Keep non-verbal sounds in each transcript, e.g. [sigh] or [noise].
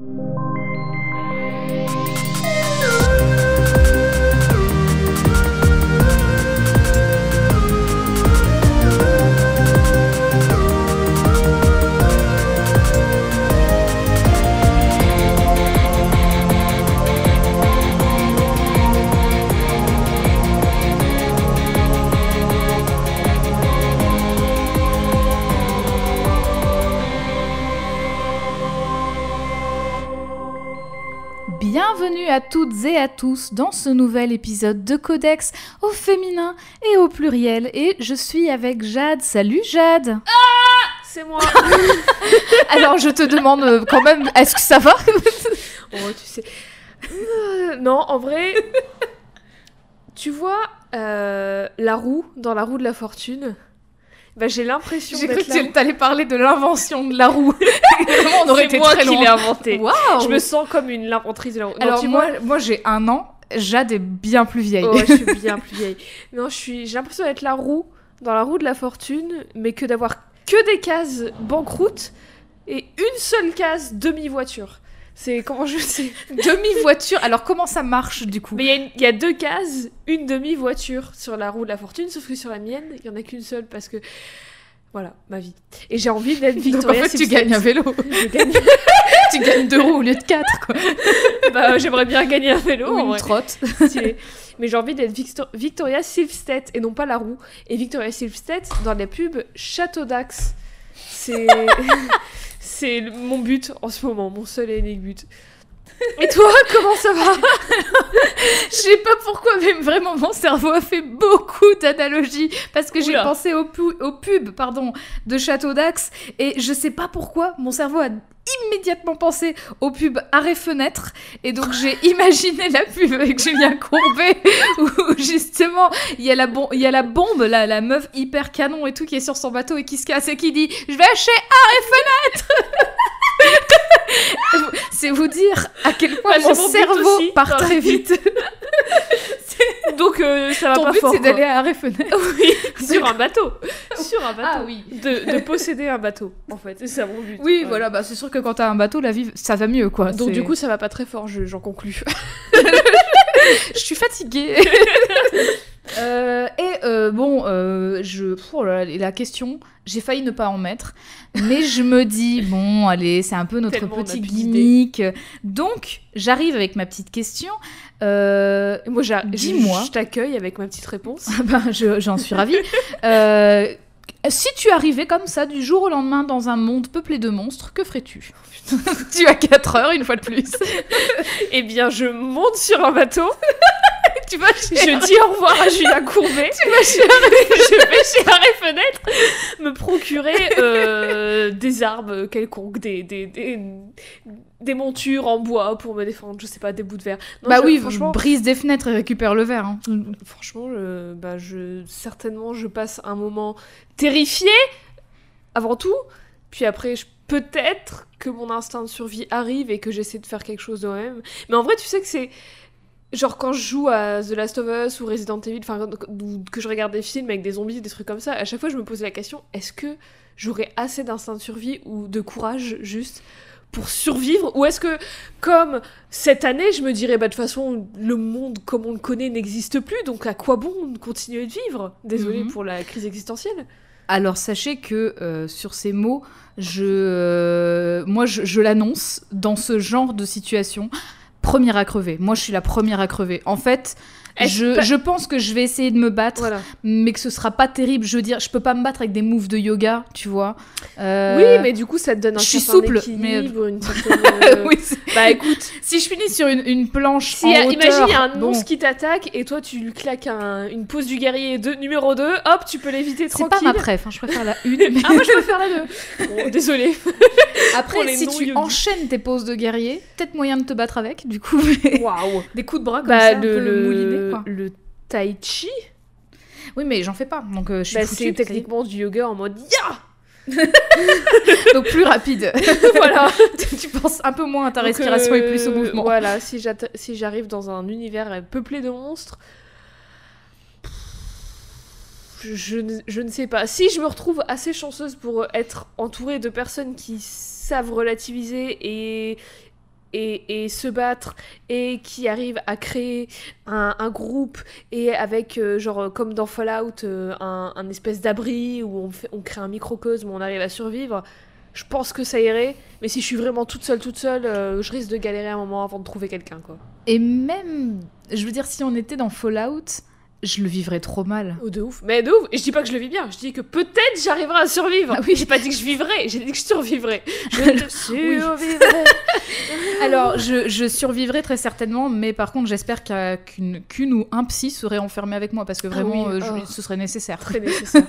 you. À toutes et à tous dans ce nouvel épisode de Codex au féminin et au pluriel. Et je suis avec Jade. Salut Jade C'est moi. [laughs] Alors je te demande euh, quand même, est-ce que ça va? [laughs] Oh, tu sais. Euh, non, en vrai, [laughs] tu vois euh, la roue dans la roue de la fortune. Bah, j'ai l'impression J'ai cru que tu allais parler de l'invention de la roue. [laughs] Vraiment, on aurait été moi très qui l'ai inventé. Je me sens comme une l'inventrice de la roue. Non, Alors tu moi, vois- moi j'ai un an, Jade est bien plus vieille. Oh, je suis [laughs] bien plus vieille. Non, je suis. J'ai l'impression d'être la roue dans la roue de la fortune, mais que d'avoir que des cases banqueroute et une seule case demi voiture. C'est comment je sais. [laughs] Demi-voiture, alors comment ça marche du coup? Mais il y a y, deux cases, une demi-voiture sur la roue de la fortune, sauf que sur la mienne, il y en a qu'une seule parce que. Voilà, ma vie. Et j'ai envie d'être [laughs] Donc en Victoria fait tu gagnes un vélo. [laughs] Gagne- tu gagnes deux roues au lieu de quatre quoi. bah, J'aimerais bien gagner un vélo. Ou en une vrai. trotte. Mais j'ai envie d'être Victor- Victoria Silvstedt et non pas la roue. Et Victoria Silvstedt dans la pub Château d'Axe. C'est. C'est mon but en ce moment, mon seul et unique but. [laughs] Et toi, comment ça va? Je sais pas pourquoi, mais vraiment mon cerveau a fait beaucoup d'analogies parce que j'ai pensé au, pu- au pub pardon, de Château d'Axe et je sais pas pourquoi mon cerveau a immédiatement pensé au pub arrêt fenêtre et donc j'ai [laughs] imaginé la pub avec Julien Courbet [laughs] où justement il y a la, bom- il y a la bombe, la, la meuf hyper canon et tout qui est sur son bateau et qui se casse et qui dit je vais chez arrêt fenêtre [laughs] C'est vous dire à quel point mon, cerveau part très vite. [laughs] Donc euh, ça va Ton pas but fort. c'est d'aller à fenêtre. [laughs] Oui, [laughs] sur un bateau. Sur un bateau. Ah oui. De, de posséder un bateau, en fait. C'est ça mon but. Oui, Ouais. voilà, bah c'est sûr que quand t'as un bateau, la vie, ça va mieux, quoi. Donc du coup, ça va pas très fort, je- j'en conclus. je suis fatiguée. Euh, et euh, bon, euh, je, oh là là, la question, j'ai failli ne pas en mettre, mais je me dis [laughs] bon, allez, c'est un peu notre Tellement petit gimmick. Donc, j'arrive avec ma petite question. Moi, Dis-moi. je, t'accueille avec ma petite réponse. Ah ben, je- j'en suis ravie. [laughs] Si tu arrivais comme ça du jour au lendemain dans un monde peuplé de monstres, que ferais-tu? [laughs] Tu as 4 heures, une fois de plus. [laughs] Eh bien, je monte sur un bateau. [laughs] tu vas chez Je dis au revoir à Julien Courbet. tu vas chez je vais chez Arrêt Fenêtre me procurer euh, des armes quelconques, des, des, des, des montures en bois pour me défendre, je sais pas, des bouts de verre. Non, Bah je- oui, franchement, brise des fenêtres et récupère le verre. hein. franchement bah, je, certainement, je passe un moment terrifié avant tout. Puis après, je- peut-être que mon instinct de survie arrive et que j'essaie de faire quelque chose de moi-même. Mais en vrai, tu sais que c'est. Genre quand je joue à The Last of Us ou Resident Evil, enfin que je regarde des films avec des zombies, des trucs comme ça, à chaque fois je me pose la question est-ce que j'aurais assez d'instinct de survie ou de courage juste pour survivre? Ou est-ce que, comme cette année, je me dirais bah de toute façon le monde comme on le connaît n'existe plus, donc à quoi bon continuer de vivre? Désolée Mhm. pour la crise existentielle. Alors sachez que euh, sur ces mots, je, euh, moi je, l'annonce dans ce genre de situation. Première à crever. Moi je suis la première à crever. En fait, je, pas- je pense que je vais essayer de me battre, Voilà. mais que ce sera pas terrible. Je veux dire, je peux pas me battre avec des moves de yoga, tu vois. Euh, Oui, mais du coup, ça te donne un je suis souple, une [laughs] certaine... euh, oui, c'est- Bah écoute, si je finis sur une, une planche si, en euh, hauteur, imagine, il y a un bon, monstre qui t'attaque et toi, tu lui claques un- une pose du guerrier de, numéro 2, hop, tu peux l'éviter c'est pas tranquille. ma préf, hein, je préfère la une. [laughs] mais- Ah, moi, je préfère la 2. Bon, [laughs] désolé. Après, si tu enchaînes tes poses de guerrier, peut-être moyen de te battre avec, du coup. mais- Waouh. Des coups de bras comme Bah, ça, un le, peu le, moulinés, quoi. le tai chi, Oui, mais j'en fais pas, donc euh, je suis bah, foutue, c'est techniquement du yoga en mode ya [laughs] donc plus rapide. [laughs] Voilà. [laughs] tu penses un peu moins à ta Donc, respiration et plus au euh, mouvement. Voilà, si j'arrive dans un univers euh, peuplé de monstres, je, je ne, je ne sais pas. Si je me retrouve assez chanceuse pour être entourée de personnes qui savent relativiser et et, se battre et qui arrive à créer un, groupe et avec, euh, genre, euh, comme dans Fallout, euh, un, espèce d'abri où on, fait, on crée un microcosme où on arrive à survivre, je pense que ça irait. Mais si je suis vraiment toute seule, toute seule, je risque de galérer un moment avant de trouver quelqu'un, quoi. Et même, je veux dire, si on était dans Fallout, je le vivrais trop mal. Oh, de ouf. Mais de ouf. Et je dis pas que je le vis bien. Je dis que peut-être j'arriverai à survivre. Ah oui. J'ai pas dit que je vivrais. J'ai dit que je survivrais. [laughs] Je survivrai. [laughs] Alors, je, je survivrai très certainement, mais par contre, j'espère qu'une ou un psy serait enfermé avec moi parce que Ah vraiment, oui, euh, je- oh. ce serait nécessaire. Très nécessaire.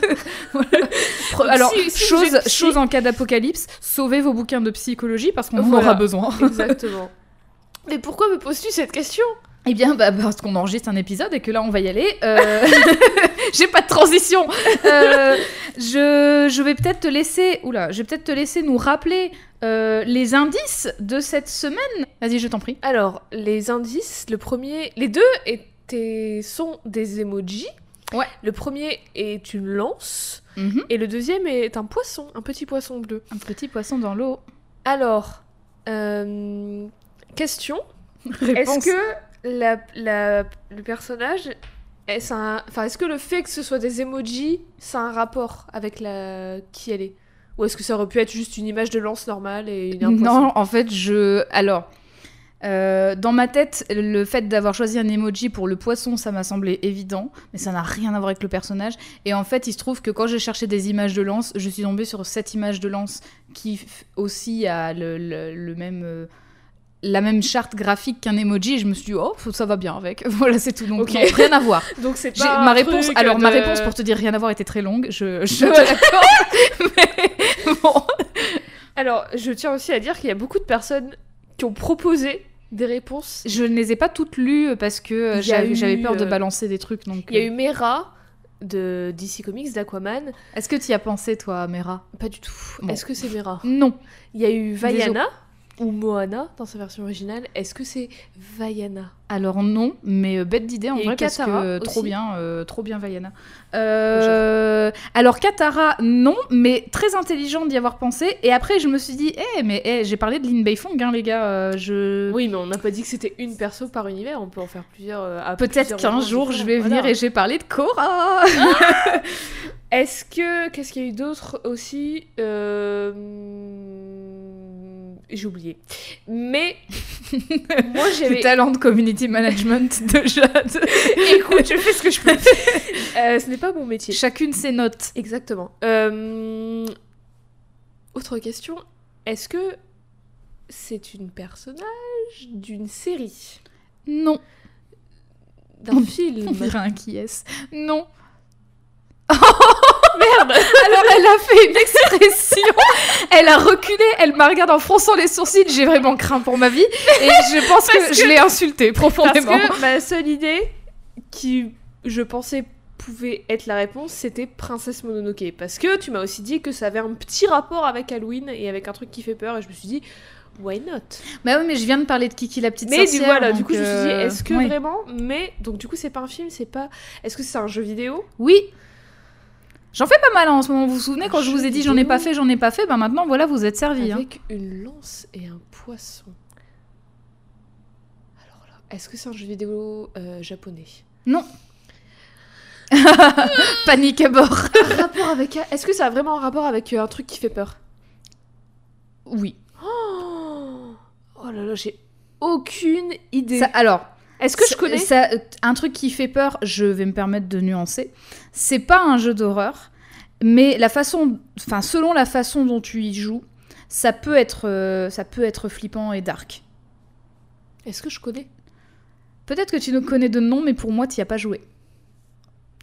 [laughs] Alors, Si- si chose, en cas d'apocalypse, sauvez vos bouquins de psychologie parce qu'on en aura besoin. Exactement. Mais pourquoi me poses-tu cette question? Eh bien, bah, parce qu'on enregistre un épisode et que là, on va y aller. Euh, [laughs] J'ai pas de transition. Euh, je, je vais peut-être te laisser. Oula, je vais peut-être te laisser nous rappeler euh, les indices de cette semaine. Vas-y, je t'en prie. Alors, les indices, le premier, les deux étaient sont des emojis. Ouais. Le premier est une lance Mhm. et le deuxième est un poisson, un petit poisson bleu. Un petit poisson dans l'eau. Alors, question. [laughs] Est-ce que la, le personnage, est-ce enfin, est-ce que le fait que ce soit des emojis, ça a un rapport avec la qui elle est? Ou est-ce que ça aurait pu être juste une image de lance normale et une Non, en fait, je. Alors. euh, dans ma tête, le fait d'avoir choisi un emoji pour le poisson, ça m'a semblé évident, mais ça n'a rien à voir avec le personnage. Et en fait, il se trouve que quand j'ai cherché des images de lance, je suis tombée sur cette image de lance qui aussi a le, le- le même, euh, la même charte graphique qu'un emoji. Et je me suis dit, oh, ça va bien avec. [laughs] voilà, c'est tout. Donc, non, [laughs] rien à voir. [laughs] Donc c'est pas ma réponse, alors ma de- réponse pour te dire rien à voir était très longue. Je, je te mais bon. Alors, je tiens aussi à dire qu'il y a beaucoup de personnes qui ont proposé des réponses. Je ne les ai pas toutes lues parce que euh, j'avais j'avais eu, peur de euh, balancer des trucs. Donc, Il y a euh, eu Mera de DC Comics d'Aquaman. Est-ce que tu y as pensé, toi, Mera? Pas du tout. Bon. Est-ce que c'est Mera? Non. Il y a eu Vaiana ou Moana dans sa version originale. Est-ce que c'est Vaiana? Alors non, mais euh, bête d'idée en vrai parce que Katara euh, trop bien, euh, trop bien Vaiana. Euh, alors Katara, non, mais très intelligent d'y avoir pensé. Et après, je me suis dit, eh, mais eh, j'ai parlé de Lin Beifong, hein, les gars. euh, je... Oui, mais on n'a pas dit que c'était une perso par univers. On peut en faire plusieurs. Peut-être qu'un jour, je vais venir et j'ai parlé de Korra. [laughs] Est-ce que. Qu'est-ce qu'il y a eu d'autre aussi J'ai oublié. Mais. [laughs] moi, Le j'avais. talent de community management de [laughs] Jade. Écoute, je fais ce que je peux. [laughs] Euh, ce n'est pas mon métier. Chacune ses notes. Exactement. Euh, Autre question. Est-ce que c'est une personnage d'une série? Non. D'un On film dirait un qui est Non. Merde Alors elle a fait une expression, elle a reculé, elle m'a regardé en fronçant les sourcils, j'ai vraiment craint pour ma vie et je pense que, Parce je l'ai insultée Parce profondément. que ma seule idée qui, je pensais, pouvait être la réponse, c'était Princesse Mononoke. Parce que tu m'as aussi dit que ça avait un petit rapport avec Halloween et avec un truc qui fait peur et je me suis dit, why not? Bah oui, mais je viens de parler de Kiki la petite Mais sorcière. voilà, du coup, je me suis dit, euh, est-ce que oui. vraiment? Mais, donc du coup, c'est pas un film, c'est pas... Est-ce que c'est un jeu vidéo? Oui. J'en fais pas mal hein, en ce moment, vous vous souvenez quand je vous ai dit j'en ai pas fait, j'en ai pas fait, bah maintenant voilà, vous êtes servis. hein. Avec une lance et un poisson. Alors là, est-ce que c'est un jeu vidéo euh, japonais? Non. [laughs] Panique à bord. Rapport avec... Est-ce que ça a vraiment un rapport avec euh, un truc qui fait peur? Oui. Oh, oh là là, j'ai aucune idée. Ça- alors, Est-ce que je Ça- connais ça- un truc qui fait peur, je vais me permettre de nuancer. C'est pas un jeu d'horreur, mais la façon, enfin selon la façon dont tu y joues, ça peut être, euh, ça peut être flippant et dark. Est-ce que je connais? Peut-être que tu nous connais de nom, mais pour moi, tu y as pas joué.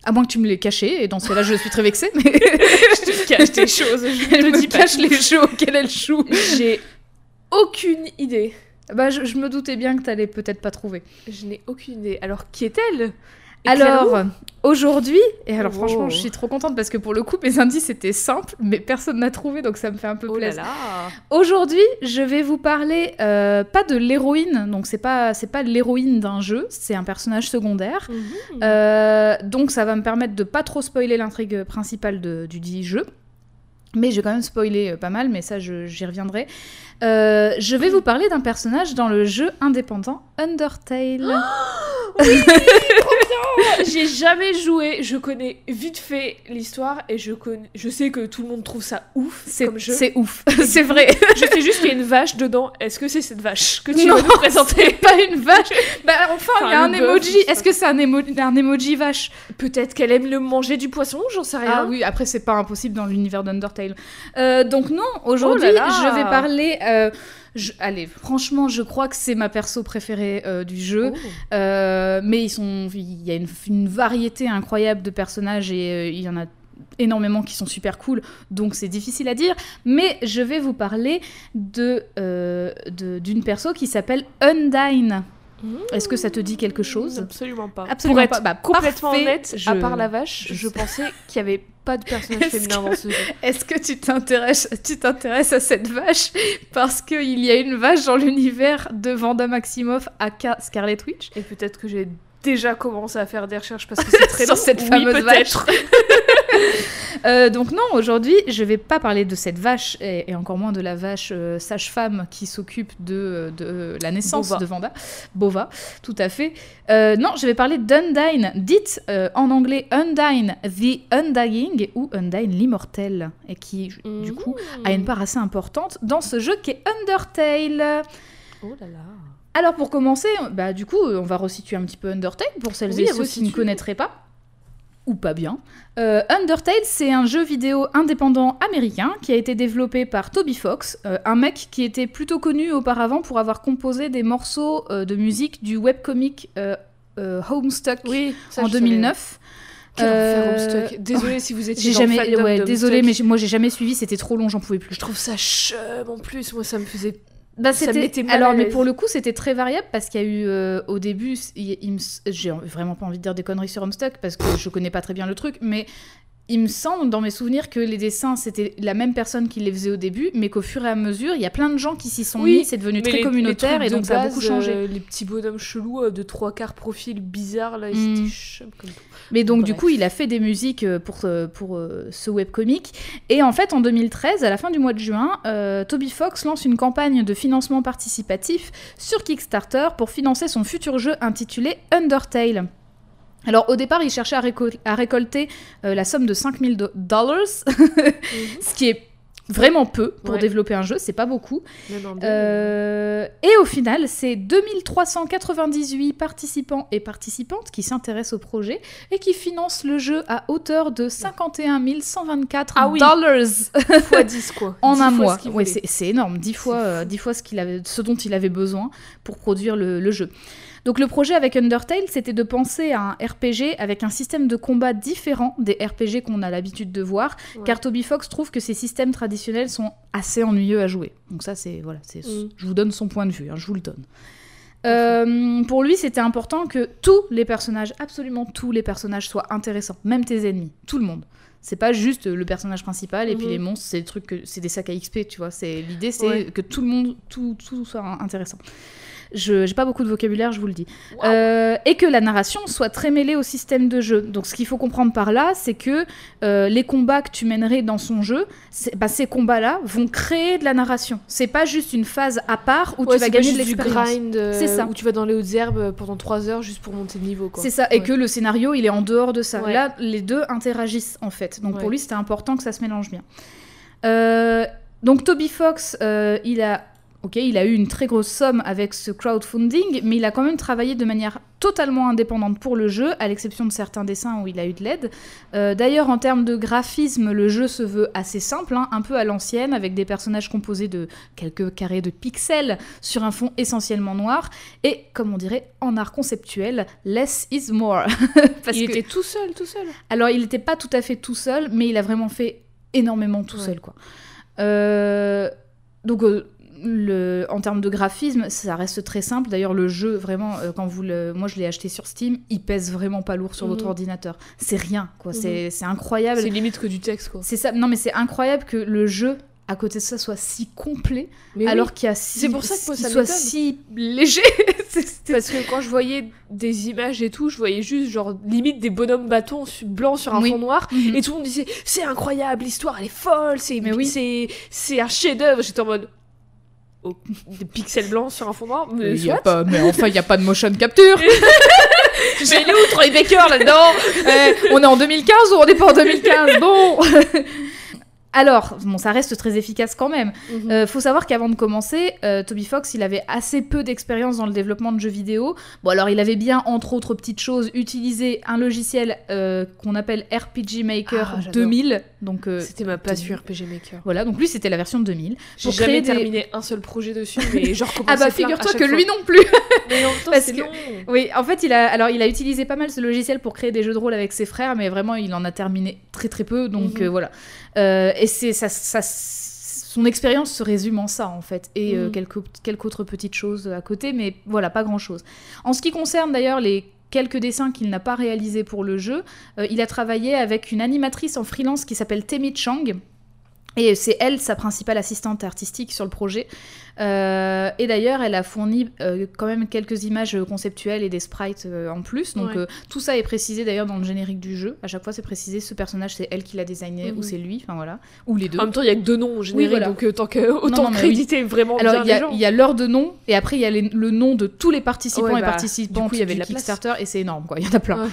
À moins que tu me l'aies caché, et dans ce cas-là, je suis très vexée. Mais [laughs] Je te cache des choses. Je [laughs] elle ne me dis pas. cache les jeux auxquels elle joue. J'ai aucune idée. Bah, je, je me doutais bien que t'allais peut-être pas trouver. Je n'ai aucune idée. Alors, qui est-elle? Alors, aujourd'hui, et alors Oh. franchement, je suis trop contente parce que pour le coup, mes indices étaient simples, mais personne n'a trouvé, donc ça me fait un peu Oh plaisir. Aujourd'hui, je vais vous parler euh, pas de l'héroïne, donc c'est pas c'est pas l'héroïne d'un jeu, c'est un personnage secondaire. Mhm. Euh, donc ça va me permettre de pas trop spoiler l'intrigue principale de- du dit jeu. Mais j'ai quand même spoilé euh, pas mal, mais ça je- j'y reviendrai. Euh, je vais vous parler d'un personnage dans le jeu indépendant Undertale. [gasps] [laughs] J'ai jamais joué, je connais vite fait l'histoire et je, connais, je sais que tout le monde trouve ça ouf C'est comme jeu. c'est ouf, c'est vrai. Je sais juste qu'il y a une vache dedans. Est-ce que c'est cette vache que tu Non, vas nous présenter Pas une vache. Bah enfin, il y a un bœuf, emoji. Est-ce que c'est un, émo- un emoji vache? Peut-être qu'elle aime le manger du poisson, j'en sais rien. Ah oui, après c'est pas impossible dans l'univers d'Undertale. Euh, donc non, aujourd'hui Oh là là. je vais parler. euh, je- allez, franchement, je crois que c'est ma perso préférée euh, du jeu. Oh. Euh, mais ils sont, il y a une, une variété incroyable de personnages et euh, il y en a énormément qui sont super cool, donc c'est difficile à dire. Mais je vais vous parler de de- d'une perso qui s'appelle Undyne. Mmh. Est-ce que ça te dit quelque chose? Absolument pas. Absolument Pour être pas. Bah, complètement parfait, honnête, je- à part la vache, je je, sais. pensais qu'il y avait pas de personnage Est-ce féminin que- dans ce jeu. Est-ce que tu t'intéresses, tu t'intéresses à cette vache parce qu'il y a une vache dans l'univers de Vanda Maximoff aka Scarlet Witch? Et peut-être que j'ai déjà commencé à faire des recherches parce que c'est [laughs] très Sur long. cette Oui, fameuse peut-être. [laughs] Euh, donc non, aujourd'hui, je vais pas parler de cette vache et, et encore moins de la vache euh, sage-femme qui s'occupe de, de la naissance Bova. de Vanda. Bova, tout à fait. Euh, non, je vais parler d'Undyne, dite euh, en anglais Undyne the Undying ou Undyne l'immortelle, et qui du coup a une part assez importante dans ce jeu qui est Undertale. Oh là là. Alors pour commencer, bah, du coup, on va resituer un petit peu Undertale pour celles Oui, et ceux qui ne connaîtraient pas. Ou pas bien. Euh, Undertale, c'est un jeu vidéo indépendant américain qui a été développé par Toby Fox, euh, un mec qui était plutôt connu auparavant pour avoir composé des morceaux euh, de musique du webcomic Homestuck Oui, ça, en je savais. 2009. Quel enfer, Euh. Désolée si vous étiez jamais, ouais, d'Homestuck. désolé, mais moi j'ai jamais suivi, c'était trop long, j'en pouvais plus. je trouve ça chum en plus. Moi, ça me faisait. Bah, c'était- Alors, mais pour le coup, c'était très variable parce qu'il y a eu euh, au début, me j'ai vraiment pas envie de dire des conneries sur Homestuck parce que je connais pas très bien le truc, mais il me semble dans mes souvenirs que les dessins c'était la même personne qui les faisait au début, mais qu'au fur et à mesure, il y a plein de gens qui s'y sont Oui, mis, c'est devenu très les- communautaire les et donc ça a beaucoup changé. euh, les petits bonhommes chelous de trois quarts profil bizarre là, ils Mm. étaient chum comme tout. Mais donc du coup, il a fait des musiques euh, pour, euh, pour euh, ce webcomic. Et en fait, en 2013, à la fin du mois de juin, euh, Toby Fox lance une campagne de financement participatif sur Kickstarter pour financer son futur jeu intitulé Undertale. Alors au départ, il cherchait à, récol- à récolter euh, la somme de 5000 do- dollars, [laughs] ce qui est vraiment peu pour Ouais. développer un jeu, c'est pas beaucoup. Euh, et au final, c'est 2398 participants et participantes qui s'intéressent au projet et qui financent le jeu à hauteur de 51 124 Ah oui. dollars fois 10 quoi. [laughs] en 10 un mois. ce Ouais, c'est énorme, 10 fois, euh, fou. 10 fois ce, qu'il avait, ce dont il avait besoin pour produire le, le jeu. Donc le projet avec Undertale, c'était de penser à un RPG avec un système de combat différent des RPG qu'on a l'habitude de voir, Ouais. car Toby Fox trouve que ces systèmes traditionnels sont assez ennuyeux à jouer. Donc ça, c'est voilà, c'est, Mm. je vous donne son point de vue, hein, je vous le donne. Euh, pour lui, c'était important que tous les personnages, absolument tous les personnages, soient intéressants, même tes ennemis, tout le monde. C'est pas juste le personnage principal et puis Mhm. les monstres, c'est des trucs que c'est des sacs à XP, tu vois. C'est l'idée, c'est Ouais. que tout le monde, tout, tout soit intéressant. Je j'ai pas beaucoup de vocabulaire, je vous le dis. Euh, et que la narration soit très mêlée au système de jeu. Donc ce qu'il faut comprendre par là, c'est que euh, les combats que tu mènerais dans son jeu, bah, ces combats-là vont créer de la narration. C'est pas juste une phase à part où Ouais, tu vas gagner de l'expérience. euh, C'est ça. où tu vas dans les hautes herbes pendant 3 heures juste pour monter de niveau. C'est ça, et que le scénario, il est en dehors de ça. Ouais. Là, les deux interagissent, en fait. Donc pour lui, c'était important que ça se mélange bien. Euh, donc Toby Fox, euh, il a... Ok, il a eu une très grosse somme avec ce crowdfunding, mais il a quand même travaillé de manière totalement indépendante pour le jeu, à l'exception de certains dessins où il a eu de l'aide. Euh, D'ailleurs, en termes de graphisme, le jeu se veut assez simple, hein, un peu à l'ancienne, avec des personnages composés de quelques carrés de pixels sur un fond essentiellement noir, et comme on dirait en art conceptuel, less is more. [laughs] Parce il que- était tout seul, tout seul. alors, il n'était pas tout à fait tout seul, mais il a vraiment fait énormément tout Ouais. seul, quoi. Euh, donc, euh, le, en termes de graphisme, ça reste très simple. D'ailleurs, le jeu, vraiment, euh, quand vous le, moi je l'ai acheté sur Steam, il pèse vraiment pas lourd sur votre Mhm. ordinateur. C'est rien, quoi. Mhm. C'est- incroyable. C'est limite que du texte quoi. C'est ça. Non, mais c'est incroyable que le jeu, à côté de ça, soit si complet, Mais alors oui, qu'il y a si, C'est pour ça que moi, ça soit si léger. [laughs] Parce que quand je voyais des images et tout, je voyais juste genre limite des bonhommes bâtons blancs sur un Oui. fond noir Mhm. et tout le monde disait c'est incroyable, l'histoire elle est folle, c'est Mais oui. c'est c'est un chef-d'œuvre. J'étais en mode au- des pixels blancs sur un fond noir. Mais, Mais, y a pas, mais enfin, il n'y a pas de motion capture. [laughs] Mais où Troy Baker là-dedans? [laughs] Eh, on est en 2015 ou on n'est pas en 2015 Bon [laughs] Alors, bon, ça reste très efficace quand même. Euh, faut savoir qu'avant de commencer, euh, Toby Fox, il avait assez peu d'expérience dans le développement de jeux vidéo. Bon, alors il avait bien, entre autres petites choses, utilisé un logiciel euh, qu'on appelle RPG Maker Ah, j'adore. 2000. Donc euh, C'était ma passion RPG Maker. voilà, donc lui c'était la version 2000. J'ai jamais des- terminé un seul projet dessus, mais [laughs] genre Ah bah figure-toi que lui non plus. [laughs] Mais en même temps, Parce c'est que- long. Oui, en fait, il a, alors, il a utilisé pas mal ce logiciel pour créer des jeux de rôle avec ses frères, mais vraiment, il en a terminé très très peu, donc Mhm. voilà. Euh, et c'est ça, ça- son expérience se résume en ça, en fait, et euh, Mhm. quelques, quelques autres petites choses à côté, mais voilà, pas grand-chose. En ce qui concerne d'ailleurs les quelques dessins qu'il n'a pas réalisés pour le jeu, euh, il a travaillé avec une animatrice en freelance qui s'appelle Temi Chang, et c'est elle sa principale assistante artistique sur le projet. Euh, et d'ailleurs, elle a fourni euh, quand même quelques images conceptuelles et des sprites euh, en plus. Donc Ouais. tout ça est précisé d'ailleurs dans le générique du jeu. À chaque fois, c'est précisé ce personnage, c'est elle qui l'a designé Mhm. ou c'est lui. Enfin voilà, ou les deux. En même temps, il y a que deux noms au générique, voilà. donc tant que autant non, mais créditer vraiment Alors il y, a- gens. il y a l'heure de nom et après il y a les- le nom de tous les participants Ouais, et bah, participantes du coup, il y avait de la place. Kickstarter et c'est énorme quoi. Il y en a plein. Ouais.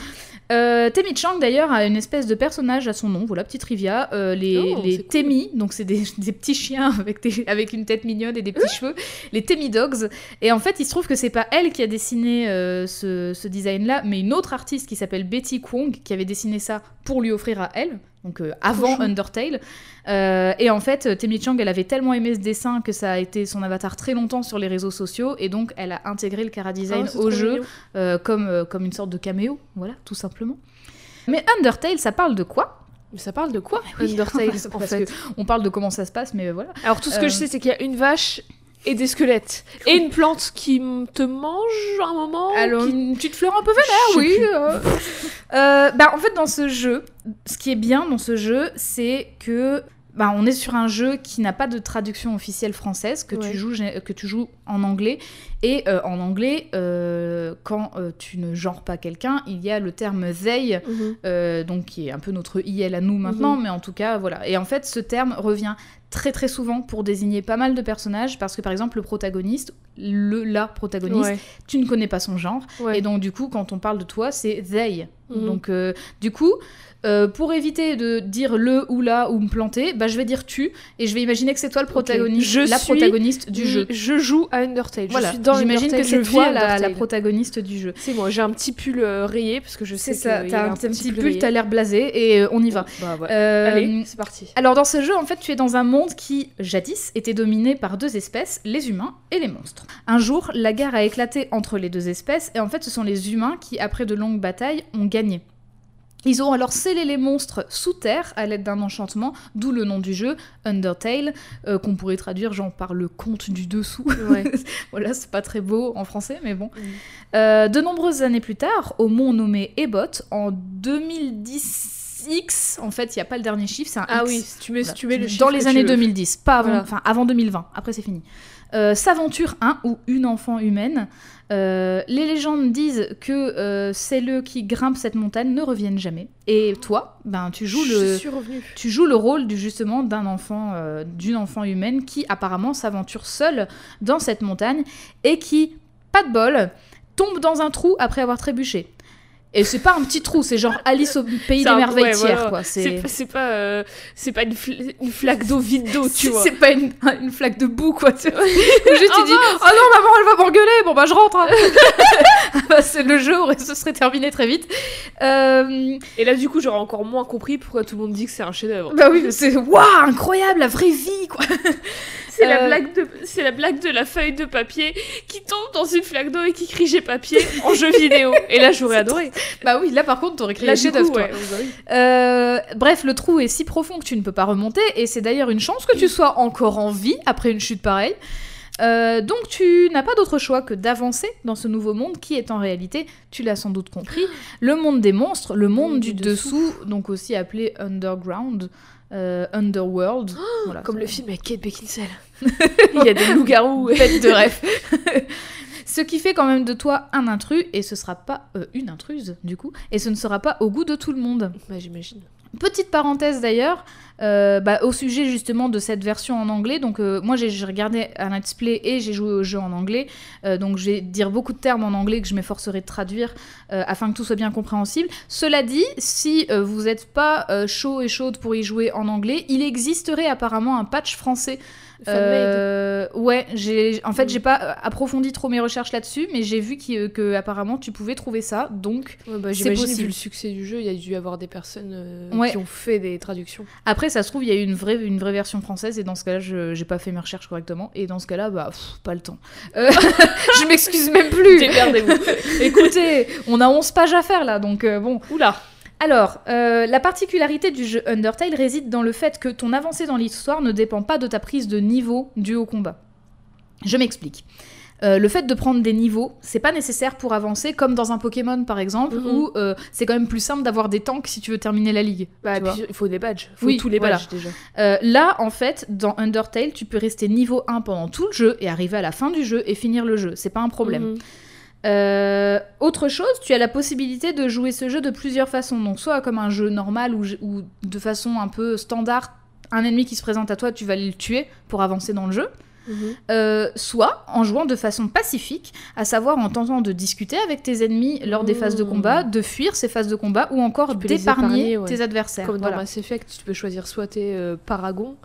Euh, Temi Chang d'ailleurs a une espèce de personnage à son nom, voilà petite trivia. Euh, les Oh, les c'est cool. Temi, donc c'est des, [laughs] des petits chiens avec, des- avec une tête mignonne et des petits cheveux, les Temi Dogs. Et en fait il se trouve que c'est pas elle qui a dessiné euh, ce, ce design là, mais une autre artiste qui s'appelle Betty Kwong qui avait dessiné ça pour lui offrir à elle. Donc euh, avant. Undertale. Euh, et en fait, euh, Temi Chang, elle avait tellement aimé ce dessin que ça a été son avatar très longtemps sur les réseaux sociaux. Et donc, elle a intégré le Cara Design Ah, c'est au jeu euh, comme, comme une sorte de caméo. Voilà, tout simplement. Mais Undertale, ça parle de quoi? Mais ça parle de quoi Oui, Undertale, [laughs] parce en que fait. On parle de comment ça se passe, mais voilà. Alors tout ce que je sais, c'est qu'il y a une vache et des squelettes. Et une plante qui te mange à un moment Alors, qui- une petite fleur un peu vénère, oui. euh. Euh, bah, en fait, dans ce jeu, ce qui est bien dans ce jeu, c'est que bah, on est sur un jeu qui n'a pas de traduction officielle française, que, Ouais. tu, joues, que tu joues en anglais. Et euh, en anglais, euh, quand euh, tu ne genres pas quelqu'un, il y a le terme they, Mhm. donc qui est un peu notre IL à nous maintenant, mais en tout cas, voilà. Et en fait, ce terme revient très très souvent pour désigner pas mal de personnages, parce que par exemple, le protagoniste, le la protagoniste, Ouais. tu ne connais pas son genre. Ouais. Et donc, du coup, quand on parle de toi, c'est they. Mhm. Donc, euh, du coup, euh, pour éviter de dire le ou la ou me planter, bah, je vais dire tu et je vais imaginer que c'est toi le protagoniste, Je la suis- protagoniste du jeu. Je joue à Undertale. Voilà, j'imagine que c'est toi la, protagoniste du jeu. C'est moi, j'ai un petit pull euh, rayé parce que je sais ça, t'as un, un petit pull, t'as l'air blasé et euh, on y va. Bah ouais. Allez, c'est parti. Alors dans ce jeu, en fait, tu es dans un monde qui, jadis, était dominé par deux espèces, les humains et les monstres. Un jour, la guerre a éclaté entre les deux espèces, et en fait, ce sont les humains qui, après de longues batailles, ont gagné. Ils ont alors scellé les monstres sous terre à l'aide d'un enchantement, d'où le nom du jeu, Undertale, euh, qu'on pourrait traduire genre par le conte du dessous. Ouais. [laughs] voilà, c'est pas très beau en français, mais bon. Euh, de nombreuses années plus tard, au mont nommé Ebot, en 2010X, en fait, il n'y a pas le dernier chiffre, c'est un Ah X. oui, tu mets, Voilà. tu mets le dans chiffre les que années tu veux. 2010, pas avant, Voilà. avant 2020. Après c'est fini. Euh, S'aventure un ou une enfant humaine. Euh, les légendes disent que euh, celles qui grimpent cette montagne ne reviennent jamais. Et toi, ben tu joues le, tu joues le rôle du justement d'un enfant, d'une enfant humaine qui apparemment s'aventure seule dans cette montagne et qui, pas de bol, tombe dans un trou après avoir trébuché. Et c'est pas un petit trou, c'est genre Alice au pays des un- merveilles ouais, tiers, voilà. quoi. C'est pas, euh, c'est pas une, fl- une flaque d'eau vide d'eau, tu C'est- vois. C'est pas une, une flaque de boue, quoi. tu vois. [laughs] Juste, tu dis Oh non, maman, elle va m'engueuler. Bon, bah, je rentre. hein. [laughs] Bah, c'est le jeu, aurait- ce serait terminé très vite. Euh, Et là, du coup, j'aurais encore moins compris pourquoi tout le monde dit que c'est un chef-d'œuvre. bah oui, c'est waouh, incroyable, la vraie vie, quoi. [laughs] C'est la Euh, blague de, c'est la blague de la feuille de papier qui tombe dans une flaque d'eau et qui crie j'ai papier en jeu vidéo. Et là, j'aurais adoré. Bah oui, là, par contre, t'aurais chef-d'œuvre, coup, toi. ouais. Euh, bref, le trou est si profond que tu ne peux pas remonter, et c'est d'ailleurs une chance que tu sois encore en vie après une chute pareille. Euh, donc tu n'as pas d'autre choix que d'avancer dans ce nouveau monde qui est en réalité, tu l'as sans doute compris, le monde des monstres, le monde du, dessous, donc aussi appelé Underground, euh, Underworld. voilà, Comme le film avec Kate Beckinsale. [laughs] Il y a des loups-garous. [laughs] Bête de rêve. [laughs] Ce qui fait quand même de toi un intrus, et ce sera pas euh, une intruse du coup, et ce ne sera pas au goût de tout le monde. Bah, j'imagine. Petite parenthèse d'ailleurs, euh, bah, au sujet justement de cette version en anglais. Donc euh, moi j'ai regardé un let's play et j'ai joué au jeu en anglais. Euh, donc je vais dire beaucoup de termes en anglais que je m'efforcerai de traduire afin que tout soit bien compréhensible. Cela dit, si vous n'êtes pas chaud et chaude pour y jouer en anglais, il existerait apparemment un patch français. Fanmade. Euh, ouais, j'ai en fait Mm. j'ai pas euh, approfondi trop mes recherches là-dessus, mais j'ai vu qu'il- que apparemment tu pouvais trouver ça. Donc Ouais, bah, C'est possible. vu le succès du jeu, il y a dû y avoir des personnes euh, Ouais. qui ont fait des traductions. Après, ça se trouve, il y a eu une vraie, une vraie version française, et dans ce cas-là, je j'ai pas fait mes recherches correctement. Et dans ce cas-là, bah, pff, pas le temps. Euh, [laughs] je m'excuse même plus. [laughs] [laughs] Écoutez, on a 11 pages à faire là, donc euh, bon. Oula Alors, euh, la particularité du jeu Undertale réside dans le fait que ton avancée dans l'histoire ne dépend pas de ta prise de niveau due au combat. Je m'explique. Euh, le fait de prendre des niveaux, c'est pas nécessaire pour avancer, comme dans un Pokémon par exemple, Mhm. où euh, c'est quand même plus simple d'avoir des tanks si tu veux terminer la ligue. bah, Il faut des badges. Il faut Oui, tous les voilà. badges déjà. Euh, là, en fait, dans Undertale, tu peux rester niveau 1 pendant tout le jeu et arriver à la fin du jeu et finir le jeu. C'est pas un problème. Mhm. Euh, autre chose, tu as la possibilité de jouer ce jeu de plusieurs façons. Donc, soit comme un jeu normal ou, ou de façon un peu standard, un ennemi qui se présente à toi, tu vas le tuer pour avancer dans le jeu. Mhm. Euh, soit en jouant de façon pacifique, à savoir en tentant de discuter avec tes ennemis lors des phases de Mmh. combat, de fuir ces phases de combat ou encore d'épargner ouais. tes adversaires. Comme dans Voilà. Mass Effect, tu peux choisir soit t'es euh, paragon,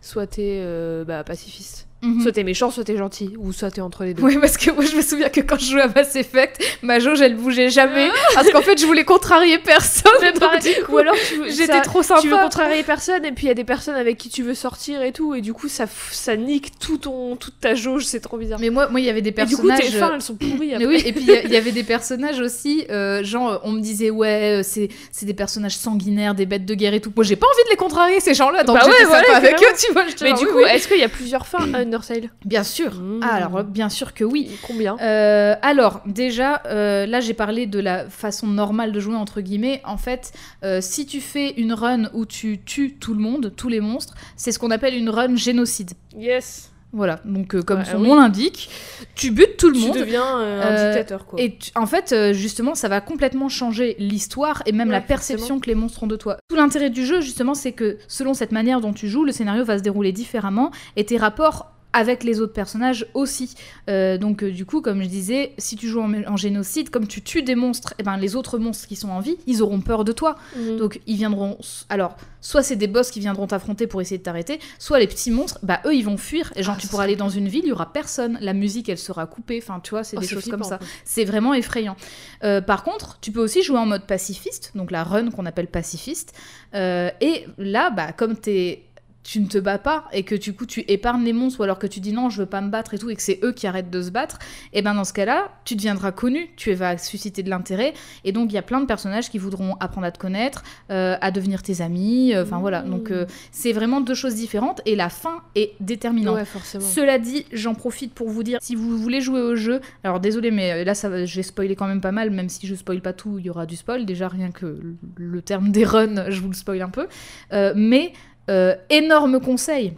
soit t'es euh, bah, pacifiste. Mhm. Soit t'es méchant, soit t'es gentil, ou soit t'es entre les deux. Oui, parce que moi je me souviens que quand je jouais à Mass Effect, ma jauge elle bougeait jamais parce qu'en fait je voulais contrarier personne. donc, pareil. du coup, Ou alors j'étais trop sympa. tu veux contrarier personne et puis il y a des personnes avec qui tu veux sortir et tout et du coup ça, ça nique tout ton, toute ta jauge, c'est trop bizarre. Mais moi, moi il y avait des et du coup personnages. tes fins elles sont pourries Mais après. oui, et puis il y avait des personnages aussi, euh, genre on me disait ouais, euh, c'est c'est des personnages sanguinaires, des bêtes de guerre et tout. Moi j'ai pas envie de les contrarier ces gens-là, donc Bah ouais, sympa avec eux, tu vois. Mais genre, du oui, coup, oui. est-ce qu'il y a plusieurs fins [clears throat] à Undertale bien sûr. Mmh. Ah, alors bien sûr que oui. Combien Euh, alors, déjà, euh, là j'ai parlé de la façon normale de jouer, entre guillemets. En fait, euh, si tu fais une run où tu tues tout le monde, tous les monstres, c'est ce qu'on appelle une run génocide. Yes. Voilà, donc euh, comme Ouais, son oui. nom l'indique, tu butes tout le Tu monde. deviens euh, un dictateur quoi. Et tu- en fait, euh, justement, ça va complètement changer l'histoire et même Ouais, la perception que les monstres ont de toi. Tout l'intérêt du jeu, justement, c'est que selon cette manière dont tu joues, le scénario va se dérouler différemment et tes rapports avec les autres personnages aussi. Euh, donc euh, du coup, comme je disais, si tu joues en, en génocide, comme tu tues des monstres, et ben les autres monstres qui sont en vie, ils auront peur de toi. Mhm. Donc ils viendront. Alors, soit c'est des boss qui viendront t'affronter pour essayer de t'arrêter, soit les petits monstres, bah eux ils vont fuir. Et genre Ah, tu pourras aller dans une ville, il y aura personne. La musique elle sera coupée. Enfin tu vois, c'est Oh, des choses comme ça. C'est vraiment effrayant. Euh, par contre, tu peux aussi jouer en mode pacifiste, donc la run qu'on appelle pacifiste. Et là, bah, comme t'es tu ne te bats pas et que du coup tu épargnes les monstres ou alors que tu dis non je veux pas me battre et tout et que c'est eux qui arrêtent de se battre et ben dans ce cas-là tu deviendras connu tu vas susciter de l'intérêt et donc il y a plein de personnages qui voudront apprendre à te connaître euh, à devenir tes amis euh, enfin voilà donc euh, c'est vraiment deux choses différentes et la fin est déterminante Ouais, forcément. cela dit, j'en profite pour vous dire, si vous voulez jouer au jeu, alors désolé, mais là, ça vais spoiler quand même pas mal, même si je spoil pas tout, il y aura du spoil. Déjà, rien que le- terme des runs, [laughs] je vous le spoil un peu. Mais, euh, énorme conseil.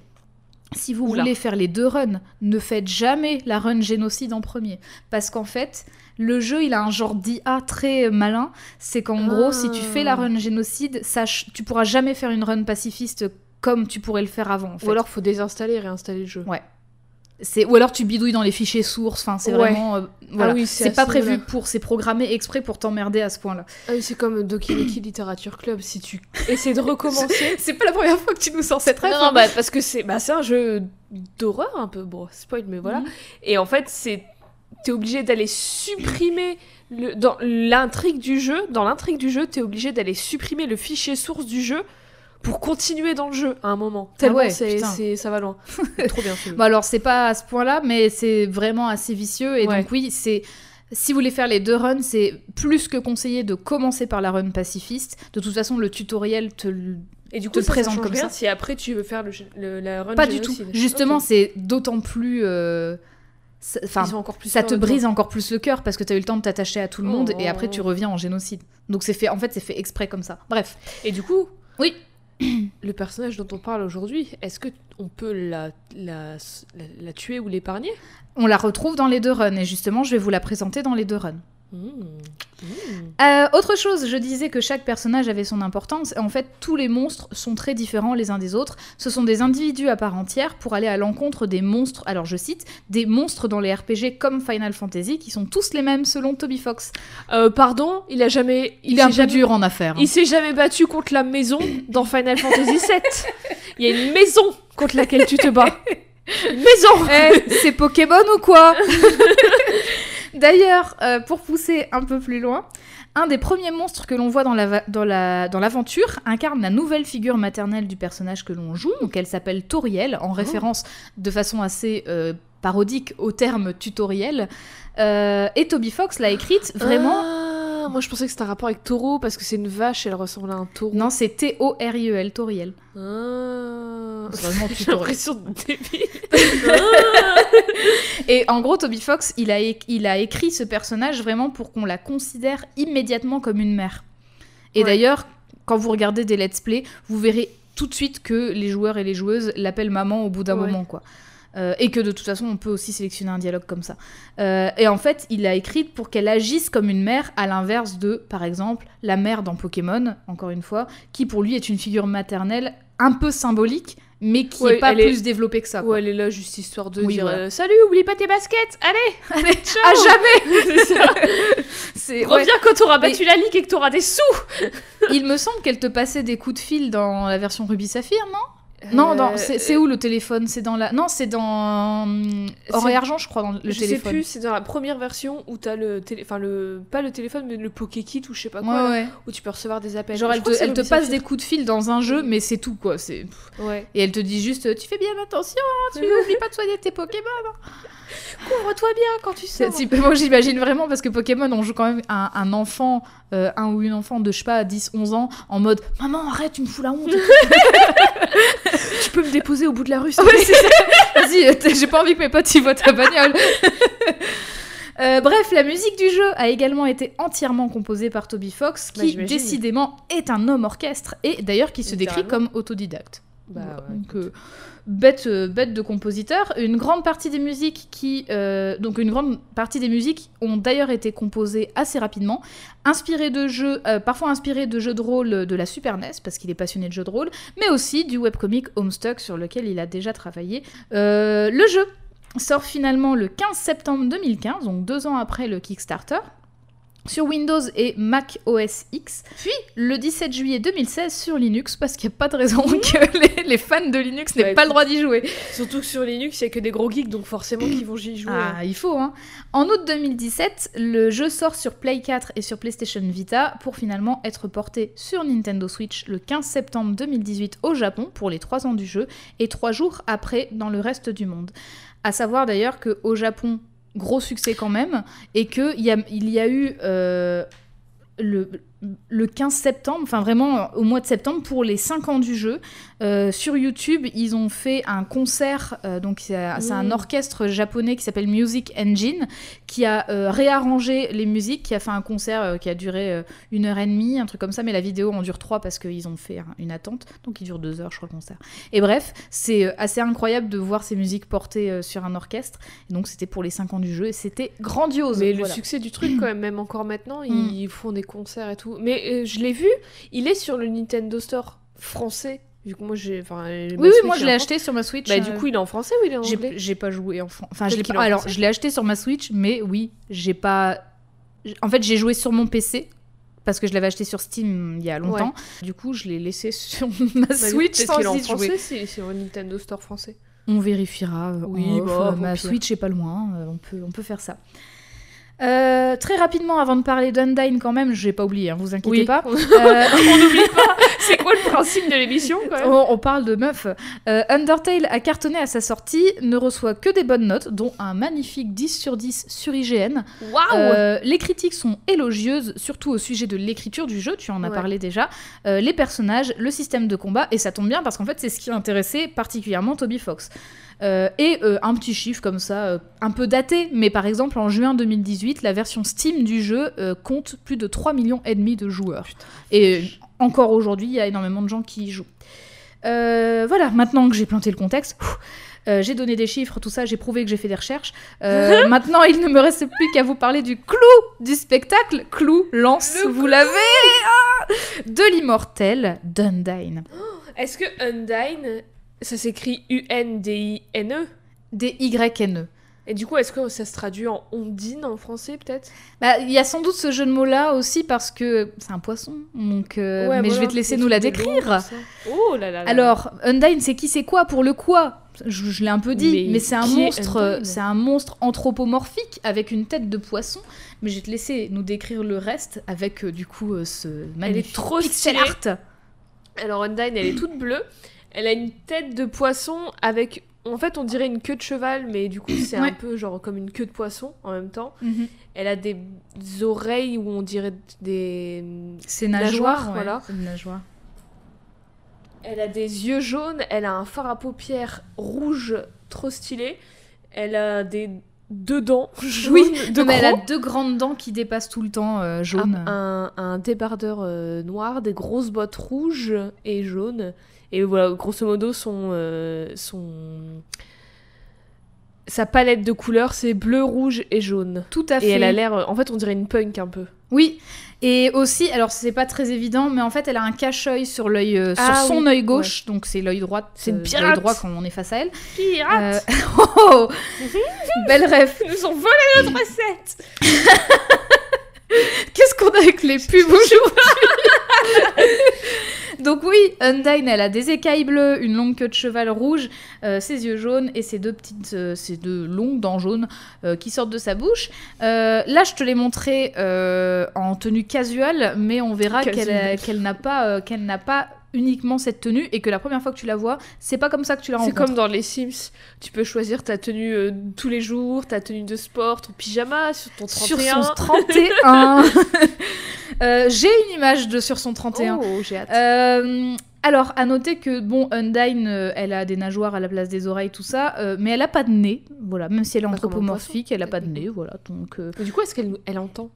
Si vous Oula. voulez faire les deux runs, ne faites jamais la run génocide en premier. Parce qu'en fait, le jeu, il a un genre d'IA très malin. C'est qu'en gros, si tu fais la Ah. run génocide, sache, tu pourras jamais faire une run pacifiste comme tu pourrais le faire avant. en fait. Ou alors faut désinstaller et réinstaller le jeu. Ouais. C'est ou alors tu bidouilles dans les fichiers sources. Enfin, c'est Ouais. vraiment. euh, voilà. Ah oui, c'est pas prévu pour. C'est programmé exprès pour t'emmerder à ce point-là. Ah oui, c'est comme Dokineki Literature Club. Si tu essaies de recommencer. [laughs] C'est pas la première fois que tu nous sors cette rêve. non, non, bah, parce que c'est bah, c'est un jeu d'horreur un peu. Bon, spoil, mais voilà. Mhm. Et en fait, c'est t'es obligé d'aller supprimer le dans l'intrigue du jeu. Dans l'intrigue du jeu, t'es obligé d'aller supprimer le fichier source du jeu pour continuer dans le jeu à un moment. Tellement Ah ouais, c'est, putain. c'est- ça va loin. [laughs] Trop bien ce jeu. Bon alors c'est pas à ce point-là, mais c'est vraiment assez vicieux. Et Ouais. donc oui, c'est si vous voulez faire les deux runs, c'est plus que conseillé de commencer par la run pacifiste. De toute façon, le tutoriel te le- Et du coup, ça, ça présente change comme rien ça. si après tu veux faire le, le- la run pas du tout. Justement, c'est d'autant plus. euh, ça- Enfin, ça te brise encore plus le cœur parce que tu as eu le temps de t'attacher à tout le monde et après tu Oh. reviens en génocide. Donc c'est fait, en fait, c'est fait exprès comme ça. Bref. Et du coup, Oui. [clears throat] le personnage dont on parle aujourd'hui, est-ce que on peut la, la, la, la tuer ou l'épargner? On la retrouve dans les deux runs et justement, je vais vous la présenter dans les deux runs. Mmh. Mmh. Euh, autre chose, je disais que chaque personnage avait son importance. En fait, tous les monstres sont très différents les uns des autres. Ce sont des individus à part entière pour aller à l'encontre des monstres. Alors, je cite, des monstres dans les RPG comme Final Fantasy qui sont tous les mêmes selon Toby Fox. Euh, pardon, il a jamais. Il, est un s'est peu jamais- dur en affaires. hein. Il s'est jamais battu contre la maison dans Final Fantasy VII. Il y a une maison contre laquelle tu te bats. [laughs] Une maison Eh, c'est Pokémon ou quoi? [laughs] D'ailleurs, euh, pour pousser un peu plus loin, un des premiers monstres que l'on voit dans la va- dans la- dans l'aventure incarne la nouvelle figure maternelle du personnage que l'on joue. Donc elle s'appelle Toriel, en référence de façon assez euh, parodique au terme tutoriel. Euh, et Toby Fox l'a écrite vraiment. Ah, moi je pensais que c'était un rapport avec taureau parce que c'est une vache et elle ressemble à un taureau. Non, c'est T-O-R-I-E-L, Toriel. Ah. C'est vraiment [laughs] J'ai l'impression de débile. [laughs] Et en gros, Toby Fox, il a, il a écrit ce personnage vraiment pour qu'on la considère immédiatement comme une mère. Et Ouais. d'ailleurs, quand vous regardez des let's play, vous verrez tout de suite que les joueurs et les joueuses l'appellent maman au bout d'un Ouais. moment, quoi. Euh, et que de toute façon, on peut aussi sélectionner un dialogue comme ça. Euh, et en fait, il a écrit pour qu'elle agisse comme une mère, à l'inverse de, par exemple, la mère dans Pokémon, encore une fois, qui pour lui est une figure maternelle un peu symbolique, mais qui Ouais, n'est pas est- plus développée que ça. quoi. Ouais, elle est là juste histoire de Oui, dire voilà. euh, Salut, oublie pas tes baskets Allez, [laughs] Allez, [laughs] ciao à jamais [laughs] C'est ça. C'est- ouais. Reviens quand t'auras battu la ligue et que t'auras des sous Il me semble qu'elle te passait des coups de fil dans la version Ruby Saphir, non? Non, Euh, c'est où le téléphone? C'est dans la. Non, c'est dans hum, Or et Argent, je crois, dans le je sais téléphone. plus, c'est dans la première version où t'as le télé... enfin le pas le téléphone mais le Pokékit ou je sais pas quoi Ouais, là, ouais. où tu peux recevoir des appels. Genre, Je elle te, elle passe des coups de fil dans un jeu, mais c'est tout, quoi. C'est... Ouais. Et elle te dit juste Tu fais bien attention, hein, tu [laughs] n'oublies pas de soigner tes Pokémon. Couvre-toi bien quand tu sors. moi, j'imagine vraiment, parce que Pokémon, on joue quand même un, un enfant, euh, un ou une enfant de, je sais pas, 10, 11 ans, en mode Maman, arrête, tu me fous la honte. [laughs] Tu peux me déposer au bout de la rue. Ouais, c'est ça. Vas-y, euh, j'ai pas envie que mes potes y voient ta bagnole. [laughs] Euh, bref, la musique du jeu a également été entièrement composée par Toby Fox, Bah, qui décidément est un homme orchestre et d'ailleurs qui se décrit comme autodidacte. Bah, ouais, donc, euh, bête, euh, bête de compositeur. Une grande partie des musiques qui, euh, donc une grande partie des musiques ont d'ailleurs été composées assez rapidement, inspirées de jeux, euh, parfois inspirées de jeux de rôle de la Super NES parce qu'il est passionné de jeux de rôle, mais aussi du webcomic Homestuck sur lequel il a déjà travaillé. Le jeu sort finalement le 15 septembre 2015, donc deux ans après le Kickstarter. Sur Windows et Mac OS X, puis le 17 juillet 2016 sur Linux, parce qu'il n'y a pas de raison que les, les fans de Linux n'aient pas le droit d'y jouer. Surtout que sur Linux, il y a que des gros geeks donc forcément qu'ils vont y jouer. Ah, il faut, hein. En août 2017, le jeu sort sur Play 4 et sur PlayStation Vita pour finalement être porté sur Nintendo Switch le 15 septembre 2018 au Japon pour les 3 ans du jeu et 3 jours après dans le reste du monde. À savoir d'ailleurs qu'au Japon, gros succès quand même, et qu'il y a, il y a eu euh, le, le 15 septembre, enfin vraiment au mois de septembre, pour les 5 ans du jeu, euh, sur YouTube, ils ont fait un concert, euh, donc c'est un Mmh. orchestre japonais qui s'appelle Music Engine, qui a euh, réarrangé les musiques, qui a fait un concert euh, qui a duré euh, une heure et demie, un truc comme ça, mais la vidéo en dure trois parce qu'ils ont fait un- une attente, donc il dure deux heures, je crois, le concert. Et bref, c'est euh, assez incroyable de voir ces musiques portées euh, sur un orchestre, et donc c'était pour les 5 ans du jeu, et c'était grandiose. Mais le succès du truc, quand même, même encore maintenant, Mm. ils font des concerts et tout. Mais euh, je l'ai vu, il est sur le Nintendo Store français. Vu que moi, j'ai. Enfin, Oui, oui, Switch moi je en l'ai acheté sur ma Switch. Bah, euh, du coup, il est en français ou il est en anglais j'ai pas joué en fran- Enfin, Peut-être je pas. en Alors, français. je l'ai acheté sur ma Switch, mais oui, j'ai pas. En fait, j'ai joué sur mon PC parce que je l'avais acheté sur Steam il y a longtemps. Du coup, je l'ai laissé [laughs] sur ma Bah, Switch sans en y jouer. français, c'est sur le Nintendo Store français. On vérifiera. euh, Oui, en off, bah, euh, ma. Switch est pas loin. euh, on peut, on peut faire ça. Euh, très rapidement, avant de parler d'Undyne, quand même, je vais pas oublier, hein, vous inquiétez Oui. pas. [laughs] on Euh, n'oublie pas. [laughs] C'est quoi le principe de l'émission on, on parle de meufs. Euh, Undertale a cartonné à sa sortie, ne reçoit que des bonnes notes, dont un magnifique 10 sur 10 sur IGN. Waouh Euh, les critiques sont élogieuses, surtout au sujet de l'écriture du jeu, tu en as Ouais. parlé déjà, Euh, les personnages, le système de combat, et ça tombe bien parce qu'en fait c'est ce qui intéressait particulièrement Toby Fox. Euh, et euh, un petit chiffre comme ça, euh, un peu daté, mais par exemple en juin 2018, la version Steam du jeu compte plus de 3 millions et demi de joueurs. Et euh, encore aujourd'hui, il y a énormément de gens qui y jouent. Euh, voilà, maintenant que j'ai planté le contexte, ouf, euh, j'ai donné des chiffres, tout ça, j'ai prouvé que j'ai fait des recherches. Euh, [laughs] maintenant, il ne me reste plus qu'à vous parler du clou du spectacle. Clou, lance, Le vous l'avez ah De l'immortel Dundine. Est-ce que Undyne, ça s'écrit U-N-D-I-N-E Des Y-N-E. E? Et du coup, est-ce que ça se traduit en ondine en français, peut-être? Bah, Il y a sans doute ce jeu de mots-là aussi parce que c'est un poisson. Donc, euh, Ouais, mais je vais te laisser nous la décrire. Oh là là là. Alors, Undyne, c'est qui, c'est quoi, pour le quoi? Je, je l'ai un peu dit, mais, Mais c'est un est monstre, c'est un monstre anthropomorphique avec une tête de poisson. Mais je vais te laisser nous décrire le reste avec euh, du coup euh, ce magnifique trop pixel art. Alors Undyne, elle est toute bleue. Elle a une tête de poisson avec... En fait, on dirait une queue de cheval, mais du coup, c'est Ouais. un peu genre comme une queue de poisson en même temps. Mhm. Elle a des oreilles où on dirait des... C'est Nageoire, nageoire, ouais, voilà. c'est une nageoire. Elle a des yeux jaunes, elle a un fard à paupières rouge trop stylé. Elle a des deux dents [laughs] jaunes Oui, de Non, mais elle a deux grandes dents qui dépassent tout le temps euh, jaune. un, un- un débardeur euh, noir, des grosses bottes rouges et jaunes. Et voilà, grosso modo, son, euh, son... sa palette de couleurs, c'est bleu, rouge et jaune. Tout à fait. Et elle a l'air... euh, En fait, on dirait une punk un peu. Oui, et aussi, alors c'est pas très évident, mais en fait elle a un cache-œil sur l'œil, euh, sur Ah son oui, œil gauche, donc c'est l'œil droit. C'est une euh, pirate. l'œil droit quand on est face à elle. Pirate Euh, [laughs] oh, belle rêve. [laughs] Ils nous ont volé notre recette [laughs] Qu'est-ce qu'on a avec les pubs aujourd'hui? Donc oui, Undyne, elle a des écailles bleues, une longue queue de cheval rouge, euh, ses yeux jaunes et ses deux petites, euh, ses deux longues dents jaunes euh, qui sortent de sa bouche. Là, je te l'ai montré en tenue casual, mais on verra qu'elle n'a pas, qu'elle n'a pas uniquement cette tenue et que la première fois que tu la vois, c'est pas comme ça que tu la C'est rencontres. comme dans les Sims. Tu peux choisir ta tenue euh, tous les jours, ta tenue de sport, ton pyjama sur ton 31. Sur son 31. [laughs] [laughs] Euh, J'ai une image de sur son 31. Oh, j'ai hâte. Euh, alors, à noter que, bon, Undyne, euh, elle a des nageoires à la place des oreilles, tout ça, euh, mais elle a pas de nez, voilà, même si elle est anthropomorphique, elle a pas de nez, voilà, donc... euh, du coup, est-ce qu'elle elle entend?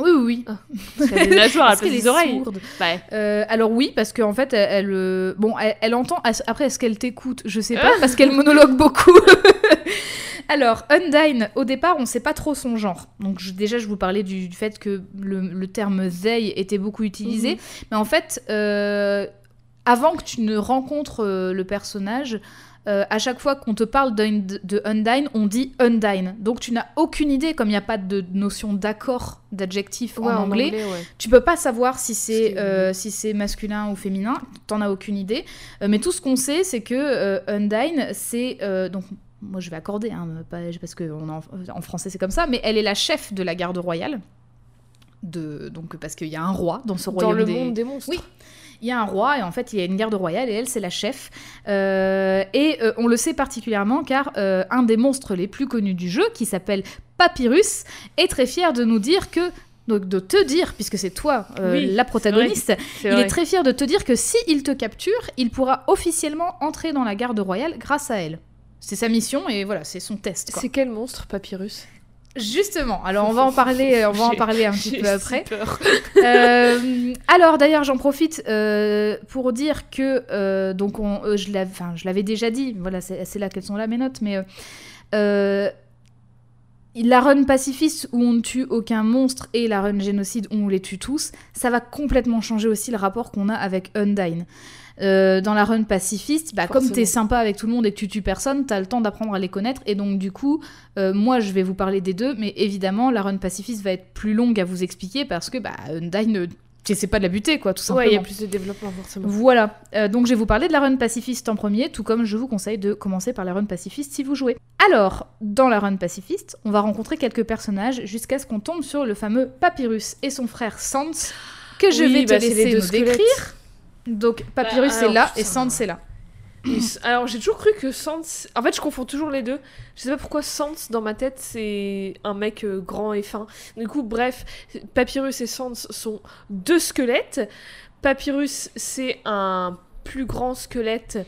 Oui, oui, oui. [laughs] Parce qu'elle a des nageoires des oreilles. Ouais. Euh, alors oui, parce qu'en fait, elle, elle, euh, bon, elle, elle entend. Après, est-ce qu'elle t'écoute? Je sais pas, parce qu'elle monologue beaucoup. [laughs] alors, Undyne, au départ, on sait pas trop son genre. Donc je- déjà, je vous parlais du, du fait que le, le terme they était beaucoup utilisé, Mhm. mais en fait, euh, avant que tu ne rencontres le personnage. Euh, à chaque fois qu'on te parle d'Un- de Undyne, on dit Undyne. Donc tu n'as aucune idée, comme il n'y a pas de notion d'accord, d'adjectif Ouais, en anglais, ouais. tu peux pas savoir si c'est euh, si c'est masculin ou féminin, t'en as aucune idée. Euh, mais tout ce qu'on sait, c'est que Undyne, c'est donc moi je vais accorder, hein, parce que on en, en français c'est comme ça, mais elle est la chef de la garde royale. De, donc parce qu'il y a un roi dans ce Dans royaume le des- monde des monstres. Oui. Il y a un roi et en fait il y a une garde royale et elle c'est la chef. Euh, et euh, on le sait particulièrement car euh, un des monstres les plus connus du jeu qui s'appelle Papyrus est très fier de nous dire que donc de te dire puisque c'est toi euh, Oui, la protagoniste, il vrai. est très fier de te dire que si il te capture, il pourra officiellement entrer dans la garde royale grâce à elle. C'est sa mission et voilà, c'est son test. quoi. C'est quel monstre, Papyrus? Justement, alors on va en [laughs] parler, on va en parler un petit peu après. peur. [laughs] Euh, alors d'ailleurs j'en profite euh, pour dire que euh, donc on, euh, je l'avais enfin, je l'avais déjà dit voilà c'est là qu'elles sont là mes notes mais euh, euh, la run pacifiste où on ne tue aucun monstre et la run génocide où on les tue tous ça va complètement changer aussi le rapport qu'on a avec Undyne Euh, dans la run pacifiste, bah, comme t'es sympa avec tout le monde et que tu tues personne, t'as le temps d'apprendre à les connaître. Et donc, du coup, euh, moi, je vais vous parler des deux, mais évidemment, la run pacifiste va être plus longue à vous expliquer parce que bah, Undyne, euh, tu sais pas de la buter, quoi, tout simplement. Ouais, il y a plus de développement forcément. Voilà, Euh, donc je vais vous parler de la run pacifiste en premier, tout comme je vous conseille de commencer par la run pacifiste si vous jouez. Alors, dans la run pacifiste, on va rencontrer quelques personnages jusqu'à ce qu'on tombe sur le fameux Papyrus et son frère Sans, que je Oui, vais te bah, c'est les laisser nous décrire. Donc Papyrus Bah, est alors, là et Sans est là. Alors j'ai toujours cru que Sans... En fait je confonds toujours les deux. Je sais pas pourquoi Sans dans ma tête c'est un mec euh, grand et fin. Du coup bref, Papyrus et Sans sont deux squelettes. Papyrus c'est un plus grand squelette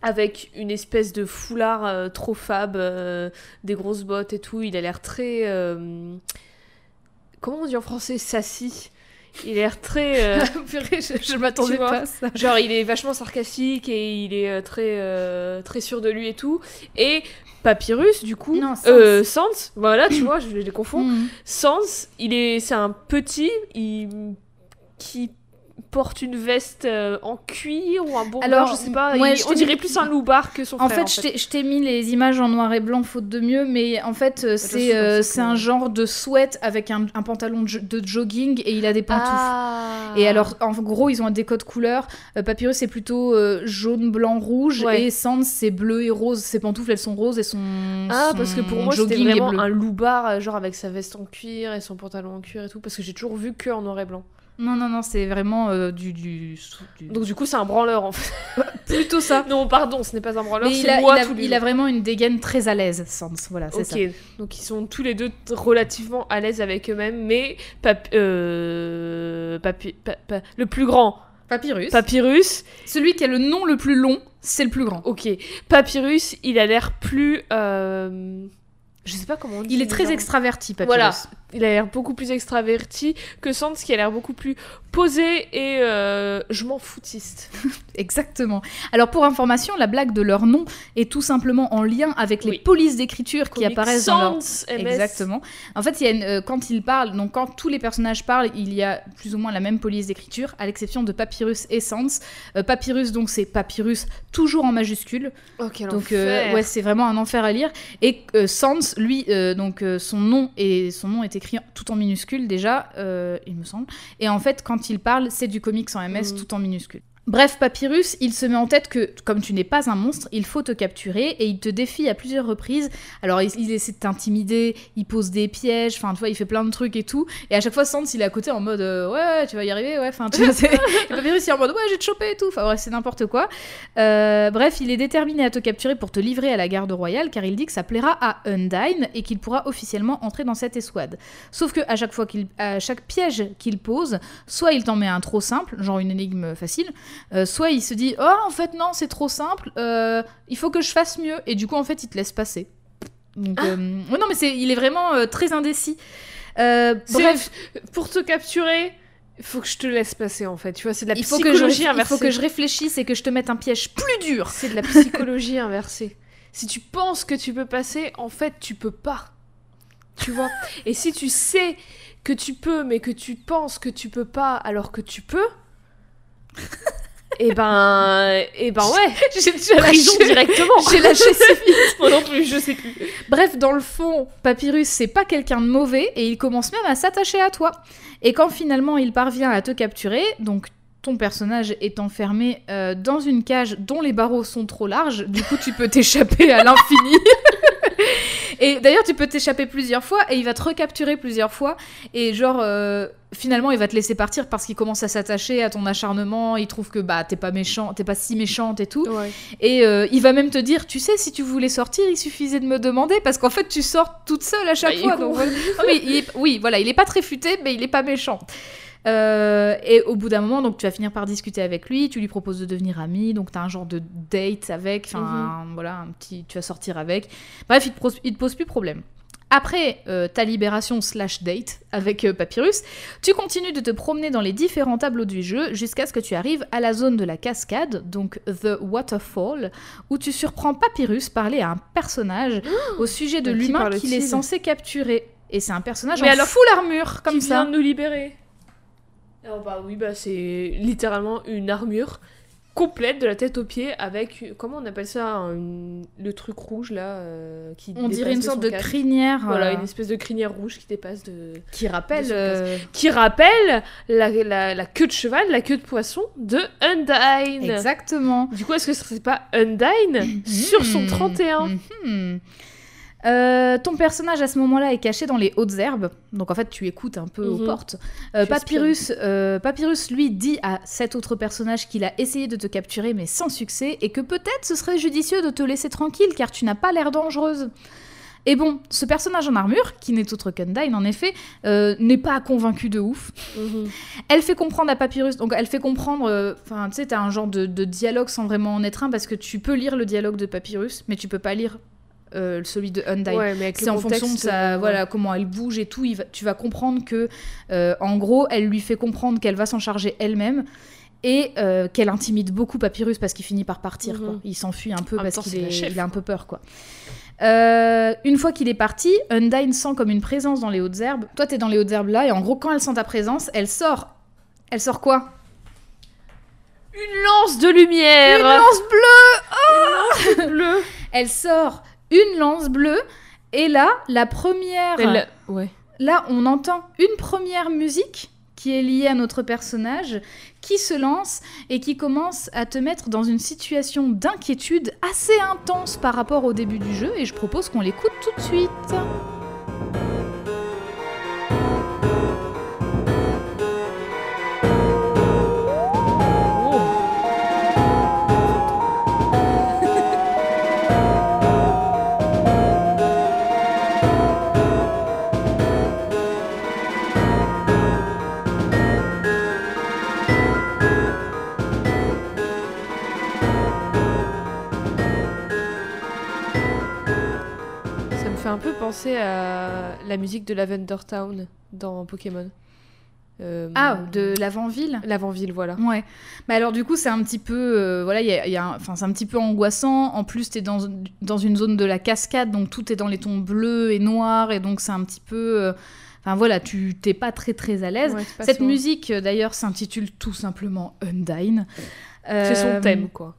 avec une espèce de foulard euh, trop fab, euh, des grosses bottes et tout. Il a l'air très... Comment on dit en français? Sassy. Il a l'air très. euh, [laughs] Purée, je, je m'attendais pas à ça. Genre, il est vachement sarcastique et il est euh, très, euh, très sûr de lui et tout. Et Papyrus, du coup. Non, Sans. euh, Sans, voilà, tu vois, je les confonds. Mhm. Sans, il est, c'est un petit il, qui porte une veste euh, en cuir ou un bomber, Alors, je sais pas. ouais, il- je on dirait mis- plus un loupard que son En frère. fait, je t'ai- je t'ai mis les images en noir et blanc faute de mieux, mais en fait, euh, c'est euh, c'est un que- genre de sweat avec un, un pantalon de, jo- de jogging et il a des pantoufles. Ah. Et alors, en gros, ils ont des codes couleurs. Euh, Papyrus, c'est plutôt jaune, blanc, rouge. Ouais. Et Sans, c'est bleu et rose. Ses pantoufles, elles sont roses et son. Ah, son parce que pour moi, c'était vraiment un loupard, genre avec sa veste en cuir et son pantalon en cuir et tout, parce que j'ai toujours vu que en noir et blanc. Non, non, non, c'est vraiment euh, du, du, du- Donc, du coup, c'est un branleur en fait. plutôt ça. [laughs] non, pardon, ce n'est pas un branleur, Mais il c'est a, moi il, a, tous les il a jours. vraiment une dégaine très à l'aise, Sans. Voilà, c'est ça. Ok, donc ils sont tous les deux t- relativement à l'aise avec eux-mêmes, mais Pap- euh, Papi- pa- pa- le plus grand, Papyrus. Papyrus, Celui qui a le nom le plus long, c'est le plus grand. ok, Papyrus, il a l'air plus... euh, je sais pas comment on dit. Il est très genre- extraverti, Papyrus. Voilà, il a l'air beaucoup plus extraverti que Sans, qui a l'air beaucoup plus posé et euh, je m'en foutiste. [laughs] Exactement. Alors pour information, la blague de leur nom est tout simplement en lien avec les Oui. polices d'écriture qui apparaissent dans leur... Sans MS. Exactement. En fait, il y a une- euh, quand ils parlent, donc quand tous les personnages parlent, il y a plus ou moins la même police d'écriture, à l'exception de Papyrus et Sans. Euh, Papyrus, donc c'est Papyrus toujours en majuscule. Oh, quel Donc enfer. ouais, c'est vraiment un enfer à lire. Et Sans, lui, donc son nom et son nom est écrit tout en minuscule déjà, euh, il me semble. Et en fait, quand il parle, c'est du comics en MS Mhm. tout en minuscule. Bref, Papyrus, il se met en tête que, comme tu n'es pas un monstre, il faut te capturer et il te défie à plusieurs reprises. Alors, il, il essaie de t'intimider, il pose des pièges, enfin, tu vois, il fait plein de trucs et tout. Et à chaque fois, Sans, il est à côté en mode euh, Ouais, tu vas y arriver, ouais, enfin, tu vois. c'est- [laughs] et Papyrus, il est en mode Ouais, j'ai te chopé et tout. Enfin, bref, c'est n'importe quoi. Euh, bref, il est déterminé à te capturer pour te livrer à la garde royale car il dit que ça plaira à Undyne et qu'il pourra officiellement entrer dans cette escouade. Sauf que à chaque fois qu'il, à chaque piège qu'il pose, soit il t'en met un trop simple, genre une énigme facile, euh, soit il se dit oh en fait non c'est trop simple, euh, il faut que je fasse mieux et du coup en fait il te laisse passer. Donc euh, non mais c'est, il est vraiment très indécis. Bref, pour te capturer, il faut que je te laisse passer en fait. Tu vois, c'est de la il faut, que je, psychologie il inversée. faut que je réfléchisse et que je te mette un piège plus dur. C'est de la psychologie [laughs] inversée. Si tu penses que tu peux passer, en fait, tu peux pas. Tu vois? Et si tu sais que tu peux, mais que tu penses que tu peux pas alors que tu peux, et ben, et ben ouais, [laughs] J'ai prison lâché- directement. J'ai lâché si vite. [laughs] Moi non plus, je sais plus. Bref, dans le fond, Papyrus, c'est pas quelqu'un de mauvais et il commence même à s'attacher à toi. Et quand finalement il parvient à te capturer, donc ton personnage est enfermé euh, dans une cage dont les barreaux sont trop larges, du coup tu peux t'échapper à l'infini. [laughs] et d'ailleurs tu peux t'échapper plusieurs fois et il va te recapturer plusieurs fois et genre euh, finalement il va te laisser partir parce qu'il commence à s'attacher à ton acharnement, il trouve que bah t'es pas méchant, t'es pas si méchante et tout. Ouais. Et euh, il va même te dire, tu sais, si tu voulais sortir, il suffisait de me demander, parce qu'en fait, tu sors toute seule à chaque Bah, fois. donc voilà. Non, mais il est- oui, voilà, il est pas très futé, mais il est pas méchant. Euh, et au bout d'un moment, donc tu vas finir par discuter avec lui, tu lui proposes de devenir ami, donc tu as un genre de date avec, enfin Mhm. voilà, un petit, tu vas sortir avec. Bref, il te pose, il te pose plus problème. Après euh, ta libération slash date avec euh, Papyrus, tu continues de te promener dans les différents tableaux du jeu jusqu'à ce que tu arrives à la zone de la cascade, donc The Waterfall, où tu surprends Papyrus parler à un personnage au sujet de l'humain qu'il est censé capturer. Et c'est un personnage Mais en alors, full armure, comme Qui ça. vient de nous libérer? Alors bah oui, bah c'est littéralement une armure complète de la tête aux pieds avec comment on appelle ça un- le truc rouge là euh, qui On dirait une de sorte de casque. crinière Voilà, euh, une espèce de crinière rouge qui dépasse de qui rappelle. de euh, qui rappelle la, la, la queue de cheval, la queue de poisson de Undyne. Exactement. Du coup, est-ce que ce serait pas Undyne [coughs] sur son Mhm. 31 Mhm. Euh, ton personnage à ce moment-là est caché dans les hautes herbes, donc en fait tu écoutes un peu aux Mhm. portes. Euh, Papyrus, euh, Papyrus lui dit à cet autre personnage qu'il a essayé de te capturer mais sans succès et que peut-être ce serait judicieux de te laisser tranquille car tu n'as pas l'air dangereuse. Et bon, ce personnage en armure, qui n'est autre qu'Undyne en effet, euh, n'est pas convaincu de ouf. Mhm. Elle fait comprendre à Papyrus, donc elle fait comprendre, euh, enfin tu sais, t'as un genre de, de dialogue sans vraiment en être un parce que tu peux lire le dialogue de Papyrus, mais tu peux pas lire euh, celui de Undyne. Ouais, C'est en fonction de sa, euh, voilà, comment elle bouge et tout. il va- tu vas comprendre que, euh, en gros, elle lui fait comprendre qu'elle va s'en charger elle-même et euh, qu'elle intimide beaucoup Papyrus parce qu'il finit par partir. Mhm. quoi. Il s'enfuit un peu En parce qu'il a un peu peur. quoi. Euh, une fois qu'il est parti, Undyne sent comme une présence dans les hautes herbes. Toi, t'es dans les hautes herbes là, et en gros, quand elle sent ta présence, elle sort. Elle sort quoi? Une lance de lumière Une lance bleue bleue [laughs] Elle sort une lance bleue, et là, la première. Elle- Ouais. Là, on entend une première musique qui est liée à notre personnage, qui se lance et qui commence à te mettre dans une situation d'inquiétude assez intense par rapport au début du jeu, et je propose qu'on l'écoute tout de suite. Un peu penser à la musique de Lavender Town dans Pokémon. Euh, Ah, de l'avant-ville L'avant-ville, voilà. Ouais. Bah alors du coup c'est un petit peu, euh, voilà, il y a, y a un- c'est un petit peu angoissant. En plus t'es dans dans une zone de la cascade, donc tout est dans les tons bleus et noirs, et donc c'est un petit peu, euh, enfin voilà, tu t'es pas très très à l'aise. Ouais, Cette souvent. musique d'ailleurs s'intitule tout simplement Undyne. C'est son thème, quoi.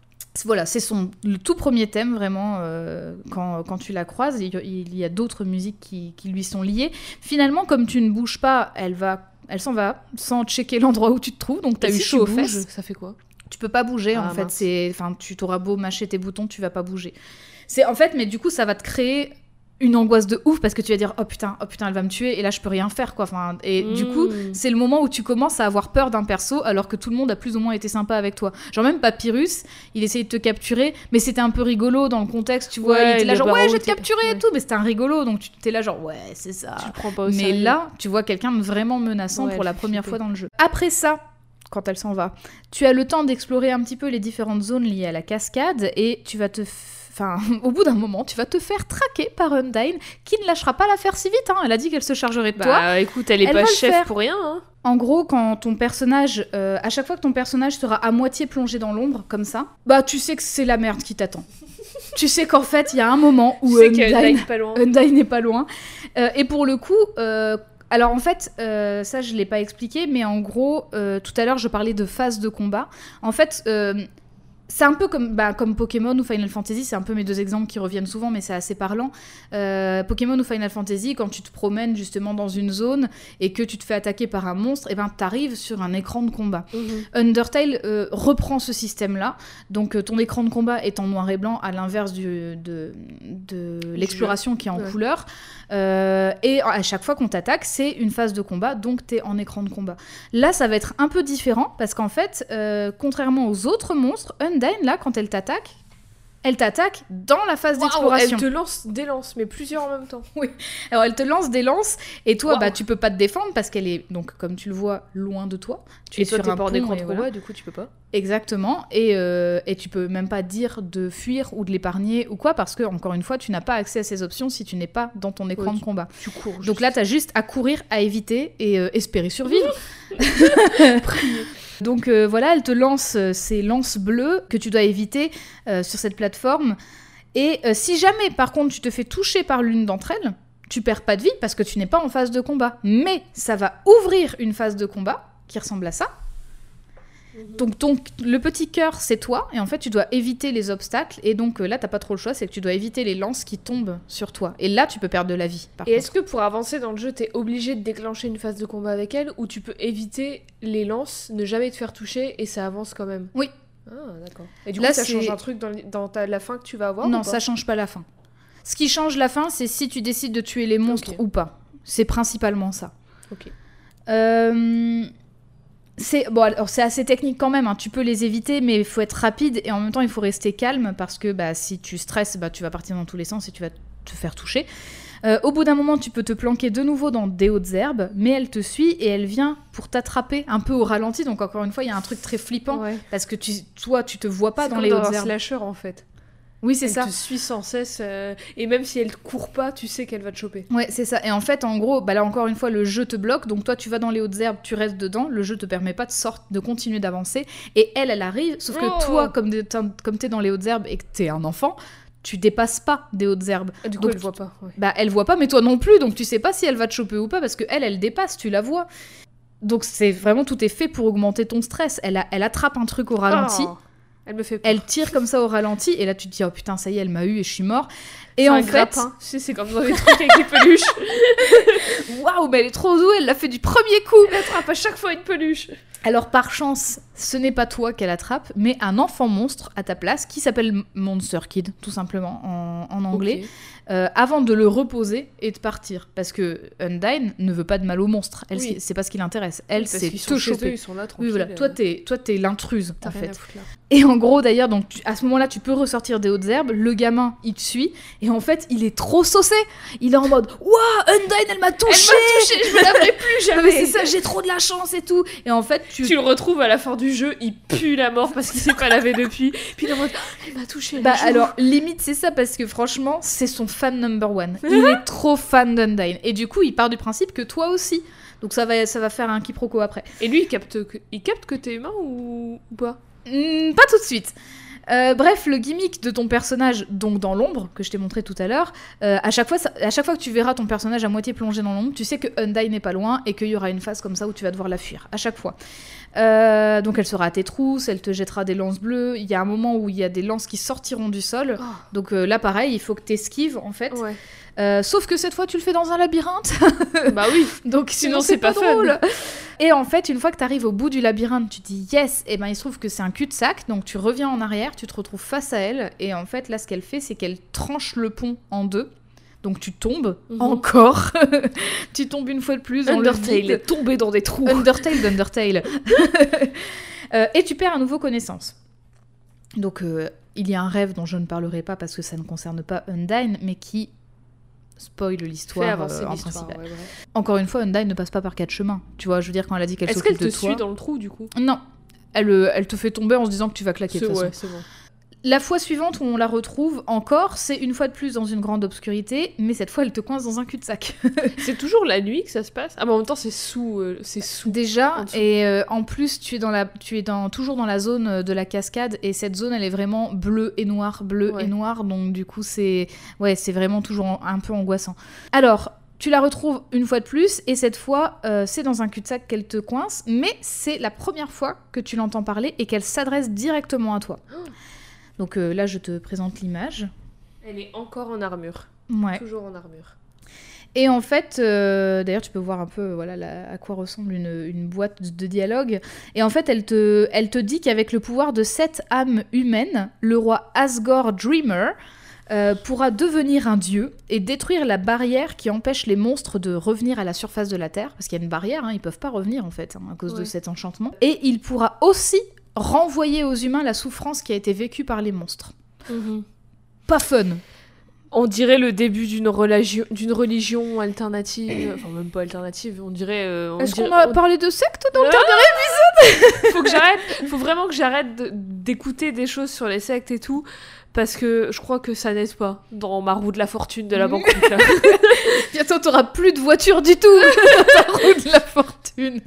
Voilà, c'est son le tout premier thème vraiment euh, quand, quand tu la croises. Il, y- il y a d'autres musiques qui, qui lui sont liées. Finalement, comme tu ne bouges pas, elle va, elle s'en va sans checker l'endroit où tu te trouves. Donc tu as eu chaud aux fesses. Ça fait quoi? Tu peux pas bouger en Ah, fait. C'est, enfin, tu t'auras beau mâcher tes boutons, tu vas pas bouger. C'est en fait, mais du coup, ça va te créer une angoisse de ouf parce que tu vas dire oh putain, oh putain, elle va me tuer et là je peux rien faire quoi. Enfin, et du coup, Mm. c'est le moment où tu commences à avoir peur d'un perso alors que tout le monde a plus ou moins été sympa avec toi. Genre même Papyrus, il essayait de te capturer, mais c'était un peu rigolo dans le contexte, tu vois. Ouais, il était là genre ouais, je vais te capturer et tout, mais c'était un rigolo, donc tu t'es là genre ouais, c'est ça. Tu pas Mais sérieux. là, tu vois quelqu'un de vraiment menaçant Ouais, pour la première fois dans le jeu. Après ça, quand elle s'en va, tu as le temps d'explorer un petit peu les différentes zones liées à la cascade et tu vas te... Enfin, [laughs] au bout d'un moment, tu vas te faire traquer par Undyne qui ne lâchera pas l'affaire si vite. hein. Elle a dit qu'elle se chargerait de toi. Bah écoute, elle est Elle pas chef pour rien. Hein. En gros, quand ton personnage, euh, à chaque fois que ton personnage sera à moitié plongé dans l'ombre, comme ça, bah tu sais que c'est la merde qui t'attend. [laughs] tu sais qu'en fait, il y a un moment où Tu sais qu'elle Undyne, est pas loin. [laughs] Undyne n'est pas loin. Euh, et pour le coup, euh, alors en fait, euh, ça je l'ai pas expliqué, mais en gros, euh, tout à l'heure je parlais de phase de combat. En fait, euh, c'est un peu comme, bah, comme Pokémon ou Final Fantasy, c'est un peu mes deux exemples qui reviennent souvent, mais c'est assez parlant. Euh, Pokémon ou Final Fantasy, quand tu te promènes justement dans une zone et que tu te fais attaquer par un monstre, et ben t'arrives sur un écran de combat. Mhm. Undertale euh, reprend ce système-là. Donc euh, ton écran de combat est en noir et blanc, à l'inverse de, de l'exploration qui est en Ouais. couleur. Euh, et à chaque fois qu'on t'attaque, c'est une phase de combat, donc t'es en écran de combat. Là, ça va être un peu différent, parce qu'en fait, euh, contrairement aux autres monstres, Undyne, là, quand elle t'attaque, elle t'attaque dans la phase Waouh, d'exploration. elle te lance des lances, mais plusieurs en même temps. Alors elle te lance des lances et toi Waouh. bah tu peux pas te défendre parce qu'elle est donc comme tu le vois loin de toi. Tu Et es toi, sur un pas en pont écran et de voilà. du coup, tu peux pas. Exactement et, euh, et tu peux même pas dire de fuir ou de l'épargner ou quoi parce que encore une fois tu n'as pas accès à ces options si tu n'es pas dans ton écran Ouais, de combat. Tu cours. Donc là t'as juste à courir, à éviter et euh, espérer survivre. [laughs] [laughs] Donc euh, voilà, elle te lance euh, ces lances bleues que tu dois éviter euh, sur cette plateforme. Et si jamais, par contre, tu te fais toucher par l'une d'entre elles, tu perds pas de vie parce que tu n'es pas en phase de combat. Mais ça va ouvrir une phase de combat qui ressemble à ça. Donc ton, le petit cœur, c'est toi, et en fait, tu dois éviter les obstacles. Et donc euh, là, t'as pas trop le choix, c'est que tu dois éviter les lances qui tombent sur toi. Et là, tu peux perdre de la vie. Par Et est-ce que pour avancer dans le jeu, t'es obligé de déclencher une phase de combat avec elle ou tu peux éviter les lances, ne jamais te faire toucher et ça avance quand même? Oui. Ah, d'accord. Et du Là, coup, ça change un truc dans, ta- la fin que tu vas avoir Non, ça change pas la fin. Ce qui change la fin, c'est si tu décides de tuer les monstres ou pas. C'est principalement ça. Ok. Euh, C'est bon, alors c'est assez technique quand même. hein. Tu peux les éviter, mais il faut être rapide et en même temps il faut rester calme parce que bah, si tu stresses, bah, tu vas partir dans tous les sens et tu vas te faire toucher. Euh, au bout d'un moment, tu peux te planquer de nouveau dans des hautes herbes, mais elle te suit et elle vient pour t'attraper un peu au ralenti. Donc encore une fois, il y a un truc très flippant Ouais. parce que tu, toi, tu te vois pas C'est dans les hautes un herbes. slasher en fait. Oui, c'est Elle ça. te suit sans cesse. euh, et même si elle te court pas, tu sais qu'elle va te choper. Ouais, c'est ça. Et en fait, en gros, bah là encore une fois, le jeu te bloque. Donc toi, tu vas dans les hautes herbes, tu restes dedans. Le jeu te permet pas de sortir, de continuer d'avancer. Et elle, elle arrive. Sauf que Oh. toi, comme t'es- dans les hautes herbes et que t'es un enfant, tu dépasses pas des hautes herbes. Ah, du coup, Donc, elle voit pas. ouais. Bah, elle voit pas, mais toi non plus. Donc tu sais pas si elle va te choper ou pas parce que elle, elle dépasse. Tu la vois. Donc c'est vraiment tout est fait pour augmenter ton stress. Elle, a- elle attrape un truc au ralenti. Oh, elle me fait peur. Elle tire comme ça au ralenti et là tu te dis oh putain ça y est elle m'a eu et je suis mort et en un fait grappin. Sais, c'est comme dans les trucs avec les peluches. [laughs] waouh mais elle est trop douée elle l'a fait du premier coup Elle attrape à chaque fois une peluche. Alors par chance ce n'est pas toi qu'elle attrape mais un enfant monstre à ta place qui s'appelle Monster Kid tout simplement en, en anglais euh, avant de le reposer et de partir parce que Undyne ne veut pas de mal au monstre elle Oui. c'est- pas ce qui l'intéresse elle Oui, c'est te eux, choper ils sont là, oui voilà toi euh, t'es toi t'es l'intruse en fait. Et en gros, d'ailleurs, donc tu- à ce moment-là, tu peux ressortir des hautes herbes. Le gamin, il te suit. Et en fait, il est trop saucé. Il est en mode Waouh, Undyne, elle m'a touché touché, je me laverai plus jamais. mais c'est ça, j'ai trop de la chance et tout. Et en fait, tu. Tu le retrouves à la fin du jeu, il pue la mort parce qu'il s'est pas lavé depuis. Puis il est en mode, Ah, elle m'a touché. Bah alors, limite, c'est ça parce que franchement, c'est son fan number one. Il est [laughs] trop fan d'Undyne. Et du coup, il part du principe que toi aussi. Donc ça va, ça va faire un quiproquo après. Et lui, il capte que, il capte que t'es humain ou, ou pas? Hmm, pas tout de suite. Euh, bref, le gimmick de ton personnage, donc dans l'ombre, que je t'ai montré tout à l'heure, euh, à, chaque fois, ça- à chaque fois que tu verras ton personnage à moitié plongé dans l'ombre, tu sais que Undyne n'est pas loin et qu'il y aura une phase comme ça où tu vas devoir la fuir, à chaque fois. Euh, donc elle sera à tes trousses, elle te jettera des lances bleues, il y a un moment où il y a des lances qui sortiront du sol, donc euh, là pareil, il faut que tu esquives en fait. Ouais. Euh, sauf que cette fois tu le fais dans un labyrinthe, bah oui. [laughs] donc Sinon, sinon, c'est pas, pas fun. Et en fait, une fois que tu arrives au bout du labyrinthe, tu dis yes, et ben il se trouve que c'est un cul-de-sac, donc tu reviens en arrière, tu te retrouves face à elle, et en fait là ce qu'elle fait, c'est qu'elle tranche le pont en deux. Donc tu tombes Mhm. encore, [laughs] tu tombes une fois de plus dans le Undertale vide. est tombé dans des trous. Undertale d'Undertale. [laughs] Euh, et tu perds à nouveau connaissance. Donc euh, il y a un rêve dont je ne parlerai pas parce que ça ne concerne pas Undyne, mais qui spoil l'histoire euh, en l'histoire. principe. ouais, ouais. Encore une fois, Undyne ne passe pas par quatre chemins. Tu vois, je veux dire, quand elle a dit qu'elle Est-ce qu'elle s'occupe te de toi... suit dans le trou du coup? Non. Elle, euh, elle te fait tomber en se disant que tu vas claquer de C'est toute façon. ouais, c'est bon. La fois suivante où on la retrouve encore, c'est une fois de plus dans une grande obscurité, mais cette fois elle te coince dans un cul-de-sac. [laughs] C'est toujours la nuit que ça se passe? Ah, mais en même temps, c'est sous. euh, c'est sous. Déjà, En et euh, en plus tu es, dans la, tu es dans, toujours dans la zone euh, de la cascade, et cette zone elle est vraiment bleue et noire, bleue Ouais. et noire, donc du coup c'est ouais, c'est vraiment toujours un peu angoissant. Alors, tu la retrouves une fois de plus, et cette fois euh, c'est dans un cul-de-sac qu'elle te coince, mais c'est la première fois que tu l'entends parler et qu'elle s'adresse directement à toi. Oh. Donc euh, là je te présente l'image. Elle est encore en armure. Ouais. Toujours en armure. Et en fait, euh, d'ailleurs, tu peux voir un peu voilà, la- à quoi ressemble une, une boîte de, dialogue. Et en fait, elle te, elle te dit qu'avec le pouvoir de sept âmes humaines, le roi Asgore Dreamer euh, pourra devenir un dieu et détruire la barrière qui empêche les monstres de revenir à la surface de la Terre. Parce qu'il y a une barrière, hein, ils peuvent pas revenir en fait, hein, à cause de cet enchantement. Et il pourra aussi renvoyer aux humains la souffrance qui a été vécue par les monstres. Pas fun. On dirait le début d'une relation, d'une religion alternative. [clears throat] Enfin, même pas alternative. On dirait. euh, on Est-ce qu'on a on- parlé de secte dans le Ah [laughs] Faut que j'arrête. Faut vraiment que j'arrête d'écouter des choses sur les sectes et tout. Parce que je crois que ça n'aide pas dans ma roue de la fortune de la banque. [laughs] là. Bientôt, t'auras plus de voiture du tout dans [laughs] ta roue de la fortune.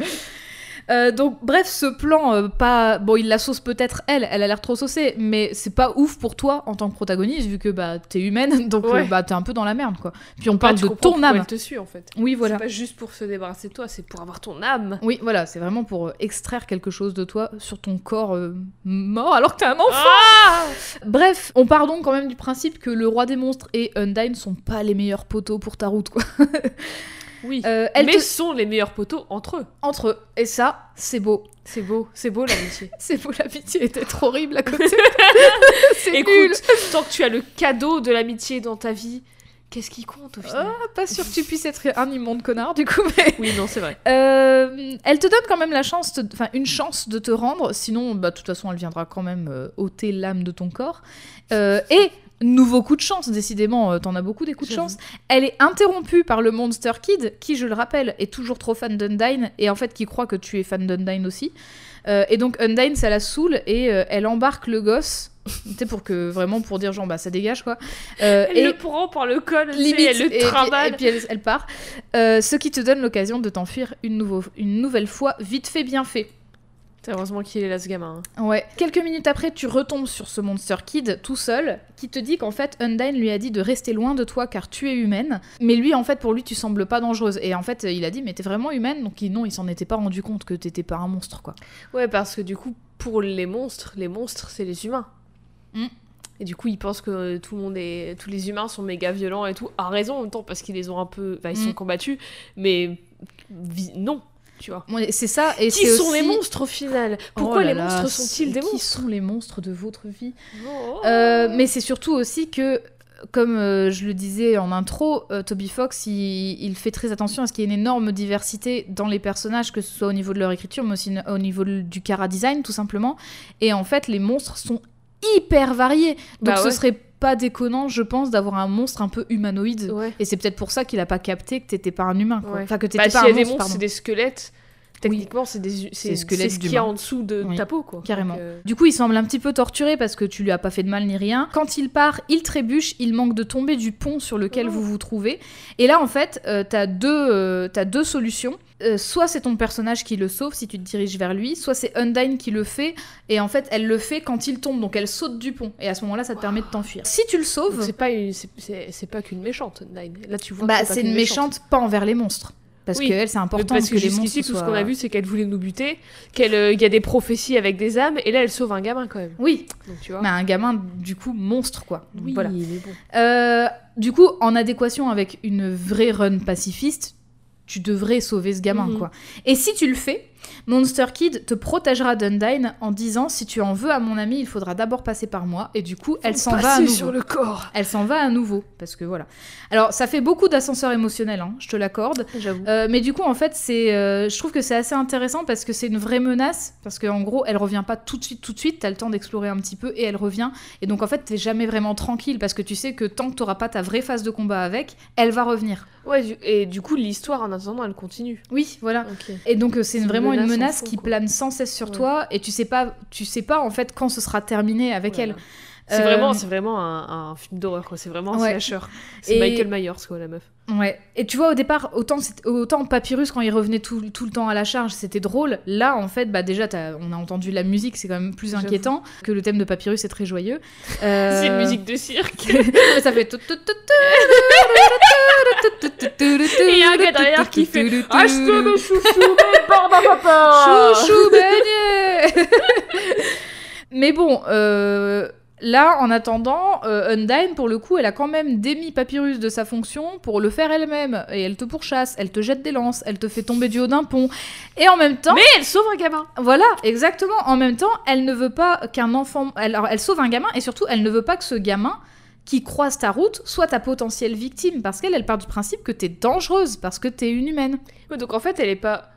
Euh, donc, bref, ce plan, euh, pas. Bon, il la sauce peut-être elle, elle a l'air trop saucée, mais c'est pas ouf pour toi en tant que protagoniste, vu que bah, t'es humaine, [laughs] donc Ouais. euh, bah, t'es un peu dans la merde, quoi. Puis on Là, parle de ton âme. Elle te suit en fait. Oui, voilà. C'est pas juste pour se débarrasser de toi, c'est pour avoir ton âme. Oui, voilà, c'est vraiment pour extraire quelque chose de toi sur ton corps mort alors que t'es un enfant. Ah Bref, on part donc quand même du principe que le roi des monstres et Undyne sont pas les meilleurs poteaux pour ta route, quoi. [laughs] oui. Euh, Mais te- sont les meilleurs poteaux entre eux. Entre eux. Et ça, c'est beau. C'est beau, c'est beau l'amitié. [laughs] C'est beau, l'amitié était trop horrible à côté. [laughs] c'est nul. Écoute, tant que tu as le cadeau de l'amitié dans ta vie, qu'est-ce qui compte au final Ah, pas sûr que tu [laughs] puisses être un immonde connard, du coup, mais... Oui, non, c'est vrai. Euh, elle te donne quand même la chance, enfin une chance de te rendre, sinon, bah, de toute façon, elle viendra quand même euh, ôter l'âme de ton corps. Euh, et nouveau coup de chance, décidément, euh, t'en as beaucoup des coups de chance. Elle est interrompue par le Monster Kid, qui, je le rappelle, est toujours trop fan d'Undyne, et en fait qui croit que tu es fan d'Undyne aussi. Euh, et donc Undyne, ça la saoule, et euh, elle embarque le gosse [laughs] tu sais, pour que vraiment pour dire genre bah ça dégage quoi. Euh, Elle le prend par le col, limite, elle le et, trimballe. et puis elle, elle part. Euh, ce qui te donne l'occasion de t'enfuir une, nouveau- une nouvelle fois, vite fait, bien fait. Heureusement qu'il est là ce gamin. hein. Ouais. Quelques minutes après, tu retombes sur ce Monster Kid tout seul, qui te dit qu'en fait, Undyne lui a dit de rester loin de toi car tu es humaine. Mais lui, en fait, pour lui, tu sembles pas dangereuse. Et en fait, il a dit, mais t'es vraiment humaine? Donc il- non, il s'en était pas rendu compte que t'étais pas un monstre, quoi. Ouais, parce que du coup, pour les monstres, les monstres, c'est les humains. Mm. Et du coup, ils pensent que tout le monde est, tous les humains sont méga violents et tout. À raison en même temps parce qu'ils les ont un peu, enfin, ils Mm. sont combattus, mais non, tu vois. C'est ça. Et Qui sont les monstres au final? Pourquoi Oh là les là, monstres sont-ils des Qui monstres? sont les monstres de votre vie? Oh. Euh, mais c'est surtout aussi que, comme euh, je le disais en intro, euh, Toby Fox, il, il fait très attention à ce qu'il y ait une énorme diversité dans les personnages, que ce soit au niveau de leur écriture, mais aussi au niveau du cara design, tout simplement. Et en fait, les monstres sont hyper variés. Donc Bah ce ouais. serait pas déconnant, je pense, d'avoir un monstre un peu humanoïde. Ouais. Et c'est peut-être pour ça qu'il a pas capté que t'étais pas un humain. quoi. Ouais. Enfin, que t'étais Bah, pas s'il y un a des monstre, monstres, pardon. c'est des squelettes. Techniquement, c'est des c'est C'est squelettes c'est ce qu'il y a en dessous de Oui. ta peau, quoi. Carrément. Donc, euh, Du coup, il semble un petit peu torturé parce que tu lui as pas fait de mal ni rien. Quand il part, il trébuche, il manque de tomber du pont sur lequel Oh. vous vous trouvez. Et là, en fait, euh, t'as deux, euh, t'as deux solutions. Euh, soit c'est ton personnage qui le sauve si tu te diriges vers lui, soit c'est Undyne qui le fait, et en fait elle le fait quand il tombe, donc elle saute du pont, et à ce moment-là ça te permet de t'enfuir. Si tu le sauves, c'est pas une- c'est- pas qu'une méchante, Nine. Là, tu vois. bah, c'est une méchante pas envers les monstres. Parce Oui. que elle, c'est important parce que, que les monstres tout ce qu'on a vu, c'est qu'elle voulait nous buter, qu'il y a des prophéties avec des âmes, et là, elle sauve un gamin quand même. Oui, Donc, tu vois. mais un gamin du coup monstre quoi. Donc, oui, voilà. bon. Euh, du coup, en adéquation avec une vraie run pacifiste, tu devrais sauver ce gamin, Mhm. quoi. Et si tu le fais, Monster Kid te protégera d'Undyne en disant si tu en veux à mon ami, il faudra d'abord passer par moi. Et du coup, elle s'en va à nouveau. sur le corps. Elle s'en va à nouveau, parce que voilà. Alors, ça fait beaucoup d'ascenseurs émotionnels, hein, je te l'accorde. J'avoue. Euh, mais du coup, en fait, c'est, euh, je trouve que c'est assez intéressant parce que c'est une vraie menace. Parce qu'en gros, elle revient pas tout de suite, tout de suite. T'as le temps d'explorer un petit peu et elle revient. Et donc, en fait, t'es jamais vraiment tranquille parce que tu sais que tant que t'auras pas ta vraie phase de combat avec, elle va revenir. Ouais, et du coup, l'histoire, en attendant, elle continue. Oui, voilà. Et donc, euh, c'est une vraiment une menace en menace fond, qui quoi. plane sans cesse sur Ouais. toi et tu sais pas, tu sais pas en fait quand ce sera terminé avec Voilà. elle. C'est Euh, vraiment, c'est vraiment un, un film d'horreur, quoi. C'est vraiment un Ouais. slasher. C'est Et- Michael Myers, quoi, la meuf. Ouais. Et tu vois, au départ, autant, autant Papyrus, quand il revenait tout, tout le temps à la charge, c'était drôle. Là, en fait, bah, déjà, on a entendu la musique, c'est quand même plus inquiétant que le thème de Papyrus est très joyeux. [laughs] Euh, C'est une musique de cirque. [laughs] ça fait. Et il y a un gars derrière qui fait Achetez mes chouchous, mes barbapapa Chouchou beignet [laughs] Mais bon, euh, là, en attendant, euh, Undyne, pour le coup, elle a quand même démis Papyrus de sa fonction pour le faire elle-même. Et elle te pourchasse, elle te jette des lances, elle te fait tomber du haut d'un pont. Et en même temps, Mais elle sauve un gamin. voilà, exactement. En même temps, elle ne veut pas qu'un enfant. Elle, alors, elle sauve un gamin et surtout, elle ne veut pas que ce gamin qui croise ta route soit ta potentielle victime. Parce qu'elle, elle part du principe que t'es dangereuse, parce que t'es une humaine. Ouais, donc en fait, elle est pas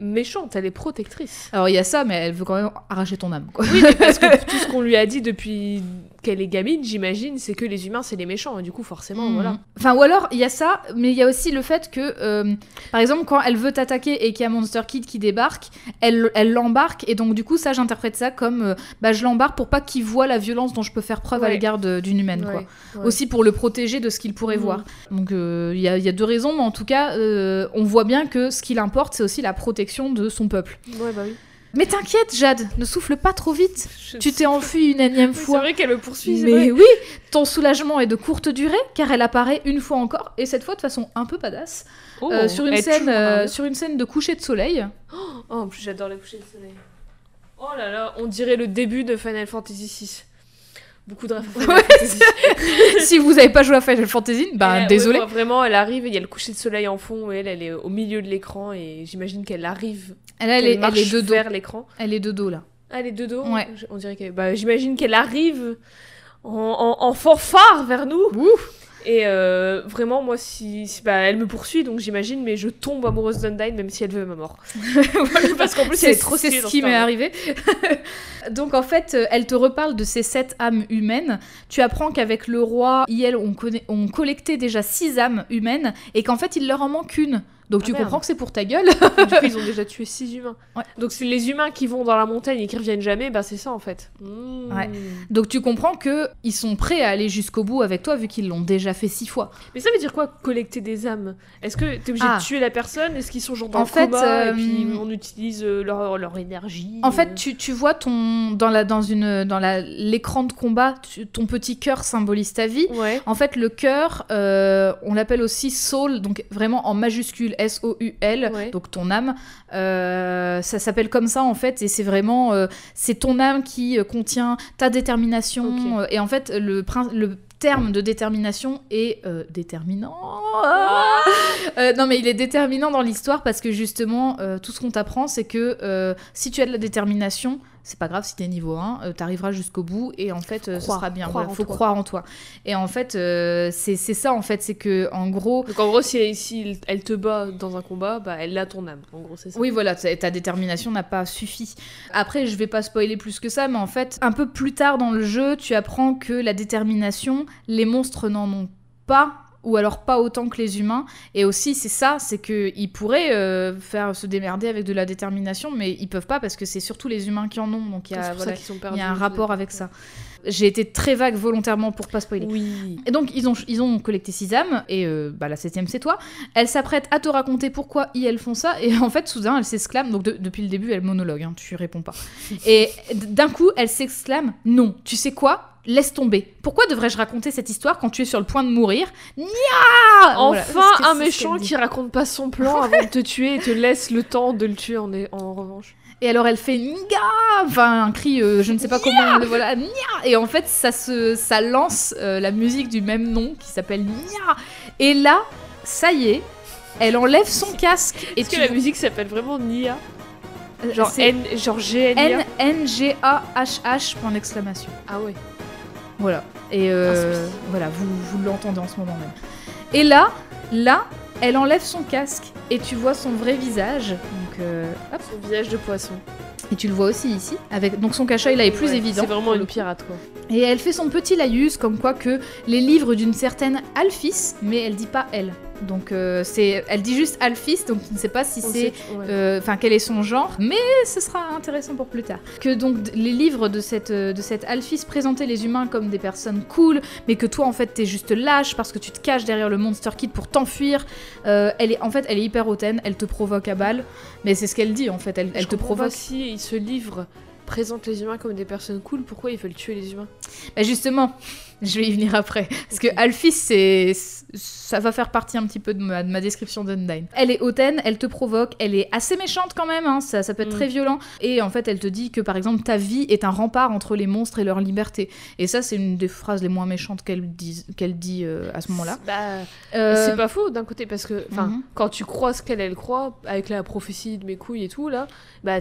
méchante, elle est protectrice. Alors, il y a ça, mais elle veut quand même arracher ton âme, quoi. Oui, mais parce que [laughs] tout ce qu'on lui a dit depuis qu'elle est gamine, j'imagine, c'est que les humains, c'est les méchants. Et du coup, forcément, Mhm. voilà. Enfin, ou alors, il y a ça, mais il y a aussi le fait que, euh, par exemple, quand elle veut t'attaquer et qu'il y a Monster Kid qui débarque, elle elle l'embarque, et donc du coup, ça, j'interprète ça comme, euh, bah, je l'embarque pour pas qu'il voit la violence dont je peux faire preuve à l'égard d'une humaine, quoi. Ouais. Aussi pour le protéger de ce qu'il pourrait Mhm. voir. Donc, euh, il y, a, il y a deux raisons, mais en tout cas, on voit bien que ce qui l'importe, c'est aussi la protection de son peuple. Ouais, bah oui. Mais t'inquiète, Jade, ne souffle pas trop vite. Je- Tu t'es enfui une énième Oui, C'est fois. vrai qu'elle me poursuit, Mais vrai. oui, ton soulagement est de courte durée car elle apparaît une fois encore et cette fois de façon un peu badass Oh, euh, sur une scène euh, sur une scène de coucher de soleil. Oh, en plus, j'adore les couchers de soleil. Oh là là, on dirait le début de Final Fantasy VI. Beaucoup de [laughs] Ouais, si vous n'avez pas joué à Final Fantasy, bah ouais, désolé. ouais, vraiment, elle arrive et il y a le coucher de soleil en fond et elle, elle est au milieu de l'écran et j'imagine qu'elle arrive, Elle, est, elle marche est de dos. vers l'écran. Elle est de dos là. Ah, elle est de dos Ouais. On dirait qu'elle... Bah, j'imagine qu'elle arrive en, en- en fanfare vers nous. Et euh, vraiment, moi, si, si- bah, elle me poursuit, donc j'imagine, mais je tombe amoureuse d'Undyne, même si elle veut ma mort. [laughs] Parce qu'en plus, elle est trop c'est ce qui m'est arrivé. [laughs] Donc en fait, euh, elle te reparle de ces sept âmes humaines. Tu apprends qu'avec le roi, Iel, on, connaît- on collectait déjà six âmes humaines et qu'en fait, il leur en manque une Donc Ah, tu merde. comprends que c'est pour ta gueule. [laughs] du coup, ils ont déjà tué 6 humains. Ouais. Donc c'est les humains qui vont dans la montagne et qui reviennent jamais, bah c'est ça en fait. Mmh. Ouais. Donc tu comprends que ils sont prêts à aller jusqu'au bout avec toi vu qu'ils l'ont déjà fait six fois. Mais ça veut dire quoi collecter des âmes? Est-ce que t'es obligé Ah. de tuer la personne? Est-ce qu'ils sont genre dans En le fait, coma euh, et puis on utilise euh, leur, leur énergie En euh, fait, tu, tu vois ton dans la dans une dans la l'écran de combat, tu- ton petit cœur symbolise ta vie. Ouais. En fait, le cœur, euh, on l'appelle aussi soul, donc vraiment en majuscule S O U L, Ouais. donc ton âme. Euh, ça s'appelle comme ça en fait, et c'est vraiment euh, c'est ton âme qui euh, contient ta détermination. Et en fait, le le terme de détermination est euh, déterminant. Ah Euh, non, mais il est déterminant dans l'histoire parce que justement, euh, tout ce qu'on t'apprend, c'est que si tu as de la détermination, c'est pas grave si t'es niveau 1, euh, t'arriveras jusqu'au bout et en fait, euh, ce sera bien. en faut toi. croire en toi. Et en fait, euh, c'est c'est ça en fait, c'est que en gros, Donc en gros, si, si elle te bat dans un combat, bah elle a ton âme. En gros, c'est ça. Oui, voilà, ta ta détermination n'a pas suffi. Après, je vais pas spoiler plus que ça, mais en fait, un peu plus tard dans le jeu, tu apprends que la détermination, les monstres n'en ont pas. Ou alors pas autant que les humains. Et aussi, c'est ça, c'est qu'ils pourraient euh, faire se démerder avec de la détermination, mais ils peuvent pas parce que c'est surtout les humains qui en ont. Donc il y a, voilà, y un rapport avec ça. J'ai été très vague volontairement pour pas spoiler. Oui. Et donc, ils ont, ils ont collecté six âmes, et euh, bah, la septième, c'est toi. Elle s'apprête à te raconter pourquoi ils, elles font ça, et en fait, soudain, elle s'exclame. Donc, de- depuis le début, elle monologue, hein, tu réponds pas. [laughs] Et d'un coup, elle s'exclame Non, tu sais quoi? Laisse tomber. Pourquoi devrais-je raconter cette histoire quand tu es sur le point de mourir Nia Voilà, Enfin, un méchant qui raconte pas son plan avant de te tuer et te laisse le temps de le tuer en, en revanche. Et alors elle fait Nga Enfin un cri, euh, je ne sais pas comment le voilà, Nia Et en fait ça, se, ça lance euh, la musique du même nom qui s'appelle Nia Et là, ça y est, elle enlève son casque Est-ce que la musique s'appelle vraiment Nia Euh, Genre c'est N, genre GNIA N-N-G-A-H-H point d'exclamation. Ah ouais. Voilà. Et euh, Ah, voilà, vous, vous l'entendez en ce moment même. Et là, là, elle enlève son casque et tu vois son vrai visage. Euh, hop. Son visage de poisson. Et tu le vois aussi ici. Avec, donc son cachet, là, est plus Ouais, évident. C'est vraiment une pirate quoi. Et elle fait son petit laïus comme quoi que les livres d'une certaine Alphys, mais elle dit pas elle. Donc euh, c'est, elle dit juste Alphys, donc tu ne sais pas si On c'est, sait- ouais. euh, enfin quel est son genre, mais ce sera intéressant pour plus tard. Que donc les livres de cette de cette Alphys présentaient les humains comme des personnes cool, mais que toi en fait t'es juste lâche parce que tu te caches derrière le Monster Kid pour t'enfuir. Euh, elle est en fait elle est hyper hautaine, elle te provoque à balle, mais c'est ce qu'elle dit en fait, elle, te comprends pas provoque. si ce livre présente les humains comme des personnes cool, pourquoi ils veulent tuer les humains? Bah justement, [laughs] je vais y venir après. Parce que Alphys, c'est, ça va faire partie un petit peu de ma, de ma description d'Undyne. Elle est hautaine, elle te provoque, elle est assez méchante quand même, hein, ça, ça peut être Mm. très violent. Et en fait, elle te dit que par exemple, ta vie est un rempart entre les monstres et leur liberté. Et ça, c'est une des phrases les moins méchantes qu'elle dit, qu'elle dit euh, à ce moment-là. Bah, Euh, c'est pas faux d'un côté parce que, enfin, Mhm. quand tu crois ce qu'elle elle croit avec la prophétie de mes couilles et tout là, bah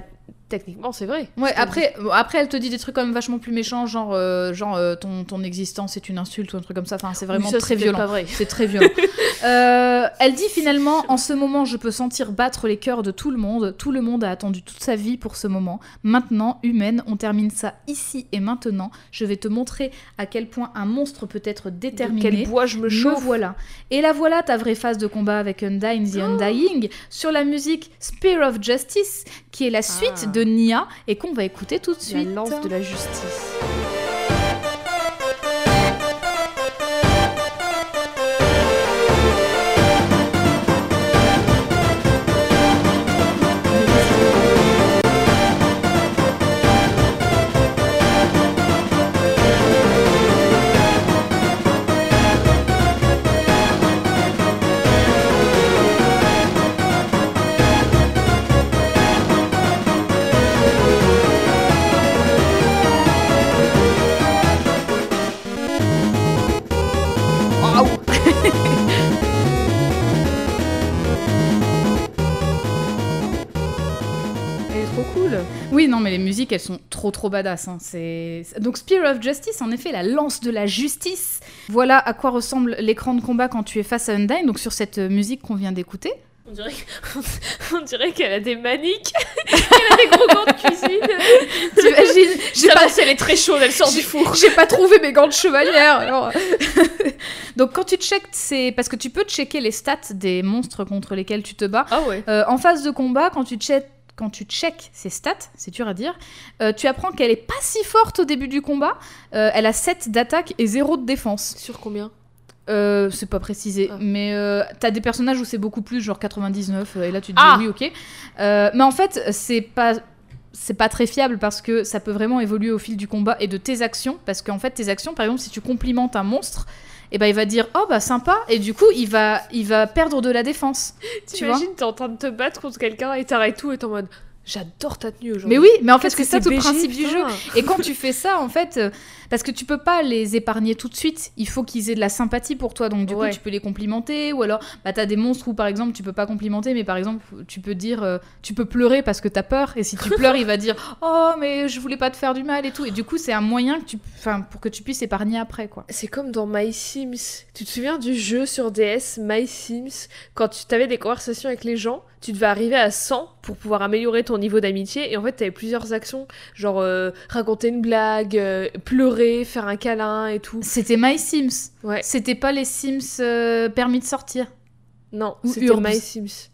techniquement c'est vrai. Ouais, après, après, elle te dit des trucs quand même vachement plus méchants, genre, euh, genre ton, ton existence est une insulte ou un truc comme ça. Enfin, c'est vraiment ça, très c'est violent. Vrai. C'est très violent. [laughs] Euh, elle dit finalement, en ce moment, je peux sentir battre les cœurs de tout le monde. Tout le monde a attendu toute sa vie pour ce moment. Maintenant, humaine, on termine ça ici et maintenant. Je vais te montrer à quel point un monstre peut être De déterminé. quel bois je me Me chauffe. voilà. Et la voilà ta vraie phase de combat avec Undyne the Undying sur la musique Spear of Justice, qui est la suite Ah. de Nia et qu'on va écouter tout de La suite. lance de la justice. Cool. Oui, non, mais les musiques, elles sont trop trop badass. hein. C'est donc Spear of Justice, en effet, la lance de la justice. Voilà à quoi ressemble l'écran de combat quand tu es face à Undyne. Donc sur cette euh, musique qu'on vient d'écouter. On dirait, que- [laughs] on dirait qu'elle a des maniques. Elle [laughs] elle a des gros gants de cuisine. [laughs] T'imagines J'ai Ça pas, si elle est très chaude, elle sort du four. j'ai pas trouvé mes gants de chevalière. alors. Donc quand tu checkes, c'est parce que tu peux checker les stats des monstres contre lesquels tu te bats. Ah ouais. Euh, en phase de combat, quand tu check quand tu check ses stats, c'est dur à dire, euh, tu apprends qu'elle est pas si forte au début du combat. Euh, elle a 7 d'attaque et 0 de défense. Sur combien? Euh, c'est pas précisé, Ah. mais t'as des personnages où c'est beaucoup plus, genre 99, euh, et là tu te dis Ah. oui, ok. Mais en fait, c'est pas. C'est pas très fiable parce que ça peut vraiment évoluer au fil du combat et de tes actions. Parce qu'en fait, tes actions, par exemple, si tu complimentes un monstre, et ben il va dire oh bah sympa, et du coup il va, il va perdre de la défense. T'imagines, t'es en train de te battre contre quelqu'un et t'arrêtes tout et t'es en mode j'adore ta tenue aujourd'hui. Mais oui, mais en fait, c'est ça tout le principe du jeu. Et quand tu fais ça, en fait, euh, parce que tu peux pas les épargner tout de suite, il faut qu'ils aient de la sympathie pour toi. Donc, du Ouais. coup, tu peux les complimenter. Ou alors, bah, t'as des monstres où, par exemple, tu peux pas complimenter, mais par exemple, tu peux dire, euh, tu peux pleurer parce que t'as peur. Et si tu [laughs] pleures, il va dire, oh, mais je voulais pas te faire du mal et tout. Et du coup, c'est un moyen que tu, enfin, pour que tu puisses épargner après, quoi. C'est comme dans My Sims. Tu te souviens du jeu sur DS, My Sims? Quand tu avais des conversations avec les gens, tu devais arriver à 100 pour pouvoir améliorer ton niveau d'amitié. Et en fait, t'avais plusieurs actions, genre euh, raconter une blague, euh, pleurer, faire un câlin et tout. C'était My Sims. Ouais. C'était pas les Sims euh, permis de sortir. Non, c'était Urbs. My Sims.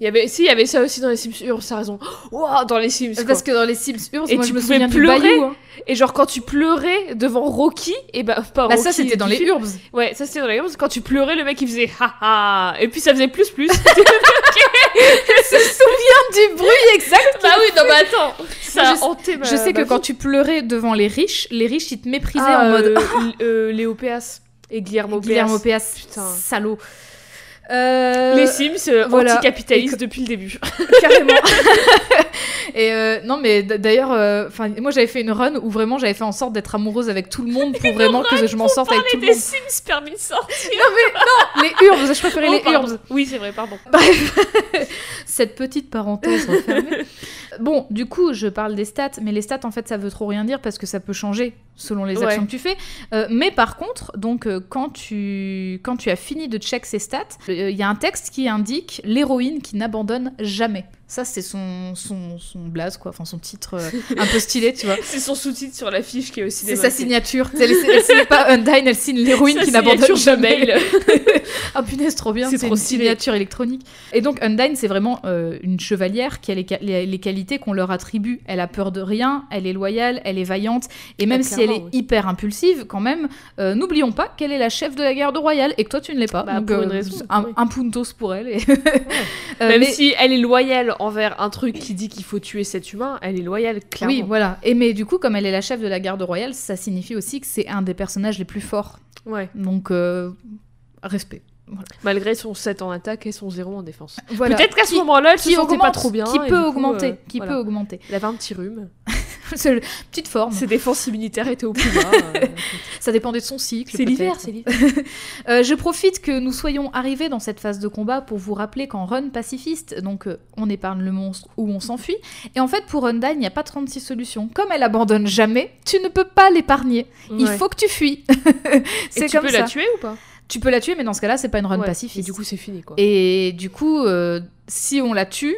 Il y avait, si, il y avait ça aussi dans les Sims Urbs, t'as raison. Wow, dans les Sims. quoi. Parce que dans les Sims Urs, Et moi, tu je me pouvais souviens du pleurer Bayou. hein. Et genre, quand tu pleurais devant Rocky, et bah, pas Bah, Rocky ça, c'était dans les. Urbs. Ouais, ça c'était dans les Urbs. Quand tu pleurais, le mec il faisait haha. Et puis ça faisait plus plus. [laughs] se souviens du bruit exact. bah oui, non, mais attends. Ça je- hanté ma Je sais que quand tu pleurais devant les riches, les riches ils te méprisaient Ah, en mode euh, [laughs] euh, Léo Péas et Guillermo, Guillermo Péas. Péas, Putain. salaud. Euh, Les Sims euh, voilà. anticapitalistes que- depuis le début. [laughs] carrément. [laughs] Et euh, non, mais d'ailleurs, euh, enfin, moi j'avais fait une run où vraiment j'avais fait en sorte d'être amoureuse avec tout le monde pour vraiment que je m'en sorte avec tout le des monde. Sims permis de sortir. Les urbs, je préférais Oh, les pardon. urbs. Oui, c'est vrai, pardon. Bref, [laughs] cette petite parenthèse refermée. Bon, du coup, je parle des stats, mais les stats, en fait, ça veut trop rien dire parce que ça peut changer selon les Ouais. actions que tu fais. Euh, mais par contre, donc, euh, quand, tu, quand tu as fini de check ces stats, euh, il y a un texte qui indique l'héroïne qui n'abandonne jamais. Ça, c'est son, son, son blaze, quoi, enfin son titre euh, un peu stylé, tu vois. [laughs] C'est son sous-titre sur l'affiche qui est aussi C'est sa signature. Elle, elle signe pas Undyne, elle signe l'héroïne qui n'abandonne jamais. mail. [laughs] Ah punaise, trop bien, C'est une stylé. signature électronique. Et donc Undyne, c'est vraiment euh, une chevalière qui a les, les- les qualités qu'on leur attribue. Elle a peur de rien, elle est loyale, elle est vaillante, et même Ah, si elle est oui. hyper impulsive, quand même, euh, n'oublions pas qu'elle est la chef de la garde royale et que toi tu ne l'es pas. Bah, Donc, pour euh, une raison, Un, oui. un puntos pour elle. et- [laughs] Euh, Même mais- si elle est loyale envers un truc qui dit qu'il faut tuer cet humain, elle est loyale, clairement. Oui, voilà. Et mais du coup, comme elle est la chef de la garde royale, ça signifie aussi que c'est un des personnages les plus forts. Ouais. Donc, euh, respect. Voilà. Malgré son 7 en attaque et son 0 en défense. Voilà. Peut-être qu'à ce moment-là, elle se qui sentait augmente, pas trop bien. qui peut du coup, augmenter, euh, qui voilà. peut augmenter. Elle avait un petit rhume. [laughs] Le- petite forme. Ses défenses immunitaires étaient au plus bas. [laughs] euh, Ça dépendait de son cycle. c'est l'hiver, c'est l'hiver. [laughs] Euh, je profite que nous soyons arrivés dans cette phase de combat pour vous rappeler qu'en run pacifiste, donc on épargne le monstre ou on s'enfuit. Et en fait, pour Undyne, il n'y a pas 36 solutions. Comme elle abandonne jamais, tu ne peux pas l'épargner. Il faut que tu fuis. C'est tu comme peux ça. la tuer ou pas? Tu peux la tuer, mais dans ce cas-là, c'est pas une run Ouais. pacifiste. Et du coup, c'est fini quoi. Et du coup, euh, si on la tue,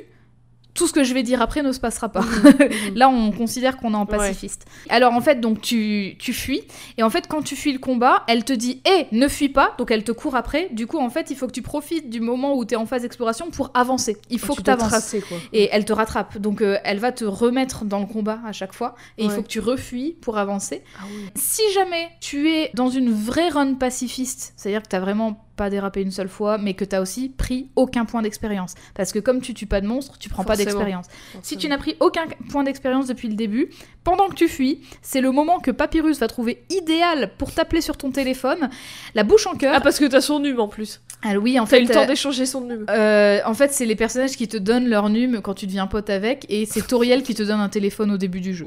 tout ce que je vais dire après ne se passera pas. [laughs] Là, on considère qu'on est en Ouais. pacifiste. Alors, en fait, donc tu, tu fuis. Et en fait, quand tu fuis le combat, elle te dit Hé, ne fuis pas. Donc, elle te court après. Du coup, en fait, il faut que tu profites du moment où tu es en phase d'exploration pour avancer. Il faut que tu tu avances. tracer quoi. Et elle te rattrape. Donc, euh, elle va te remettre dans le combat à chaque fois. Et il faut que tu refuis pour avancer. Ah oui. Si jamais tu es dans une vraie run pacifiste, c'est-à-dire que t'as vraiment pas dérapé une seule fois, mais que t'as aussi pris aucun point d'expérience. Parce que comme tu tues pas de monstre, tu prends pas d'expérience. Si tu n'as pris aucun point d'expérience depuis le début, pendant que tu fuis, c'est le moment que Papyrus va trouver idéal pour t'appeler sur ton téléphone, la bouche en cœur. Ah, parce que t'as son nume en plus. Ah oui, en T'as fait. eu le temps euh, d'échanger son nume. euh, en fait, c'est les personnages qui te donnent leur num quand tu deviens pote avec, et c'est Toriel qui te donne un téléphone au début du jeu.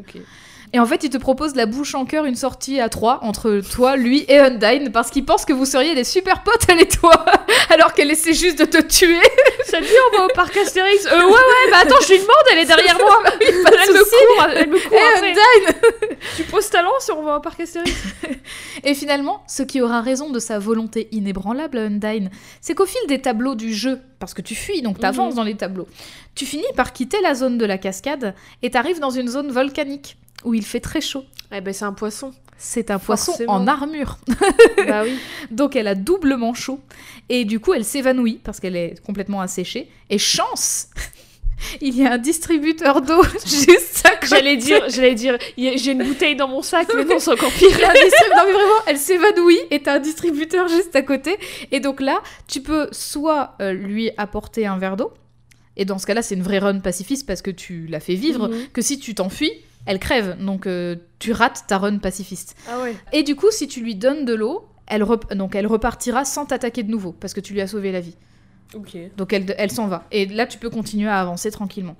Et en fait, il te propose la bouche en cœur, une sortie à trois entre toi, lui et Undyne, parce qu'il pense que vous seriez des super potes, elle et toi, [laughs] alors qu'elle essaie juste de te tuer. Ça dit, on va au parc Astérix Euh, ouais, ouais, bah attends, je lui demande, elle est derrière moi. [laughs] pas de elle, me court, elle me court après. Undyne Tu poses talent si on va au parc Astérix [laughs] Et finalement, ce qui aura raison de sa volonté inébranlable à Undyne, c'est qu'au fil des tableaux du jeu, parce que tu fuis, donc t'avances Mhm. dans les tableaux, tu finis par quitter la zone de la cascade et t'arrives dans une zone volcanique où il fait très chaud. Eh ben, c'est un poisson. C'est un poisson en armure. [laughs] bah oui. Donc elle a doublement chaud. Et du coup, elle s'évanouit parce qu'elle est complètement asséchée. Et chance [laughs] Il y a un distributeur d'eau [laughs] juste à côté. J'allais dire, j'allais dire, j'ai une bouteille dans mon sac, mais non, c'est encore pire. Il y a un distrib- Non mais vraiment, elle s'évanouit et t'as un distributeur juste à côté. Et donc là, tu peux soit euh, lui apporter un verre d'eau, et dans ce cas-là, c'est une vraie run pacifiste parce que tu la fais vivre, Mhm. que si tu t'enfuis, elle crève. Donc euh, tu rates ta run pacifiste. Ah ouais. Et du coup, si tu lui donnes de l'eau, elle, rep- donc elle repartira sans t'attaquer de nouveau parce que tu lui as sauvé la vie. Donc elle, elle s'en va. Et là, tu peux continuer à avancer tranquillement.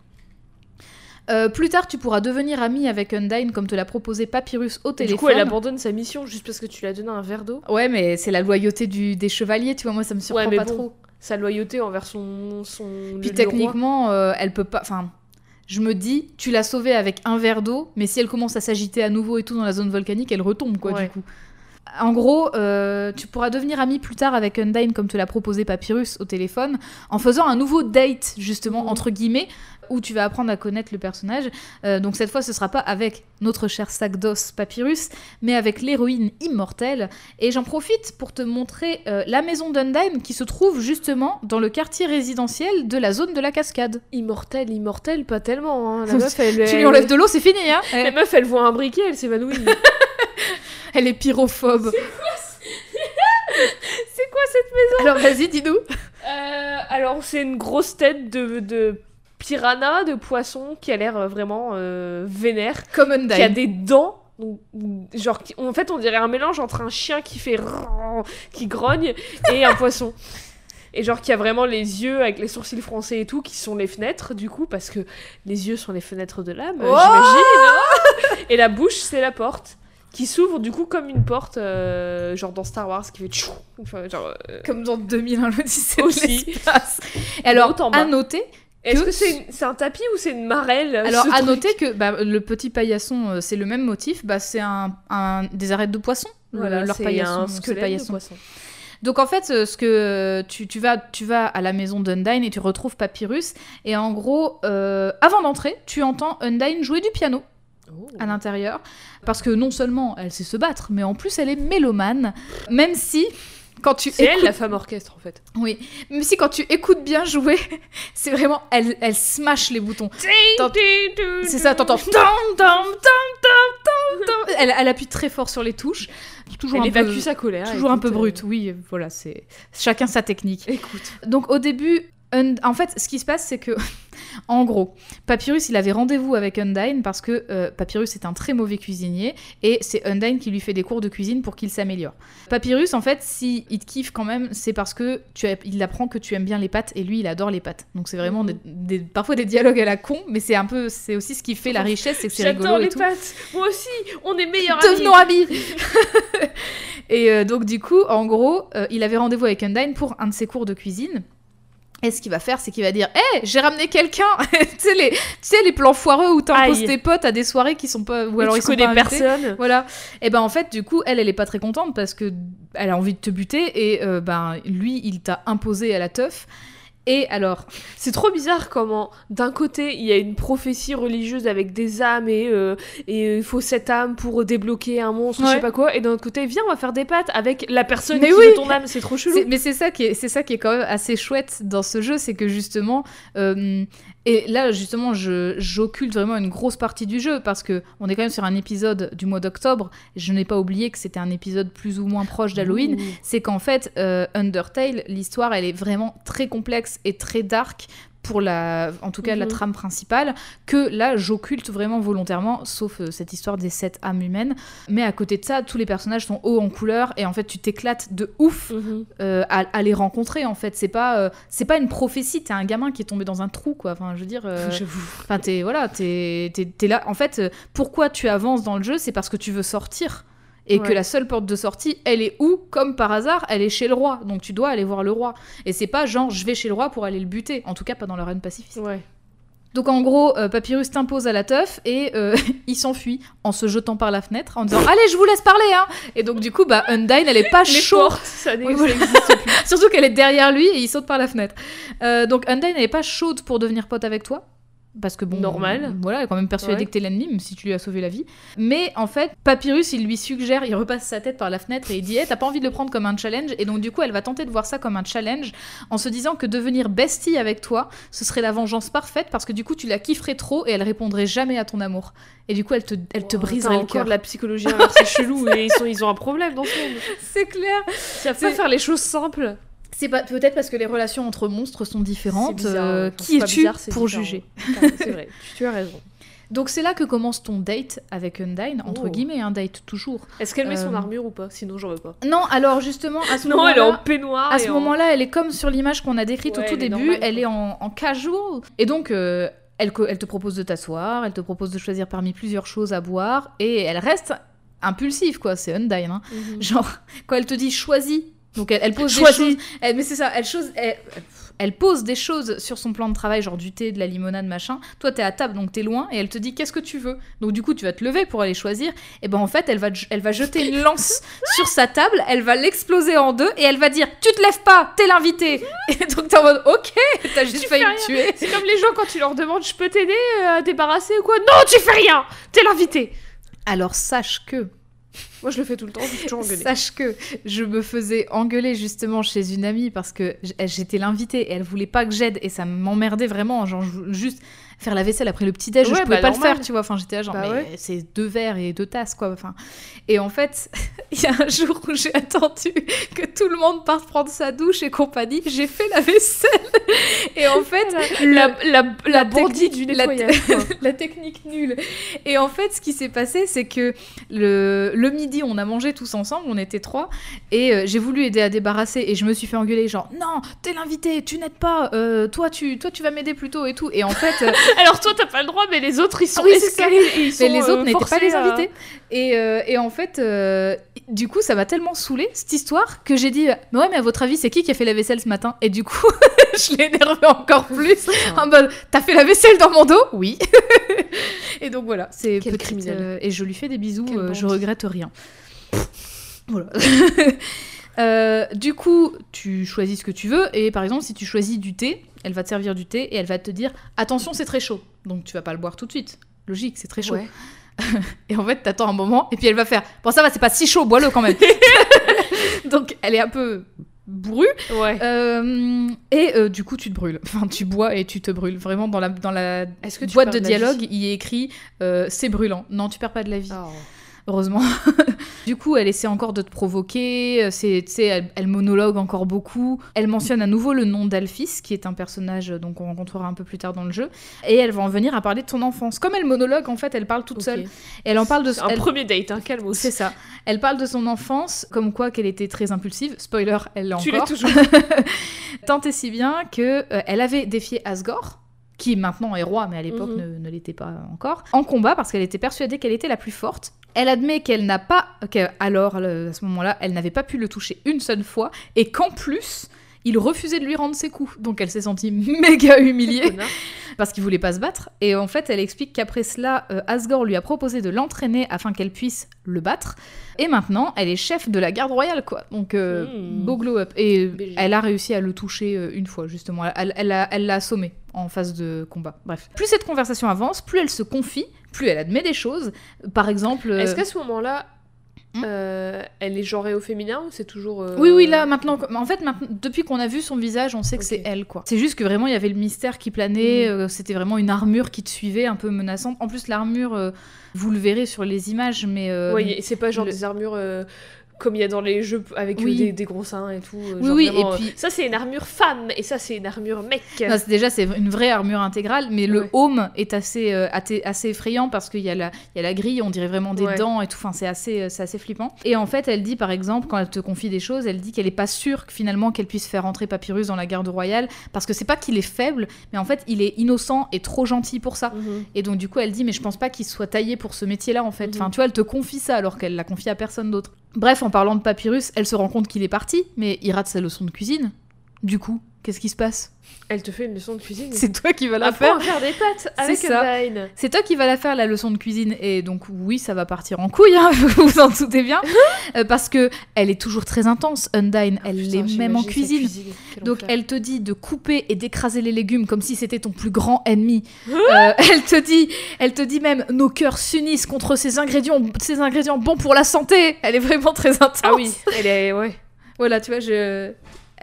Euh, plus tard, tu pourras devenir ami avec Undyne comme te l'a proposé Papyrus au Du téléphone. coup, elle abandonne sa mission juste parce que tu lui as donné un verre d'eau. Ouais, mais c'est la loyauté du, des chevaliers, tu vois, moi ça me surprend Ouais, mais pas bon, trop. Sa loyauté envers son. son Puis le- le roi. techniquement, euh, elle peut pas. Enfin, je me dis, tu l'as sauvée avec un verre d'eau, mais si elle commence à s'agiter à nouveau et tout dans la zone volcanique, elle retombe, quoi, Ouais. du coup. En gros, euh, tu pourras devenir ami plus tard avec Undyne comme te l'a proposé Papyrus au téléphone, en faisant un nouveau date, justement, Mhm. entre guillemets, où tu vas apprendre à connaître le personnage. Euh, donc cette fois, ce sera pas avec notre cher sac d'os Papyrus, mais avec l'héroïne immortelle. Et j'en profite pour te montrer euh, la maison d'Undyne qui se trouve justement dans le quartier résidentiel de la zone de la cascade. Immortelle, immortelle, pas tellement. Hein. La meuf, elle. [laughs] Tu lui elle- enlèves de l'eau, c'est fini, hein La elle, meuf, elle voit un briquet, elle s'évanouit. [laughs] elle est pyrophobe. c'est quoi [laughs] cette Alors vas-y, dis-nous. Euh, alors, c'est une grosse tête de, de piranha, de poisson, qui a l'air euh, vraiment euh, vénère, Comme qui a Undyne. des dents. donc, Genre, qui- en fait, on dirait un mélange entre un chien qui fait qui grogne et un poisson. Et genre qui a vraiment les yeux avec les sourcils français et tout, qui sont les fenêtres, du coup, parce que les yeux sont les fenêtres de l'âme, Oh j'imagine. hein. et la bouche, c'est la porte, qui s'ouvre du coup comme une porte, euh, genre dans Star Wars, qui fait tchou. Enfin, genre, euh, Comme dans 2001, l'Odyssée de Aussi. l'espace. Et alors, à noter, Est-ce Que- que c'est un tapis ou c'est une marelle alors ce à truc noter que bah, le petit paillasson, euh, c'est le même motif. Bah, c'est un, un- des arêtes de poisson. le- Voilà, leur c'est paillasson, un squelette de poisson. Donc en fait, euh, ce que tu, tu vas, tu vas à la maison d'Undyne et tu retrouves Papyrus. Et en gros, euh, avant d'entrer, tu entends Undyne jouer du piano à l'intérieur. Parce que non seulement elle sait se battre, mais en plus elle est mélomane. Même si, quand tu C'est elle la femme orchestre en fait. Oui, même si quand tu écoutes bien jouer, [laughs] c'est vraiment... Elle, elle smash les boutons. C'est ça, t'entends... Elle, elle appuie très fort sur les touches. Toujours Elle un peu... évacue sa colère. Toujours un peu euh, brut, oui, voilà, c'est chacun sa technique. Écoute. Donc au début, en fait, ce qui se passe, c'est que, en gros, Papyrus, il avait rendez-vous avec Undyne parce que euh, Papyrus est un très mauvais cuisinier et c'est Undyne qui lui fait des cours de cuisine pour qu'il s'améliore. Papyrus, en fait, si il te kiffe quand même, c'est parce que tu as- il apprend que tu aimes bien les pâtes et lui, il adore les pâtes. Donc c'est vraiment Mhm. des, des- parfois des dialogues à la con, mais c'est un peu, c'est aussi ce qui fait la richesse, c'est que c'est J'adore rigolo et les tout. pâtes. Moi aussi, on est meilleurs Devenons amis. amis [laughs] Et euh, donc du coup, en gros, euh, il avait rendez-vous avec Undyne pour un de ses cours de cuisine. Et ce qu'il va faire, c'est qu'il va dire Hé, j'ai ramené quelqu'un [laughs] Tu sais, les, tu sais, les plans foireux où t'imposes tes potes à des soirées qui sont pas. Ou alors tu ils sont pas personne. Voilà. Et ben en fait, du coup, elle, elle est pas très contente parce que elle a envie de te buter et euh, ben lui, il t'a imposé à la teuf. Et alors, C'est trop bizarre comment, d'un côté, il y a une prophétie religieuse avec des âmes et euh, et euh, il faut cette âme pour débloquer un monstre, je Ouais. sais pas quoi, et d'un autre côté, viens, on va faire des pâtes avec la personne Mais qui oui. veut ton âme, c'est trop chelou. Mais c'est ça qui est, c'est ça qui est quand même assez chouette dans ce jeu, c'est que justement, euh, et là justement, j'occulte vraiment une grosse partie du jeu parce que on est quand même sur un épisode du mois d'octobre. Je n'ai pas oublié que c'était un épisode plus ou moins proche d'Halloween. C'est qu'en fait, euh, Undertale, l'histoire, elle est vraiment très complexe et très dark pour la, en tout cas la Mhm. trame principale, que là j'occulte vraiment volontairement, sauf euh, cette histoire des sept âmes humaines. Mais à côté de ça, tous les personnages sont hauts en couleur et en fait tu t'éclates de ouf Mhm. euh, à, à les rencontrer en fait c'est pas euh, c'est pas une prophétie t'es un gamin qui est tombé dans un trou quoi enfin je veux dire [laughs] enfin t'es voilà t'es là en fait pourquoi tu avances dans le jeu c'est parce que tu veux sortir et que la seule porte de sortie elle est où comme par hasard elle est chez le roi donc tu dois aller voir le roi et c'est pas genre je vais chez le roi pour aller le buter en tout cas pas dans le run pacifiste Ouais. Donc en gros, euh, Papyrus t'impose à la teuf et euh, [laughs] il s'enfuit en se jetant par la fenêtre en disant Allez, je vous laisse parler hein Et donc du coup, bah, Undyne, elle est pas [laughs] Les chaude. portes, ça Oui, voilà. n'existe plus. [laughs] Surtout qu'elle est derrière lui et il saute par la fenêtre. Euh, donc Undyne, elle est pas chaude pour devenir pote avec toi. Parce que bon, Normal. voilà, elle est quand même persuadée Ouais. que t'es l'ennemi, même si tu lui as sauvé la vie. Mais en fait, Papyrus, il lui suggère, il repasse sa tête par la fenêtre et il dit, hey, t'as pas envie de le prendre comme un challenge? Et donc du coup, elle va tenter de voir ça comme un challenge en se disant que devenir bestie avec toi, ce serait la vengeance parfaite parce que du coup, tu la kifferais trop et elle répondrait jamais à ton amour. Et du coup, elle te, elle te briserait le cœur. de la psychologie [laughs] inversée chelou et ils, sont, ils ont un problème dans ce monde. C'est clair. C'est- pas faire les choses simples. C'est pas peut-être parce que les relations entre monstres sont différentes. Bizarre, euh, qui es-tu pour différent. juger C'est vrai, tu as raison. Donc c'est là que commence ton date avec Undyne, entre Oh. guillemets, un date toujours. Est-ce qu'elle met son Euh, armure ou pas? Sinon, j'en veux pas. Non, alors justement, à [laughs] ce Non, elle est en moment-là... peignoir. À ce en- moment-là, elle est comme sur l'image qu'on a décrite Ouais, au tout elle est début, elle est en, en casual. Et donc, euh, elle te propose de t'asseoir, elle te propose de choisir parmi plusieurs choses à boire, et elle reste impulsive, quoi, c'est Undyne. Hein. Mhm. Genre, quand elle te dit choisis, donc elle, elle pose Choisis. des choses. elle- mais c'est ça, elle, chose, elle, elle pose des choses sur son plan de travail, genre du thé, de la limonade, machin. Toi, t'es à table, donc t'es loin, et elle te dit qu'est-ce que tu veux? Donc du coup, tu vas te lever pour aller choisir. Et ben en fait, elle va, elle va jeter une lance [laughs] sur sa table, elle va l'exploser en deux, et elle va dire tu te lèves pas, t'es l'invité. [laughs] Et donc t'es en mode ok, t'as juste Tu failli me tuer. C'est comme les gens quand tu leur demandes je peux t'aider à débarrasser ou quoi? Non, tu fais rien T'es l'invité Alors sache que Moi, je le fais tout le temps, je suis toujours engueulée. Sache que je me faisais engueuler justement chez une amie parce que j'étais l'invitée et elle voulait pas que j'aide et ça m'emmerdait vraiment. Faire la vaisselle après le petit-déj, Ouais, je pouvais bah, pas normal. le faire, tu vois. Enfin, j'étais genre, Bah mais ouais. c'est deux verres et deux tasses, quoi. Enfin, et en fait, [laughs] il y a un jour où j'ai attendu que tout le monde parte prendre sa douche et compagnie. J'ai fait la vaisselle. [laughs] Et en fait, La, la, la, du technique- la- nettoyage. [laughs] la technique nulle. Et en fait, ce qui s'est passé, c'est que le, le midi, on a mangé tous ensemble, on était trois, et euh, j'ai voulu aider à débarrasser, et je me suis fait engueuler, genre, non, t'es l'invité, tu n'aides pas, euh, toi, tu, toi, tu vas m'aider plus tôt et tout. Et en fait, euh, [laughs] Alors toi, t'as pas le droit, mais les autres, ils sont Ah oui, escalés ils mais sont les euh, autres n'étaient pas les à- invités. Et, euh, et en fait, euh, du coup, ça m'a tellement saoulé cette histoire que j'ai dit, euh, mais ouais, mais à votre avis, c'est qui qui a fait la vaisselle ce matin? Et du coup, [laughs] je l'ai énervé encore plus. En mode, t'as fait la vaisselle dans mon dos? Oui. [laughs] et donc voilà, c'est petite, criminel. euh, et je lui fais des bisous, euh, je regrette rien. voilà. Euh, du coup, tu choisis ce que tu veux, et par exemple, si tu choisis du thé, elle va te servir du thé et elle va te dire attention, c'est très chaud. Donc tu vas pas le boire tout de suite. Logique, c'est très chaud. Ouais. [laughs] Et en fait, t'attends un moment, et puis elle va faire Bon, ça va, c'est pas si chaud, bois-le quand même. [laughs] Donc, elle est un peu bourrue. Ouais. Euh, et euh, du coup, tu te brûles. Enfin, tu bois et tu te brûles. Vraiment, dans la, dans la que boîte de dialogue, il y est écrit euh, C'est brûlant. Non, tu perds pas de la vie Oh. Heureusement. [laughs] du coup, elle essaie encore de te provoquer, euh, c'est, elle, elle monologue encore beaucoup. Elle mentionne à nouveau le nom d'Alphys, qui est un personnage euh, donc on rencontrera un peu plus tard dans le jeu, et elle va en venir à parler de ton enfance. Comme elle monologue, en fait, elle parle toute seule. Et elle en parle de C'est un elle- premier date, hein, calme aussi. C'est ça. Elle parle de son enfance, comme quoi qu'elle était très impulsive. Spoiler, elle l'est Tu l'es encore. toujours. [laughs] Tant et si bien que euh, elle avait défié Asgore, qui maintenant est roi, mais à l'époque Mhm. ne, ne l'était pas encore, en combat parce qu'elle était persuadée qu'elle était la plus forte. Elle admet qu'elle n'a pas, que- alors à ce moment-là, elle n'avait pas pu le toucher une seule fois, et qu'en plus, il refusait de lui rendre ses coups. Donc elle s'est sentie [laughs] méga humiliée parce qu'il voulait pas se battre. Et en fait, elle explique qu'après cela, euh, Asgore lui a proposé de l'entraîner afin qu'elle puisse le battre. Et maintenant, elle est chef de la garde royale, quoi. Donc, euh, Hmm. beau glow up. Et BG. elle a réussi à le toucher euh, une fois, justement. Elle elle l'a elle l'a assommé en phase de combat. Bref. Plus cette conversation avance, plus elle se confie, plus elle admet des choses. Par exemple... euh, Est-ce qu'à ce moment-là, Hmm euh, elle est genrée au féminin ou c'est toujours. euh, Oui, oui, là, maintenant, en fait, maintenant, depuis qu'on a vu son visage, on sait que c'est elle, quoi. C'est juste que vraiment, il y avait le mystère qui planait, euh, c'était vraiment une armure qui te suivait, un peu menaçante. En plus, l'armure, vous le verrez sur les images, mais... y- c'est pas genre le- des armures comme il y a dans les jeux avec Oui. des, des gros seins et tout. euh, Oui, genre oui, vraiment, et puis- Ça, c'est une armure femme et ça, c'est une armure mec. Non, déjà, c'est une vraie armure intégrale, mais le home est assez, euh, assez effrayant parce qu'il y, a la- il y a la grille, on dirait vraiment des Ouais. dents et tout. Enfin, c'est assez, euh, assez flippant. Et en fait, elle dit, par exemple, quand elle te confie des choses, elle dit qu'elle est pas sûre que finalement qu'elle puisse faire entrer Papyrus dans la garde royale parce que c'est pas qu'il est faible, mais en fait, il est innocent et trop gentil pour ça. Mhm. Et donc, du coup, elle dit, mais je pense pas qu'il soit taillé pour ce métier-là, en fait. Mhm. Enfin, tu vois, elle te confie ça alors qu'elle l'a confié à personne d'autre. Bref, en parlant de Papyrus, elle se rend compte qu'il est parti, mais il rate sa leçon de cuisine. Du coup, qu'est-ce qui se passe Elle te fait une leçon de cuisine. C'est toi qui vas la Apprends faire. faire des pâtes avec. Undyne. C'est toi qui vas la faire la leçon de cuisine et donc oui ça va partir en couille hein, [laughs] vous vous en doutez bien Euh, parce que elle est toujours très intense Undyne elle Putain, est même en cuisine donc enfer. elle te dit de couper et d'écraser les légumes comme si c'était ton plus grand ennemi. [laughs] Euh, elle te dit, elle te dit même nos cœurs s'unissent contre ces ingrédients, ces ingrédients bons pour la santé. Elle est vraiment très intense. Ah oui, elle est. Ouais. Voilà, tu vois, je,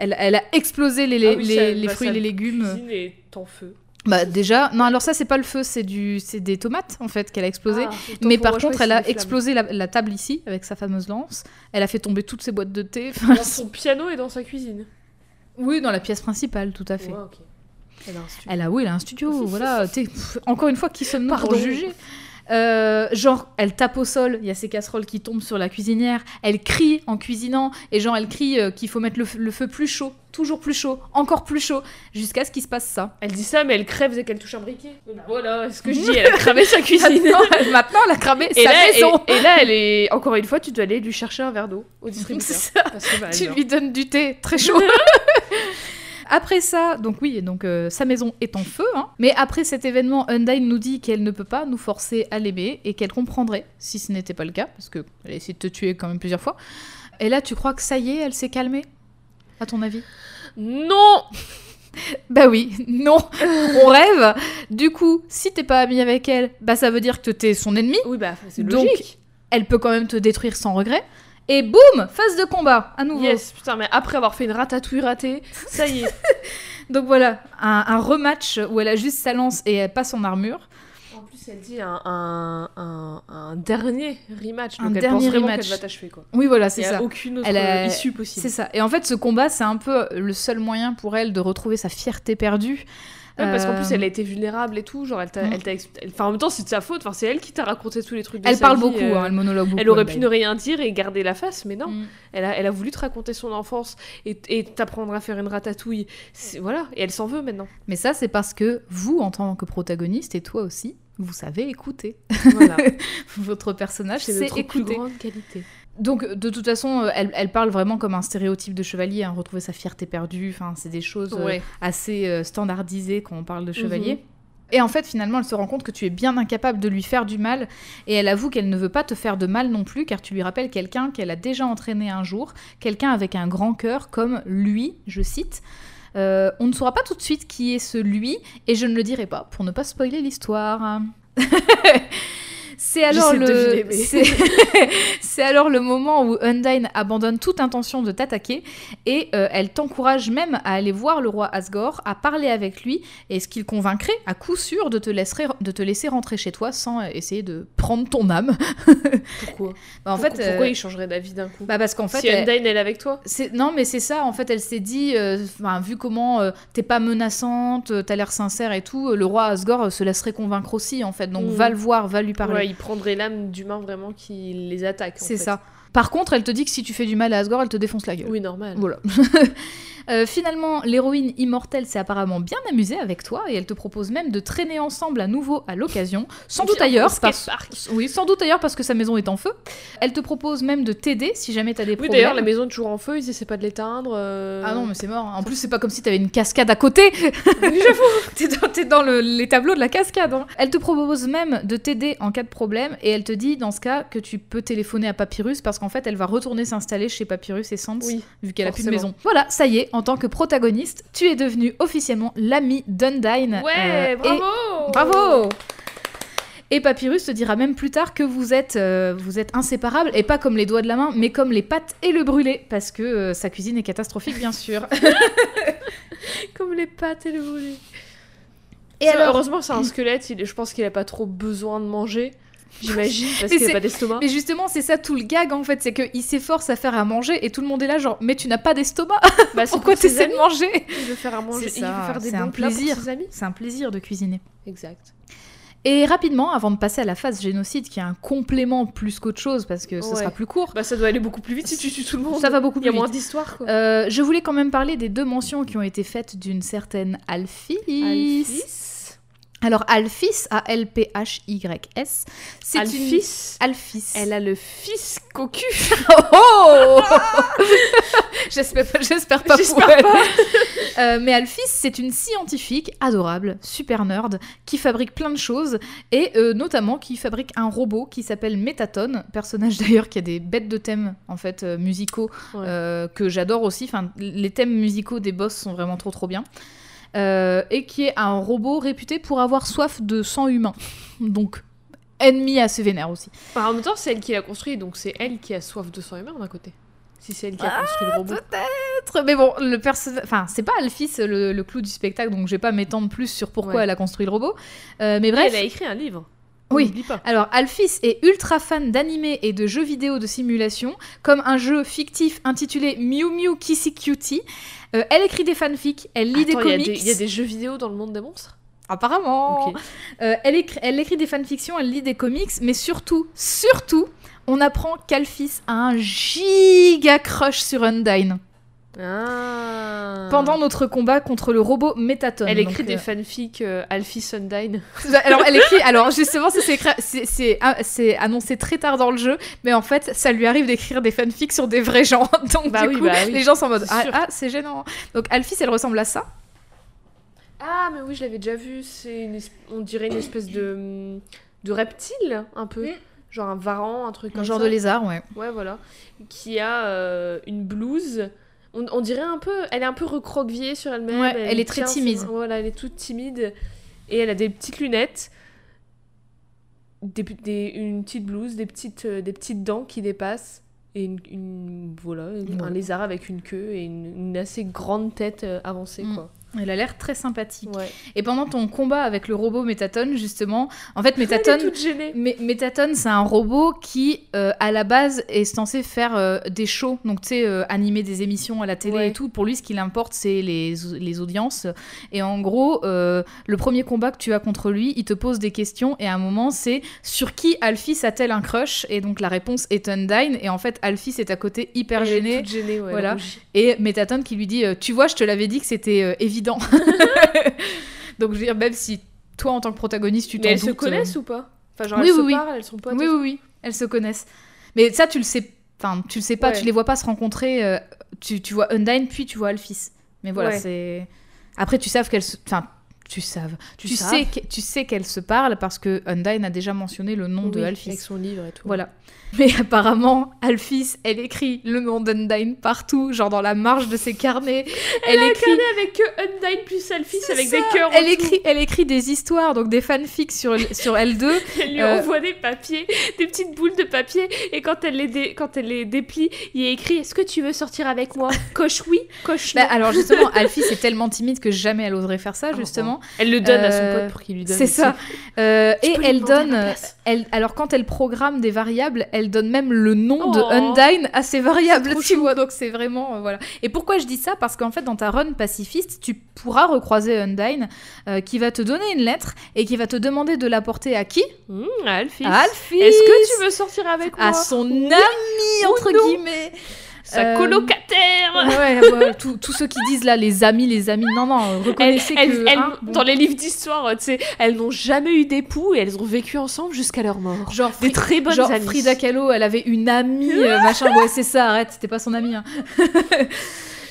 elle, elle a explosé les, les, Ah oui, les- ça- les bah, fruits et les légumes. Cuisine est en feu. Bah déjà, non alors ça c'est pas le feu, c'est du, c'est des tomates en fait qu'elle a explosé. Ah, Mais par contre, elle a explosé la, la table ici avec sa fameuse lance. Elle a fait tomber toutes ses boîtes de thé. Dans son piano et dans sa cuisine. oui, dans la pièce principale, tout à fait. Elle a un studio. Elle a, oui, elle a un studio, [laughs] voilà. Pff, encore une fois, qui sommes-nous pour juger? Euh, genre, elle tape au sol, il y a ses casseroles qui tombent sur la cuisinière, elle crie en cuisinant, et genre, elle crie euh, qu'il faut mettre le, feu plus chaud, toujours plus chaud, encore plus chaud, jusqu'à ce qu'il se passe ça. Elle dit ça, mais elle crève dès qu'elle touche un briquet. Bah voilà, ce que je dis, elle a cramé sa [laughs] cuisine. Maintenant, elle- maintenant, elle a cramé Et sa là, maison. et, et là, elle est. Encore une fois, tu dois aller lui chercher un verre d'eau au [laughs] distributeur. Ça. Parce que, bah, tu lui donnes du thé très chaud. [laughs] Après ça, donc oui, donc euh, sa maison est en feu. hein. Mais après cet événement, Undyne nous dit qu'elle ne peut pas nous forcer à l'aimer et qu'elle comprendrait si ce n'était pas le cas, parce qu'elle a essayé de te tuer quand même plusieurs fois. Et là, tu crois que ça y est, elle s'est calmée À ton avis? Non [laughs] Bah oui, non, on rêve. Du coup, si t'es pas ami avec elle, bah ça veut dire que t'es son ennemi. Oui, bah, c'est Donc, logique. Elle peut quand même te détruire sans regret. Et boum, phase de combat, à nouveau. Yes, putain, mais après avoir fait une ratatouille ratée, ça y est. [laughs] Donc voilà, un, un rematch où elle a juste sa lance et elle passe en armure. En plus, elle dit un, un, un, un dernier rematch. Un Donc elle dernier pense vraiment rematch. qu'elle va t'achever, quoi. Oui, voilà, Il c'est a ça. aucune autre Elle a- euh, issue possible. C'est ça. Et en fait, ce combat, c'est un peu le seul moyen pour elle de retrouver sa fierté perdue. Ouais, parce qu'en Euh, plus, elle a été vulnérable et tout. Genre, elle t'a. Elle t'a Enfin, en même temps, c'est de sa faute. Enfin, c'est elle qui t'a raconté tous les trucs de Elle sa parle vie, beaucoup, euh, hein, elle monologue beaucoup. Elle aurait pu ne rien dire et garder la face, mais non. Mm. Elle a, elle a voulu te raconter son enfance et, et t'apprendre à faire une ratatouille. C'est- Voilà, et elle s'en veut maintenant. Mais ça, c'est parce que vous, en tant que protagoniste, et toi aussi, vous savez écouter. Voilà, [laughs] Votre personnage c'est sait notre plus écouter. grande qualité. Donc, de toute façon, euh, elle, elle parle vraiment comme un stéréotype de chevalier, hein, retrouver sa fierté perdue. Enfin, c'est des choses euh, Ouais. assez euh, standardisées quand on parle de chevalier. Mhm. Et en fait, finalement, elle se rend compte que tu es bien incapable de lui faire du mal. Et elle avoue qu'elle ne veut pas te faire de mal non plus, car tu lui rappelles quelqu'un qu'elle a déjà entraîné un jour, quelqu'un avec un grand cœur comme lui, je cite. Euh, on ne saura pas tout de suite qui est ce lui, et je ne le dirai pas pour ne pas spoiler l'histoire. [laughs] C'est alors, le... [laughs] c'est- alors le moment où Undyne abandonne toute intention de t'attaquer et euh, elle t'encourage même à aller voir le roi Asgore, à parler avec lui, et ce qu'il convaincrait à coup sûr de te, laisser, de te laisser rentrer chez toi sans euh, essayer de prendre ton âme. [laughs] Pourquoi Bah, en Pourquoi, fait, pourquoi euh, il changerait d'avis d'un coup bah parce qu'en fait, Si Undyne elle est avec toi non, mais c'est ça. En fait, elle s'est dit, euh, vu comment t'es pas menaçante, t'as l'air sincère et tout, le roi Asgore se laisserait convaincre aussi, en fait. Donc, Mm. va le voir, va lui parler. Ouais, il prendrait l'âme d'humain vraiment qui les attaque. c'est ça. Par contre, elle te dit que si tu fais du mal à Asgore, elle te défonce la gueule. Oui, normal. Voilà. [laughs] Euh, finalement, l'héroïne immortelle s'est apparemment bien amusée avec toi et elle te propose même de traîner ensemble à nouveau à l'occasion, sans doute ailleurs, parce... oui, sans doute ailleurs parce que sa maison est en feu. Elle te propose même de t'aider si jamais t'as des Oui, problèmes. d'ailleurs, la maison est toujours en feu, ils essaient pas de l'éteindre. euh. Ah non, mais c'est mort. En plus, c'est pas comme si t'avais une cascade à côté. [laughs] t'es dans, t'es dans le- les tableaux de la cascade. hein. Elle te propose même de t'aider en cas de problème et elle te dit dans ce cas que tu peux téléphoner à Papyrus parce qu'en fait, elle va retourner s'installer chez Papyrus et Sans Oui. vu qu'elle a plus de maison. Voilà, ça y est, en tant que protagoniste, tu es devenu officiellement l'ami d'Undyne. Ouais, euh, bravo et- Bravo et Papyrus te dira même plus tard que vous êtes, euh, vous êtes inséparables, et pas comme les doigts de la main, mais comme les pattes et le brûlé, parce que euh, sa cuisine est catastrophique, bien sûr. [laughs] Comme les pâtes et le brûlé. Et alors Heureusement, c'est un [clears throat] squelette, il, je pense qu'il a pas trop besoin de manger. J'imagine, parce qu'il a c'est- pas d'estomac. Mais justement, c'est ça tout le gag en fait, c'est qu'il s'efforce à faire à manger et tout le monde est là genre mais tu n'as pas d'estomac, Bah, [laughs] pourquoi pour ses t'essaies de manger Il veut faire à manger, il veut ça, faire des c'est bons un plats pour plaisir. ses amis. C'est un plaisir de cuisiner. Exact. Et rapidement, avant de passer à la phase génocide qui est un complément plus qu'autre chose parce que ce Ouais. sera plus court, Bah, ça doit aller beaucoup plus vite si tu tues tout le monde. ça va beaucoup Il y a plus moins vite. d'histoire, quoi. Euh, je voulais quand même parler des deux mentions qui ont été faites d'une certaine Alphys. Alphys. Alors Alphys, A-L-P-H-Y-S, c'est une... Alphys, elle a le fils cocu. [laughs] Oh [laughs] J'espère pas, j'espère pas pour elle. [laughs] Euh, mais Alphys, c'est une scientifique adorable, super nerd, qui fabrique plein de choses, et euh, notamment qui fabrique un robot qui s'appelle Métatone, personnage d'ailleurs qui a des bêtes de thèmes en fait euh, musicaux Ouais. euh, que j'adore aussi. Enfin, les thèmes musicaux des boss sont vraiment trop trop bien. Euh, et qui est un robot réputé pour avoir soif de sang humain. Donc, ennemi assez vénère aussi. Enfin, en même temps, c'est elle qui l'a construit, donc c'est elle qui a soif de sang humain d'un côté. Si c'est elle qui a construit le robot. Peut-être, mais bon, le personnage. Enfin, c'est pas Alphys le, le clou du spectacle, donc je vais pas m'étendre plus sur pourquoi Ouais. elle a construit le robot. Euh, mais bref. Elle a écrit un livre. Oui. Pas. Alors, Alphys est ultra fan d'animés et de jeux vidéo de simulation, comme un jeu fictif intitulé Mew Mew Kissy Cutie. Euh, elle écrit des fanfics, elle lit Attends, des comics. il y, a des jeux vidéo dans le monde des monstres? Apparemment. Euh, elle, écrit, elle écrit des fanfictions, elle lit des comics, mais surtout, surtout, on apprend qu'Alphys a un giga crush sur Undyne Ah. pendant notre combat contre le robot Métatone. Elle écrit Donc, des euh, fanfics euh, Alfie Sundine. [laughs] Alors, elle écrit. Alors, justement, c'est ah, c'est annoncé très tard dans le jeu, mais en fait, ça lui arrive d'écrire des fanfics sur des vrais gens. [laughs] Donc, Bah du oui, coup, bah oui. les gens sont en mode Ah, ah, c'est gênant. Donc, Alphys, elle ressemble à ça. Ah, mais oui, je l'avais déjà vu. C'est on dirait une espèce de de reptile un peu, Mm. genre un varan, un truc Un comme genre ça. de lézard, ouais. Ouais, voilà. Qui a euh, une blouse. On, on dirait un peu. Elle est un peu recroquevillée sur elle-même. Ouais, elle est très timide. Voilà, elle est toute timide. Et elle a des petites lunettes. Des, des- une petite blouse, des petites, euh, des petites dents qui dépassent. Et une, une- voilà, un Ouais. lézard avec une queue et une, une assez grande tête euh, avancée, Mm. quoi. Elle a l'air très sympathique. Ouais. Et pendant ton combat avec le robot Métatone, justement, en fait, [laughs] Métatone. Métatone, c'est un robot qui, euh, à la base, est censé faire euh, des shows, donc tu sais, euh, animer des émissions à la télé Ouais. et tout. Pour lui, ce qui l'importe, c'est les, les audiences. Et en gros, euh, le premier combat que tu as contre lui, il te pose des questions, et à un moment, c'est sur qui Alphys a-t-elle un crush? Et donc la réponse est Undyne, et en fait, Alphys est à côté hyper Elle est gêné. toute gênée, ouais, Voilà. Et Métatone qui lui dit euh, Tu vois, je te l'avais dit que c'était euh, évident. [laughs] [laughs] donc je veux dire, même si toi, en tant que protagoniste, tu t'en elles se doutes, euh, connaissent ou pas? Enfin, genre, Oui, elles oui, se oui. parlent, elles sont potes. oui, oui, oui, elles se connaissent. Mais ça, tu le sais, enfin, tu le sais pas, Ouais. tu les vois pas se rencontrer. euh, tu, tu vois Undyne, puis tu vois Alphys. Mais voilà, Ouais. c'est. Après, tu sais qu'elles se. Enfin, tu saves. Tu sais, que- tu sais qu'elles se parlent parce que Undyne a déjà mentionné le nom de Oui, Alphys. Avec son livre et tout. Voilà. Mais apparemment, Alphys, elle écrit le nom d'Undyne partout, genre dans la marge de ses carnets. [laughs] Elle, a écrit. carnet avec que Undyne plus Alphys avec ça. des cœurs. Elle écrit, elle écrit des histoires, donc des fanfics sur, sur L2. [laughs] Elle lui Euh, envoie des papiers, des petites boules de papier, et quand elle les, dé- quand elle les déplie, il y a écrit Est-ce que tu veux sortir avec moi? Coche oui, coche non. Bah, alors justement, [laughs] Alphys est tellement timide que jamais elle oserait faire ça, Oh, justement. Elle le donne à son Euh, pote pour qu'il lui donne. C'est ça. Euh, et elle donne, euh, elle, alors quand elle programme des variables, elle donne même le nom de Oh. Undyne à ces variables, tu vois. Donc c'est vraiment euh, voilà. Et pourquoi je dis ça? Parce qu'en fait, dans ta run pacifiste, tu pourras recroiser Undyne, qui va te donner une lettre et qui va te demander de l'apporter à qui? Mmh, à Alphys. Est-ce que tu veux sortir avec moi? À son Oui. ami entre guillemets. Sa Euh, colocataire Ouais, ouais, tous ceux qui disent là les amis, les amis. Non, non, Elles- reconnaissez elles- que elles- hein, bon. Dans les livres d'histoire, tu sais, elles n'ont jamais eu d'époux et elles ont vécu ensemble jusqu'à leur mort. genre Des Fri- très bonnes Genre amies. Frida Kahlo, elle avait une amie, [laughs] euh, machin. Ouais, c'est ça, arrête, c'était pas son amie. hein. [laughs]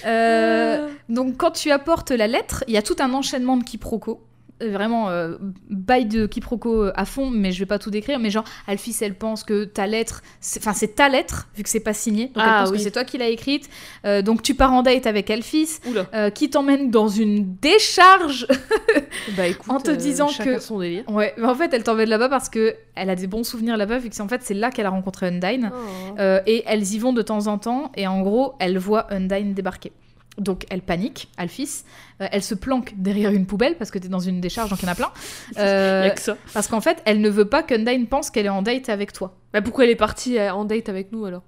Euh, donc, quand tu apportes la lettre, il y a tout un enchaînement de quiproquos. Euh, Vraiment, euh, bail de quiproquos euh, à fond, mais je vais pas tout décrire. Mais genre, Alphys, elle pense que ta lettre, enfin, c'est ta lettre, vu que c'est pas signé. Donc, elle Ah, pense oui. que c'est toi qui l'as écrite. Euh, donc, tu pars en date avec Alphys, euh, qui t'emmène dans une décharge [laughs] Bah écoute, En te disant que- son délire. Ouais, mais en fait, elle t'emmène là-bas parce que elle a des bons souvenirs là-bas, vu que c'est en fait c'est là qu'elle a rencontré Undyne. Oh. Et elles y vont de temps en temps, et en gros, elle voit Undyne débarquer. Donc elle panique, Alphys. Euh, elle se planque derrière une poubelle parce que t'es dans une décharge, donc il y en a plein. [laughs] Euh, Y a que ça. parce qu'en fait, elle ne veut pas qu'Undyne pense qu'elle est en date avec toi. Bah pourquoi elle est partie euh, en date avec nous alors?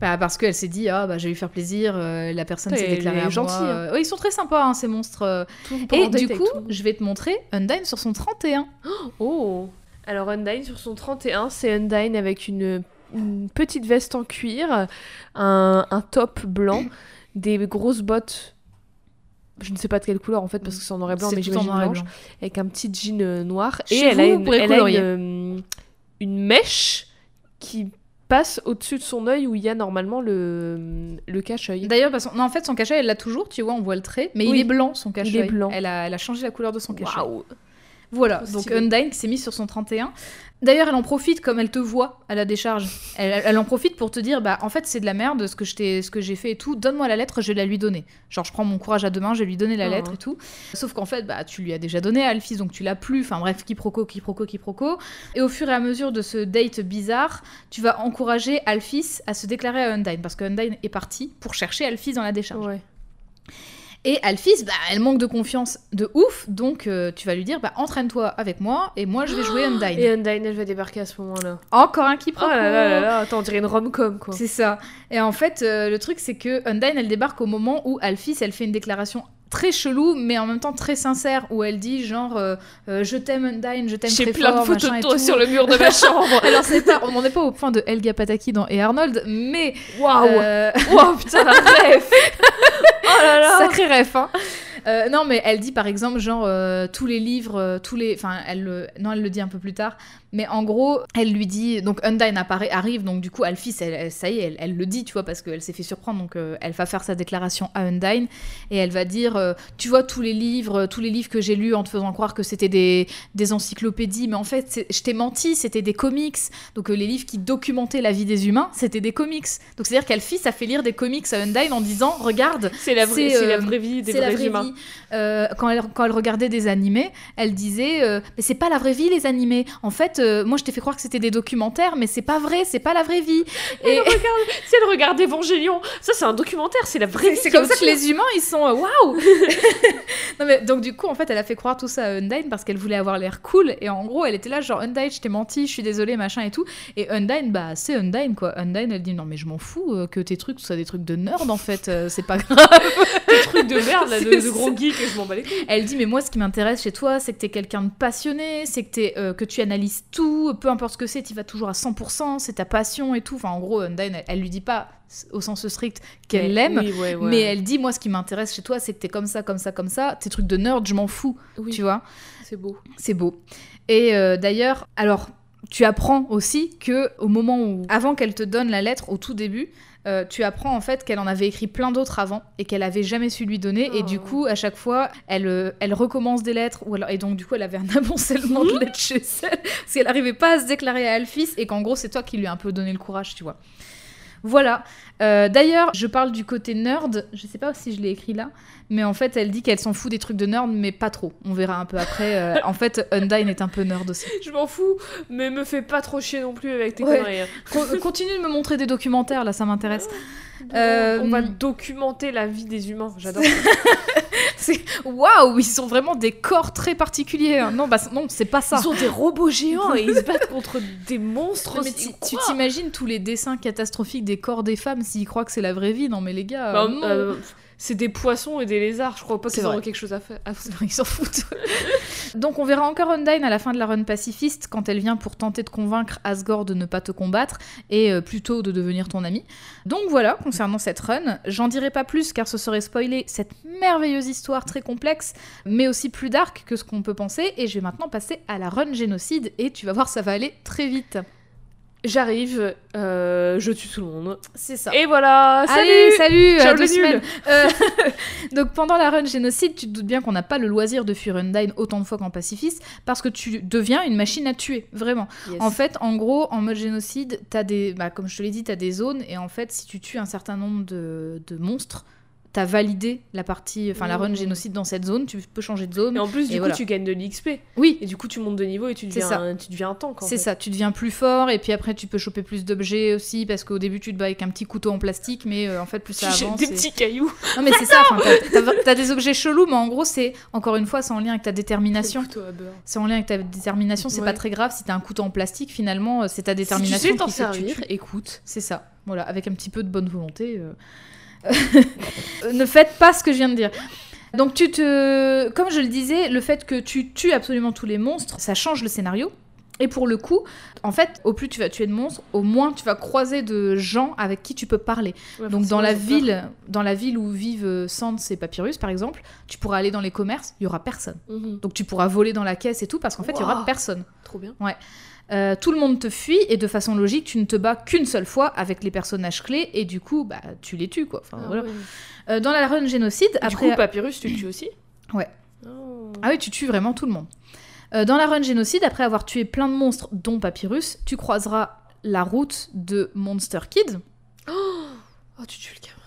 Bah, parce qu'elle s'est dit, ah bah je vais lui faire plaisir, euh, la personne s'est déclarée à gentille, moi. hein. Euh, ouais, ils sont très sympas, hein, ces monstres. euh. Et du coup, je vais te montrer Undyne sur son 31. [gasps] Oh Alors Undyne sur son 31, c'est Undyne avec une, une petite veste en cuir, un, un top blanc, des grosses bottes je ne sais pas de quelle couleur en fait parce que c'est en noir et blanc, mais j'imagine blanche, blanc. avec un petit jean euh, noir. Et elle a vous, une, elle a une, euh, une mèche qui passe au-dessus de son œil où il y a normalement le, le cache-œil. D'ailleurs, non, en fait, son cachet, elle l'a toujours, tu vois, on voit le trait, mais il est blanc, son cachet. est blanc. Elle a, elle a changé la couleur de son cachet. Waouh Voilà, donc. Undyne qui s'est mise sur son 31. D'ailleurs, elle en profite comme elle te voit à la décharge. Elle, elle en profite pour te dire, bah en fait c'est de la merde ce que je t'ai- ce que j'ai fait et tout. Donne-moi la lettre, je vais la lui donner. Genre je prends mon courage à deux mains, je vais lui donner la Oh. lettre et tout. Sauf qu'en fait, bah tu lui as déjà donné à Alphys, donc tu l'as plus. Enfin bref, quiproquo, quiproquo, quiproquo. Et au fur et à mesure de ce date bizarre, tu vas encourager Alphys à se déclarer à Undyne parce que Undyne est partie pour chercher Alphys dans la décharge. Ouais. Et Alphys, bah, elle manque de confiance de ouf, donc euh, tu vas lui dire, bah, entraîne-toi avec moi et moi je vais jouer [gasps] Undyne. Et Undyne, elle va débarquer à ce moment-là. Encore un Oh là là là là, attends, on dirait une rom-com quoi. C'est ça. Et en fait, euh, le truc c'est que Undyne, elle débarque au moment où Alphys, elle fait une déclaration très chelou, mais en même temps très sincère, où elle dit genre, euh, euh, je t'aime Undyne, je t'aime J'ai très plein fort, de photos machin de toi tout. sur le mur de ma [laughs] chambre. Alors c'est pas, on n'en est pas au point de Helga Pataki dans Et Arnold, mais Waouh euh, [laughs] Waouh, putain, rêve [laughs] Oh là là Sacré ref, hein. Euh, non, mais elle dit par exemple, genre, euh, tous les livres, euh, tous les. Enfin, elle le. Non, elle le dit un peu plus tard. Mais en gros, elle lui dit. Donc, Undyne apparaît, arrive, donc du coup, Alphys, elle, elle- ça y est, elle, elle le dit, tu vois, parce qu'elle s'est fait surprendre. Donc, euh, elle va faire sa déclaration à Undyne. Et elle va dire euh, Tu vois, tous les livres, tous les livres que j'ai lus en te faisant croire que c'était des, des encyclopédies, mais en fait, je t'ai menti, c'était des comics. Donc, euh, les livres qui documentaient la vie des humains, c'était des comics. Donc, c'est-à-dire qu'Alphys a fait lire des comics à Undyne en disant Regarde, C'est la, vraie- C'est, la vraie vie des c'est la vrais vraie humains. vie. Quand, elle, quand elle regardait des animés, elle disait Mais c'est pas la vraie vie, les animés. En fait, euh, moi, je t'ai fait croire que c'était des documentaires, mais c'est pas vrai, c'est pas la vraie vie. [laughs] Et Si elle regarde Évangélion, ça c'est un documentaire, c'est la vraie vie. c'est comme ça que les humains, ils sont euh, waouh [laughs] Non, mais donc, du coup, en fait, elle a fait croire tout ça à Undyne parce qu'elle voulait avoir l'air cool. Et en gros, elle était là, genre Undyne, je t'ai menti, je suis désolée, machin et tout. Et Undyne, bah, c'est Undyne, quoi. Undyne, elle dit Non, mais je m'en fous euh, que tes trucs soient des trucs de nerd, en fait, euh, c'est pas [laughs] grave. Des trucs de merde, là, de, C'est de gros ça. geeks, je m'en bats les couilles. Elle dit mais moi ce qui m'intéresse chez toi c'est que t'es quelqu'un de passionné, c'est que, t'es, euh, que tu analyses tout, peu importe ce que c'est, tu vas toujours à 100%, c'est ta passion et tout. Enfin en gros Undyne elle, elle lui dit pas au sens strict qu'elle l'aime, oui, ouais, ouais. mais elle dit moi ce qui m'intéresse chez toi c'est que t'es comme ça, comme ça, comme ça, tes trucs de nerd je m'en fous, Oui, tu vois. c'est beau. C'est beau. Et euh, d'ailleurs, alors, tu apprends aussi que au moment où, avant qu'elle te donne la lettre, au tout début, euh, tu apprends en fait qu'elle en avait écrit plein d'autres avant et qu'elle avait jamais su lui donner. Et Oh. du coup, à chaque fois, elle, euh, elle recommence des lettres. Ou alors, et donc, du coup, elle avait un [laughs] amoncellement de lettres chez elle parce qu'elle n'arrivait pas à se déclarer à Alphys et qu'en gros, c'est toi qui lui as un peu donné le courage, tu vois. Voilà. Euh, D'ailleurs, je parle du côté nerd. Je sais pas si je l'ai écrit là, mais en fait, elle dit qu'elle s'en fout des trucs de nerd, mais pas trop. On verra un peu après. Euh, en fait, Undyne est un peu nerd aussi. Je m'en fous, mais me fais pas trop chier non plus avec tes Ouais. conneries. hein. Co- continue de me montrer des documentaires, là, ça m'intéresse. Euh, On va documenter la vie des humains, j'adore. [laughs] C'est- Waouh, ils sont vraiment des corps très particuliers. hein. Non, bah non, c'est pas ça. Ils ont des robots géants et ils se battent contre des monstres. Mais aussi. tu t'imagines tous les dessins catastrophiques des corps des femmes s'ils croient que c'est la vraie vie Non, mais les gars, Bah, euh, non. euh, c'est des poissons et des lézards, je crois pas qu'ils auront quelque chose à faire. foutre. [laughs] Ils s'en foutent. [laughs] Donc on verra encore Undyne à la fin de la run pacifiste quand elle vient pour tenter de convaincre Asgore de ne pas te combattre et euh, plutôt de devenir ton ami. Donc voilà, concernant cette run, j'en dirai pas plus car ce serait spoiler cette merveilleuse histoire très complexe, mais aussi plus dark que ce qu'on peut penser. Et je vais maintenant passer à la run génocide et tu vas voir, ça va aller très vite. J'arrive, euh, je tue tout le monde. C'est ça. Et voilà, salut Allez, salut, Ciao à le deux semaines. [laughs] Euh, [laughs] donc pendant la run génocide, tu te doutes bien qu'on n'a pas le loisir de fuir Undyne autant de fois qu'en pacifiste, parce que tu deviens une machine à tuer, vraiment. Yes. En fait, en gros, en mode génocide, t'as des, bah, comme je te l'ai dit, t'as des zones, et en fait, si tu tues un certain nombre de, de monstres, t'as validé la partie, enfin la run génocide dans cette zone, tu peux changer de zone. Et en plus, du Et coup, voilà. tu gagnes de l'XP. Oui, Et du coup, tu montes de niveau et tu deviens, ça. un, tu deviens un tank. c'est ça, tu deviens plus fort, et puis après, tu peux choper plus d'objets aussi, parce qu'au début, tu te bats avec un petit couteau en plastique, mais euh, en fait, plus ça Tu avance. des et- petits cailloux. [laughs] Non mais c'est ça, t'as- des objets chelous, mais en gros c'est, encore une fois, c'est en lien avec ta détermination. C'est en lien avec ta détermination, c'est Ouais. pas très grave si t'as un couteau en plastique, finalement euh, c'est ta Si tu détermination sais t'en qui fait tu servir, écoute. C'est ça, voilà, avec un petit peu de bonne volonté. euh. Euh, [laughs] ne faites pas ce que je viens de dire. Donc tu te... Comme je le disais, le fait que tu tues absolument tous les monstres, ça change le scénario. Et pour le coup, en fait, au plus tu vas tuer de monstres, au moins tu vas croiser de gens avec qui tu peux parler. Ouais, Donc dans la peur. ville, dans la ville où vivent euh, Sans et Papyrus par exemple, tu pourras aller dans les commerces, il y aura personne. Mhm. Donc tu pourras voler dans la caisse et tout parce qu'en fait il y aura Wow. personne. Trop bien. Euh, tout le monde te fuit et de façon logique tu ne te bats qu'une seule fois avec les personnages clés et du coup bah tu les tues quoi. Enfin, Ah voilà. Euh, dans la run génocide, Du après coup, Papyrus, tu le tues aussi? Ouais. Oh. ah oui tu tues vraiment tout le monde. Euh, dans la run génocide, après avoir tué plein de monstres dont Papyrus, tu croiseras la route de Monster Kid. Oh, tu tues le gamin.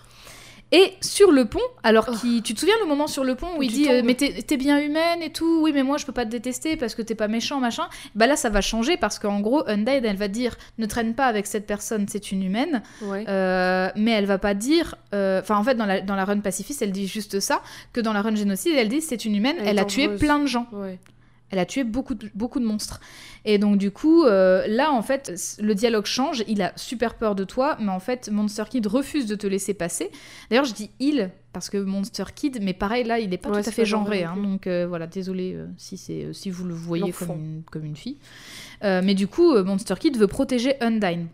Et sur le pont, alors Oh. qu'il- tu te souviens le moment sur le pont où Où il dit euh, mais t'es bien humaine et tout, oui mais moi je peux pas te détester parce que t'es pas méchant machin. Bah là ça va changer parce qu'en gros Undead elle va dire ne traîne pas avec cette personne c'est une humaine, Ouais. Euh, mais elle va pas dire, euh, enfin en fait dans la, dans la run pacifiste elle dit juste ça, que dans la run génocide elle dit c'est une humaine, Elle a tué plein de gens. Ouais. Elle a tué beaucoup de, beaucoup de monstres. Et donc, du coup, euh, là, en fait, le dialogue change. Il a super peur de toi, mais en fait, Monster Kid refuse de te laisser passer. D'ailleurs, je dis il, parce que Monster Kid, mais pareil, là, il n'est pas Ouais, tout à fait genré hein. donc, euh, voilà, désolé euh, si, c'est, si vous le voyez comme une, comme une fille. Mais du coup, Monster Kid veut protéger Undyne.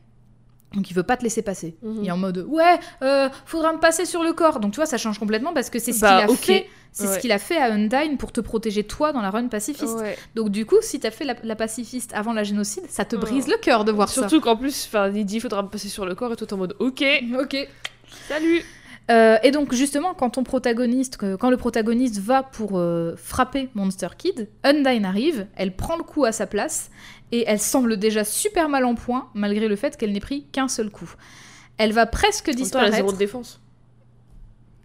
Donc il veut pas te laisser passer. Mhm. Il est en mode ouais, euh, faudra me passer sur le corps. Donc tu vois, ça change complètement parce que c'est ce Bah, qu'il a fait. C'est ce qu'il a fait à Undyne pour te protéger toi dans la run pacifiste. Ouais. Donc du coup, si t'as fait la, la pacifiste avant la génocide, ça te brise le cœur de voir Surtout qu'en plus, enfin, il dit faudra me passer sur le corps et toi t'es en mode ok, ça. [laughs] Ok. salut. Euh, et donc justement, quand ton protagoniste, quand le protagoniste va pour euh, frapper Monster Kid, Undyne arrive, elle prend le coup à sa place et elle semble déjà super mal en point malgré le fait qu'elle n'ait pris qu'un seul coup. Elle va presque temps, elle a disparaître. zéro de défense.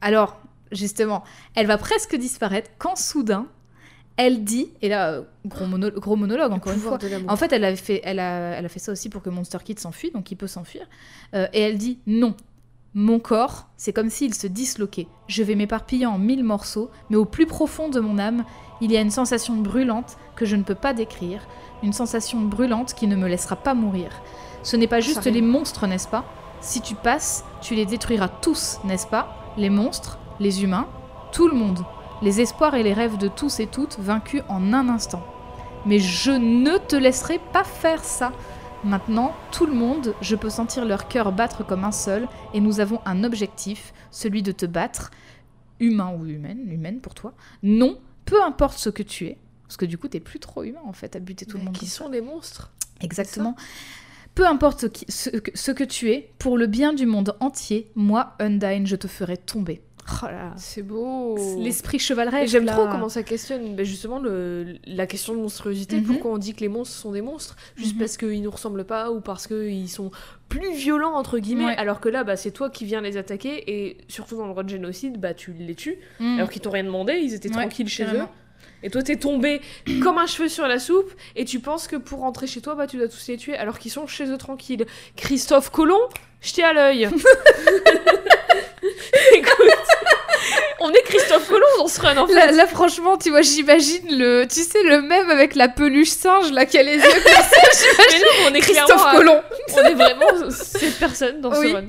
Alors, justement, elle va presque disparaître quand soudain, elle dit, et là, gros, mono- gros monologue encore une fois. En fait, elle a fait, elle a, elle a fait ça aussi pour que Monster Kid s'enfuit, donc il peut s'enfuir. Euh, et elle dit non. Mon corps, c'est comme s'il se disloquait. Je vais m'éparpiller en mille morceaux, mais au plus profond de mon âme, il y a une sensation brûlante que je ne peux pas décrire, une sensation brûlante qui ne me laissera pas mourir. Ce n'est pas juste les monstres, n'est-ce pas? Si tu passes, tu les détruiras tous, n'est-ce pas? Les monstres, les humains, tout le monde, les espoirs et les rêves de tous et toutes vaincus en un instant. Mais je ne te laisserai pas faire ça. Maintenant, tout le monde, je peux sentir leur cœur battre comme un seul, et nous avons un objectif, celui de te battre, humain ou humaine, humaine pour toi. Non, peu importe ce que tu es, parce que du coup, t'es plus trop humain en fait à buter tout le monde. Qui comme ça. sont les monstres? Exactement. Peu importe ce, que, ce que tu es, pour le bien du monde entier, moi, Undyne, je te ferai tomber. Oh là là. C'est beau. L'esprit chevaleresque. j'aime trop comment ça questionne ben, justement le, la question de monstruosité. Mhm. Pourquoi on dit que les monstres sont des monstres? Juste Mhm. parce qu'ils nous ressemblent pas ou parce qu'ils sont plus violents, entre guillemets. Ouais. Alors que là, bah, c'est toi qui viens les attaquer et surtout dans le droit de génocide, bah, tu les tues. Mm. Alors qu'ils t'ont rien demandé, ils étaient Ouais, tranquilles chez eux. Et toi, t'es tombé [clears throat] comme un cheveu sur la soupe et tu penses que pour rentrer chez toi, bah, tu dois tous les tuer alors qu'ils sont chez eux tranquilles. Christophe Colomb, jeté à l'œil. [laughs] [laughs] Écoute, on est Christophe Colomb dans ce run en fait. Là, là, franchement, tu vois, j'imagine le, tu sais, le même avec la peluche singe là qui a les yeux [laughs] Mais non, on est Christophe à- Colomb. on est vraiment cette personne dans Oui. ce run.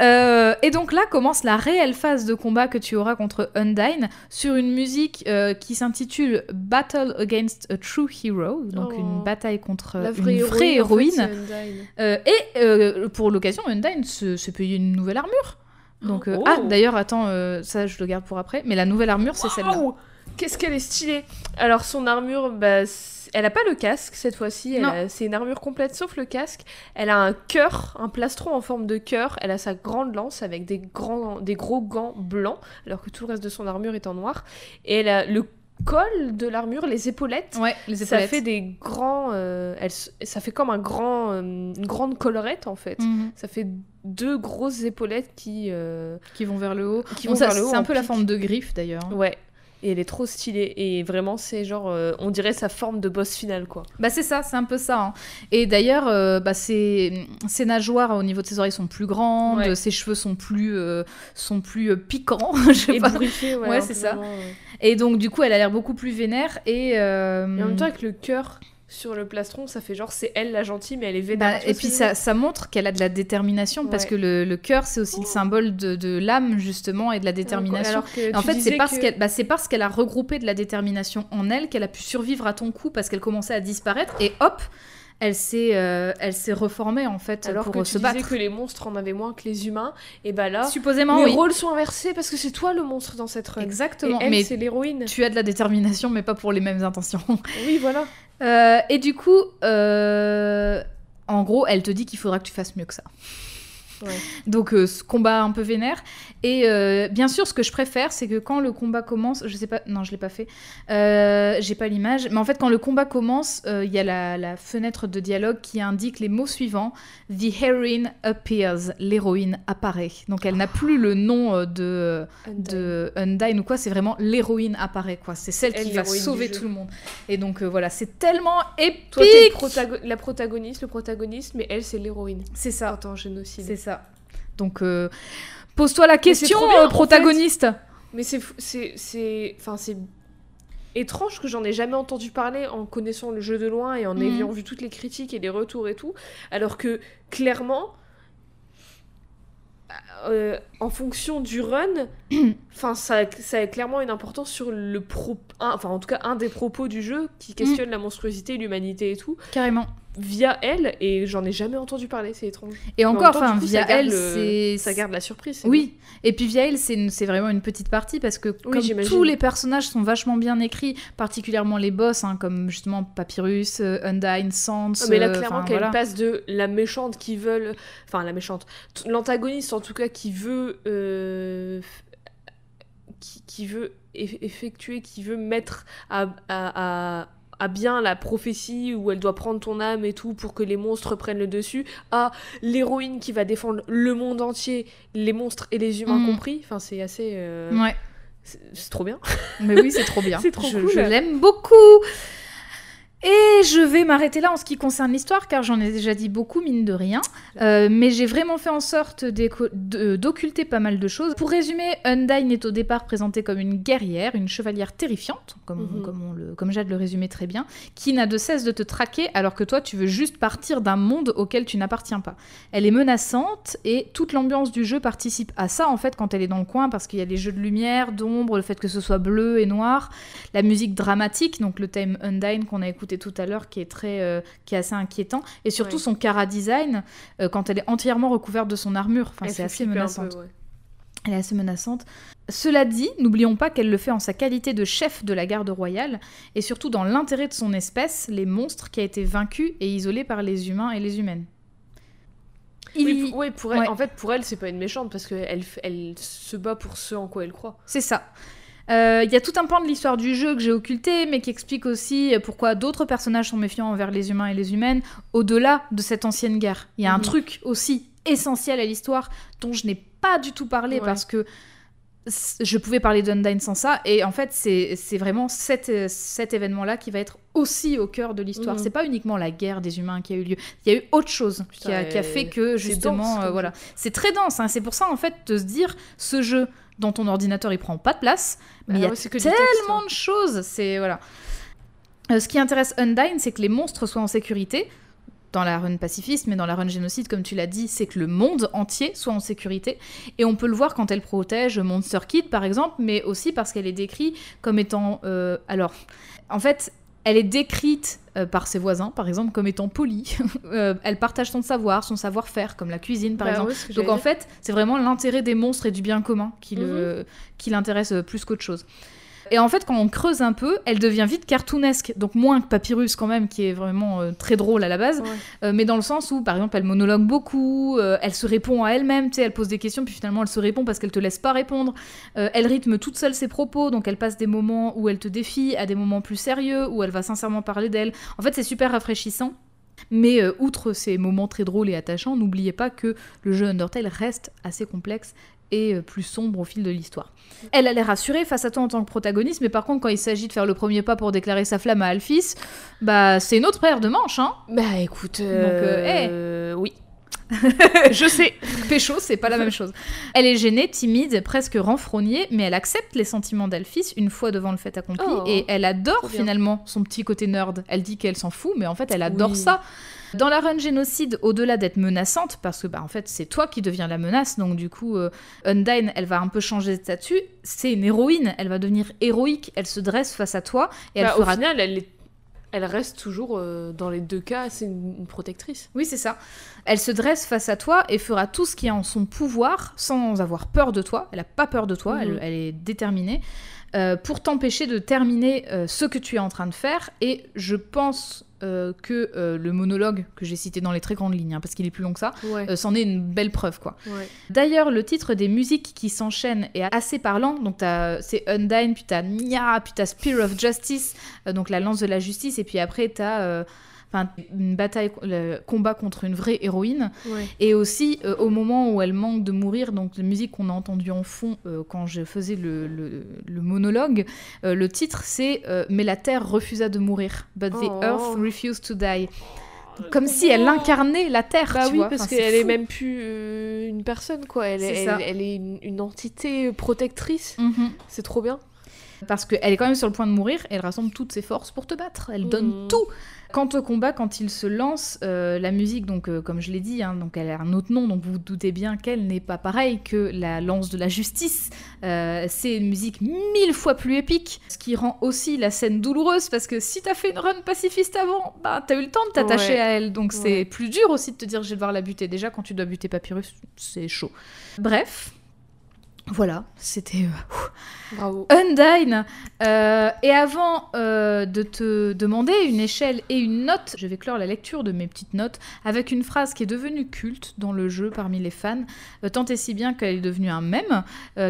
Euh, et donc là commence la réelle phase de combat que tu auras contre Undyne sur une musique euh, qui s'intitule Battle Against a True Hero, donc Oh. une bataille contre La une vraie vraie héroïne. héroïne. en fait, c'est Undyne. Euh, et euh, pour l'occasion, Undyne se, se paye une nouvelle armure. Donc, euh, Oh. Ah, d'ailleurs, attends, euh, ça je le garde pour après, mais la nouvelle armure c'est celle-là. Qu'est-ce qu'elle est stylée Alors son armure, bah, elle a pas le casque cette fois-ci, a- c'est une armure complète sauf le casque. Elle a un cœur, un plastron en forme de cœur, elle a sa grande lance avec des, grands, des gros gants blancs, alors que tout le reste de son armure est en noir. Et elle a le col de l'armure, les épaulettes. Ouais, les Ça fait des grands, euh, ça fait comme un grand, euh, une grande collerette en fait. Mhm. Ça fait deux grosses épaulettes qui, euh, Qui vont vers le haut. qui Bon, vont ça, vers le haut. C'est un peu la forme de griffe d'ailleurs. Ouais. Et elle est trop stylée. Et vraiment, c'est genre, euh, on dirait sa forme de boss final, quoi. Bah c'est ça, c'est un peu ça. hein. Et d'ailleurs, euh, bah, ses, ses nageoires au niveau de ses oreilles sont plus grandes, Ouais. ses cheveux sont plus, euh, sont plus euh, piquants, [laughs] je sais Et pas. ouais. Ouais, c'est ça. ouais. Et donc du coup, elle a l'air beaucoup plus vénère et. euh, Et en même temps, avec le cœur sur le plastron, ça fait genre c'est elle la gentille, mais elle est vénère. Bah, Tu vois et puis ça, ça montre qu'elle a de la détermination parce que le, le cœur c'est aussi le symbole de, de l'âme justement et de la détermination. Alors En tu fait, c'est disais parce que- qu'elle bah, c'est parce qu'elle a regroupé de la détermination en elle qu'elle a pu survivre à ton coup parce qu'elle commençait à disparaître et hop, elle s'est euh, elle s'est reformée en fait alors pour que euh, tu se disais battre. que les monstres en avaient moins que les humains, et bah là, Supposément les oui. rôles sont inversés parce que c'est toi le monstre dans cette run. Exactement. Et elle, mais c'est l'héroïne. tu as de la détermination mais pas pour les mêmes intentions. Oui, voilà. [laughs] Euh, et du coup, euh, en gros, elle te dit qu'il faudra que tu fasses mieux que ça. Ouais. Donc, euh, ce combat un peu vénère. Et euh, bien sûr, ce que je préfère, c'est que quand le combat commence, je sais pas, non, je l'ai pas fait, euh, j'ai pas l'image, mais en fait, quand le combat commence, il y a la, la fenêtre de dialogue qui indique les mots suivants The heroine appears, l'héroïne apparaît. Donc, elle n'a plus le nom de de Undyne ou quoi, c'est vraiment l'héroïne apparaît quoi. C'est celle Elle, qui va sauver tout le monde. Et donc voilà, c'est tellement épique. Toi, t'es le protago- la protagoniste, le protagoniste, mais elle, c'est l'héroïne. C'est ça, Attends, génocide. c'est ça. Donc euh, pose-toi la question, bien, euh, en protagoniste. Mais c'est, c'est, c'est, enfin, c'est étrange que j'en ai jamais entendu parler en connaissant le jeu de loin et en Mhm. ayant vu toutes les critiques et les retours et tout, alors que clairement, euh, en fonction du run, [clears throat] enfin, ça, ça a clairement une importance sur le pro, enfin, en tout cas, un des propos du jeu qui questionne la monstruosité, l'humanité et tout, Carrément. Via elle, et j'en ai jamais entendu parler, c'est étrange. Et encore, enfin, via elle, le- c'est Ça garde la surprise. Oui, et puis via elle, c'est vraiment une petite partie parce que comme tous les personnages sont vachement bien écrits, particulièrement les boss, hein, comme justement Papyrus, euh, Undyne, Sans. Ah, mais là, euh, clairement, qu'elle voilà. passe de la méchante qui veut. Enfin, la méchante. L'antagoniste, en tout cas, qui veut. euh, qui, qui veut eff- effectuer, qui veut mettre à, à, à- à bien la prophétie où elle doit prendre ton âme et tout pour que les monstres prennent le dessus, à l'héroïne qui va défendre le monde entier, les monstres et les humains Mhm. compris. Enfin, c'est assez. euh, Ouais. c'est c'est trop bien. Mais oui, c'est trop bien. [laughs] C'est trop je, cool. je l'aime beaucoup. Et je vais m'arrêter là en ce qui concerne l'histoire, car j'en ai déjà dit beaucoup, mine de rien. Euh, mais j'ai vraiment fait en sorte d'occulter pas mal de choses. Pour résumer, Undyne est au départ présentée comme une guerrière, une chevalière terrifiante, comme, on le, comme Jade le résumait très bien, qui n'a de cesse de te traquer alors que toi, tu veux juste partir d'un monde auquel tu n'appartiens pas. Elle est menaçante et toute l'ambiance du jeu participe à ça, en fait, quand elle est dans le coin, parce qu'il y a les jeux de lumière, d'ombre, le fait que ce soit bleu et noir, la musique dramatique, donc le thème Undyne qu'on a écouté tout à l'heure, qui est très, euh, qui est assez inquiétant, et surtout Ouais. son cara design euh, quand elle est entièrement recouverte de son armure. Enfin, c'est assez menaçant. ouais. Elle est assez menaçante. Cela dit, n'oublions pas qu'elle le fait en sa qualité de chef de la garde royale, et surtout dans l'intérêt de son espèce, les monstres qui a été vaincu et isolé par les humains et les humaines. Il Oui, pour, ouais, pour elle, Ouais. en fait, pour elle, c'est pas une méchante parce qu'elle elle se bat pour ce en quoi elle croit. C'est ça. Euh, Il y a tout un pan de l'histoire du jeu que j'ai occulté, mais qui explique aussi pourquoi d'autres personnages sont méfiants envers les humains et les humaines, au-delà de cette ancienne guerre. Il y a un Mhm. truc aussi essentiel à l'histoire dont je n'ai pas du tout parlé Ouais. parce que je pouvais parler d'Undyne sans ça, et en fait, c'est vraiment cet, euh, cet événement-là qui va être aussi au cœur de l'histoire. Mhm. C'est pas uniquement la guerre des humains qui a eu lieu, il y a eu autre chose qui, a, Putain, qui a fait que justement, dense, euh, voilà, c'est très dense. hein. C'est pour ça en fait de se dire ce jeu dans ton ordinateur il prend pas de place, mais il y a ouais, que tellement texte, hein. de choses. C'est voilà. Euh, ce qui intéresse Undyne, c'est que les monstres soient en sécurité. Dans la run pacifiste, mais dans la run génocide, comme tu l'as dit, c'est que le monde entier soit en sécurité. Et on peut le voir quand elle protège Monster Kid, par exemple, mais aussi parce qu'elle est décrite comme étant. euh, alors, en fait, elle est décrite euh, par ses voisins, par exemple, comme étant polie. [laughs] Euh, elle partage son savoir, son savoir-faire, comme la cuisine, par Bah exemple. Donc en fait, c'est vraiment l'intérêt des monstres et du bien commun qui, Mhm. l'intéresse euh, plus qu'autre chose. Et en fait, quand on creuse un peu, elle devient vite cartoonesque, donc moins que Papyrus quand même, qui est vraiment euh, très drôle à la base, Ouais. euh, mais dans le sens où, par exemple, elle monologue beaucoup, euh, elle se répond à elle-même, tu sais, elle pose des questions, puis finalement elle se répond parce qu'elle te laisse pas répondre. Elle rythme toute seule ses propos, donc elle passe des moments où elle te défie à des moments plus sérieux, où elle va sincèrement parler d'elle. En fait, c'est super rafraîchissant. Mais euh, outre ces moments très drôles et attachants, n'oubliez pas que le jeu Undertale reste assez complexe et euh, plus sombre au fil de l'histoire. Elle a l'air rassurée face à toi en tant que protagoniste, mais par contre, quand il s'agit de faire le premier pas pour déclarer sa flamme à Alphys, bah c'est une autre paire de manches, hein Bah écoute, euh, euh, oui. [laughs] Je sais. Pécho, c'est pas la même chose. Elle est gênée, timide, presque renfrognée, mais elle accepte les sentiments d'Alphys une fois devant le fait accompli Oh, et elle adore finalement son petit côté nerd. Elle dit qu'elle s'en fout, mais en fait, elle adore Oui. ça. Dans la run génocide, au-delà d'être menaçante, parce que bah, en fait c'est toi qui deviens la menace, donc du coup euh, Undyne, elle va un peu changer de statut. C'est une héroïne, elle va devenir héroïque, elle se dresse face à toi et elle Bah, fera Au final, elle, est- elle reste toujours, euh, dans les deux cas, c'est une, une protectrice. Oui, c'est ça. Elle se dresse face à toi et fera tout ce qui est en son pouvoir sans avoir peur de toi. Elle n'a pas peur de toi, elle, Mhm. elle est déterminée euh, pour t'empêcher de terminer euh, ce que tu es en train de faire. Et je pense euh, que euh, le monologue que j'ai cité dans les très grandes lignes, hein, parce qu'il est plus long que ça, Ouais. euh, c'en est une belle preuve, quoi. ouais. D'ailleurs, le titre des musiques qui s'enchaînent est assez parlant. Donc, c'est Undyne, puis t'as Nya, puis t'as Spear of Justice, donc la lance de la justice, et puis après, t'as enfin, une bataille, le combat contre une vraie héroïne. ouais. Et aussi, euh, au moment où elle manque de mourir, donc la musique qu'on a entendue en fond euh, quand je faisais le, le- le monologue, euh, le titre c'est Mais la Terre refusa de mourir. But the Oh. Earth refused to die. Comme si elle incarnait la Terre. Bah tu oui, vois. parce Enfin, qu'elle est même plus euh, une personne, quoi. Elle, est, ça. elle, elle est une, une entité protectrice. Mhm. C'est trop bien. Parce qu'elle est quand même sur le point de mourir et elle rassemble toutes ses forces pour te battre. Elle donne Mhm. tout. Quant au combat, quand il se lance, euh, la musique, donc euh, comme je l'ai dit, hein, donc elle a un autre nom, donc vous vous doutez bien qu'elle n'est pas pareille que la lance de la justice. Euh, c'est une musique mille fois plus épique, ce qui rend aussi la scène douloureuse parce que si t'as fait une run pacifiste avant, bah t'as eu le temps de t'attacher Ouais. à elle, donc c'est plus dur aussi de te dire je vais devoir la buter. Déjà quand tu dois buter Papyrus, c'est chaud. Bref. Voilà, c'était euh, Bravo. Undyne. Euh, et avant euh, de te demander une échelle et une note, je vais clore la lecture de mes petites notes avec une phrase qui est devenue culte dans le jeu parmi les fans, euh, tant et si bien qu'elle est devenue un mème,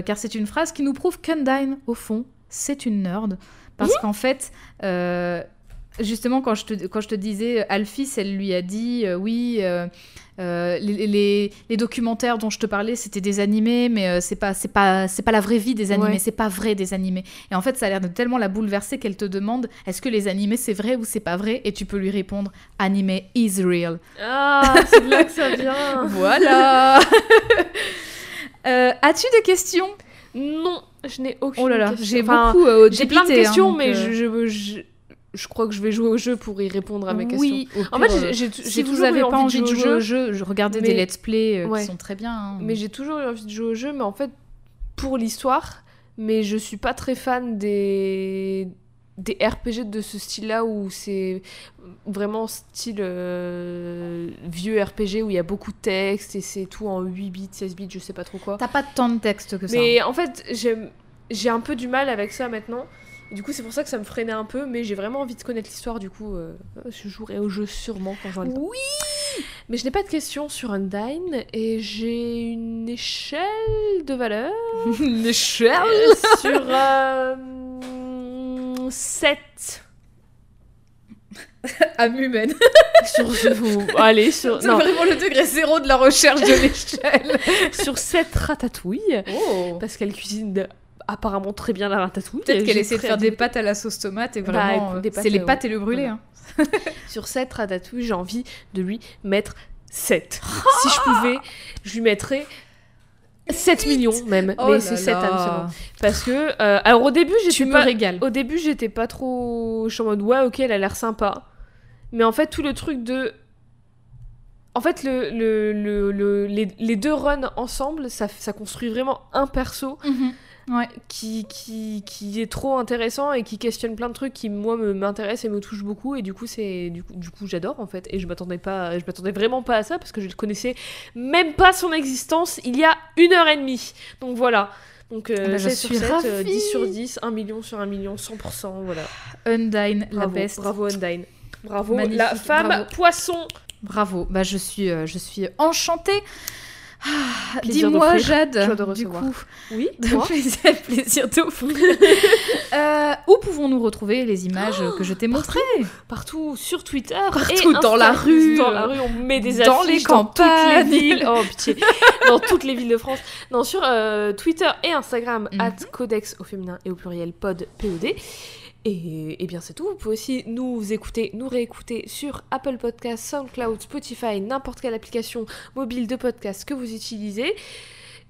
car c'est une phrase qui nous prouve qu'Undyne, au fond, c'est une nerd. Parce qu'en fait, justement, quand je, te, quand je te disais, Alphys, elle lui a dit, oui, euh, les, les- les documentaires dont je te parlais, c'était des animés, mais euh, c'est pas, c'est pas, c'est pas la vraie vie des animés, Ouais. c'est pas vrai des animés. Et en fait, ça a l'air de tellement la bouleverser qu'elle te demande, est-ce que les animés c'est vrai ou c'est pas vrai? Et tu peux lui répondre, animé is real. Ah, c'est de là que ça vient. [laughs] Voilà. [laughs] Euh, As-tu des questions? Non, je n'ai aucune Oh là là, j'ai Enfin, beaucoup. euh, J'ai plein de hein, questions, mais je, je, je, je crois que je vais jouer au jeu pour y répondre à mes questions. Oui, En fait, euh, j'ai- si toujours eu pas envie de jouer au jeu, je regardais mais- des let's play euh, Ouais. qui sont très bien. hein. mais j'ai toujours eu envie de jouer au jeu, mais en fait, pour l'histoire, mais je suis pas très fan des des RPG de ce style-là où c'est vraiment style euh, vieux RPG où il y a beaucoup de texte et c'est tout en 8 bits, 16 bits, je sais pas trop quoi. T'as pas tant de texte que ça. Mais en fait, j'ai un peu du mal avec ça maintenant. Et du coup, c'est pour ça que ça me freinait un peu, mais j'ai vraiment envie de connaître l'histoire. Du coup, euh, je jouerai au jeu sûrement quand j'aurai le temps. Oui. Mais je n'ai pas de questions sur Undyne et j'ai une échelle de valeur [laughs] Michel euh, sur euh, 7. [laughs] Âme humaine. [laughs] sur, allez, sur, C'est vraiment le degré zéro de la recherche de l'échelle. sur 7 ratatouilles. Oh. Parce qu'elle cuisine apparemment très bien la ratatouille. Peut-être qu'elle essaie de faire des pâtes à la sauce tomate et Bah, vraiment, écoute, euh, c'est les pâtes et le brûlé. voilà. hein. [laughs] [laughs] Sur 7 ratatouille, j'ai envie de lui mettre 7. [laughs] si je pouvais, je lui mettrais 7 millions même. Oh mais c'est 7 là. âmes seulement. Parce que, euh, alors au début, j'étais pas... régales. Au début, j'étais pas trop... Je suis en mode, ouais, ok, elle a l'air sympa. Mais en fait, tout le truc de... En fait, le, le, le, le- les, les deux runs ensemble, ça, ça construit vraiment un perso Mhm. Ouais. qui, qui, qui est trop intéressant et qui questionne plein de trucs qui moi me- m'intéressent et me touchent beaucoup et du coup c'est du coup, du coup j'adore en fait et je m'attendais pas je m'attendais vraiment pas à ça parce que je ne connaissais même pas son existence il y a une heure et demie donc voilà donc euh, Ah bah, je 7 sur suis 7, euh, ravie. 10 sur 10 1 million sur 1 million 100% voilà Undyne, la best. bravo Undyne bravo Magnifique, la femme bravo. poisson Bravo. Bah, je suis, euh, je suis enchantée. Ah, Dis-moi, Jade, de du coup, oui de plaisir, [laughs] plaisir d'offrir. [laughs] Euh, où pouvons-nous retrouver les images que je t'ai montrées? partout sur Twitter Partout et dans la rue, dans la rue on met des dans affiches les dans toutes les campagnes. villes. Oh pitié. [laughs] Dans toutes les villes de France. Non sur euh, Twitter et Instagram Mhm. at codex au féminin et au pluriel pod pod Et, et bien c'est tout. Vous pouvez aussi nous écouter, nous réécouter sur Apple Podcasts, SoundCloud, Spotify, n'importe quelle application mobile de podcast que vous utilisez.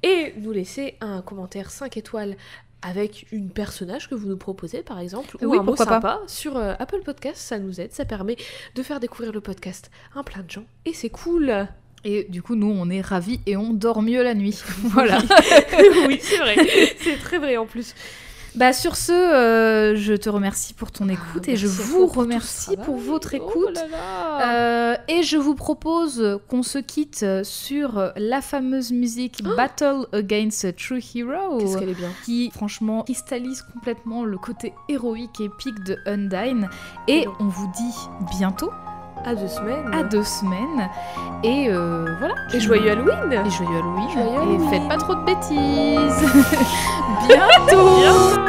Et nous laisser un commentaire 5 étoiles avec une personnage que vous nous proposez par exemple ou Oui, un mot pourquoi pas. sympa sur euh, Apple Podcast, ça nous aide, ça permet de faire découvrir le podcast à un plein de gens et c'est cool. Et du coup, nous, on est ravis et on dort mieux la nuit. [laughs] voilà. [laughs] [laughs] oui, c'est vrai. C'est très vrai en plus. Bah sur ce, euh, je te remercie pour ton écoute et je Ah, vous pour remercie pour travail. votre Oh écoute. là là. Euh, et je vous propose qu'on se quitte sur la fameuse musique Battle Against a True Hero. Qu'est-ce qu'elle est bien. qui franchement cristallise complètement le côté héroïque et épique de Undyne. Et on vous dit bientôt, À deux semaines. à deux semaines. Et euh, voilà. Et joyeux Halloween. Et joyeux Halloween. Joyeux et Halloween. faites pas trop de bêtises. [laughs] bientôt. Bientôt.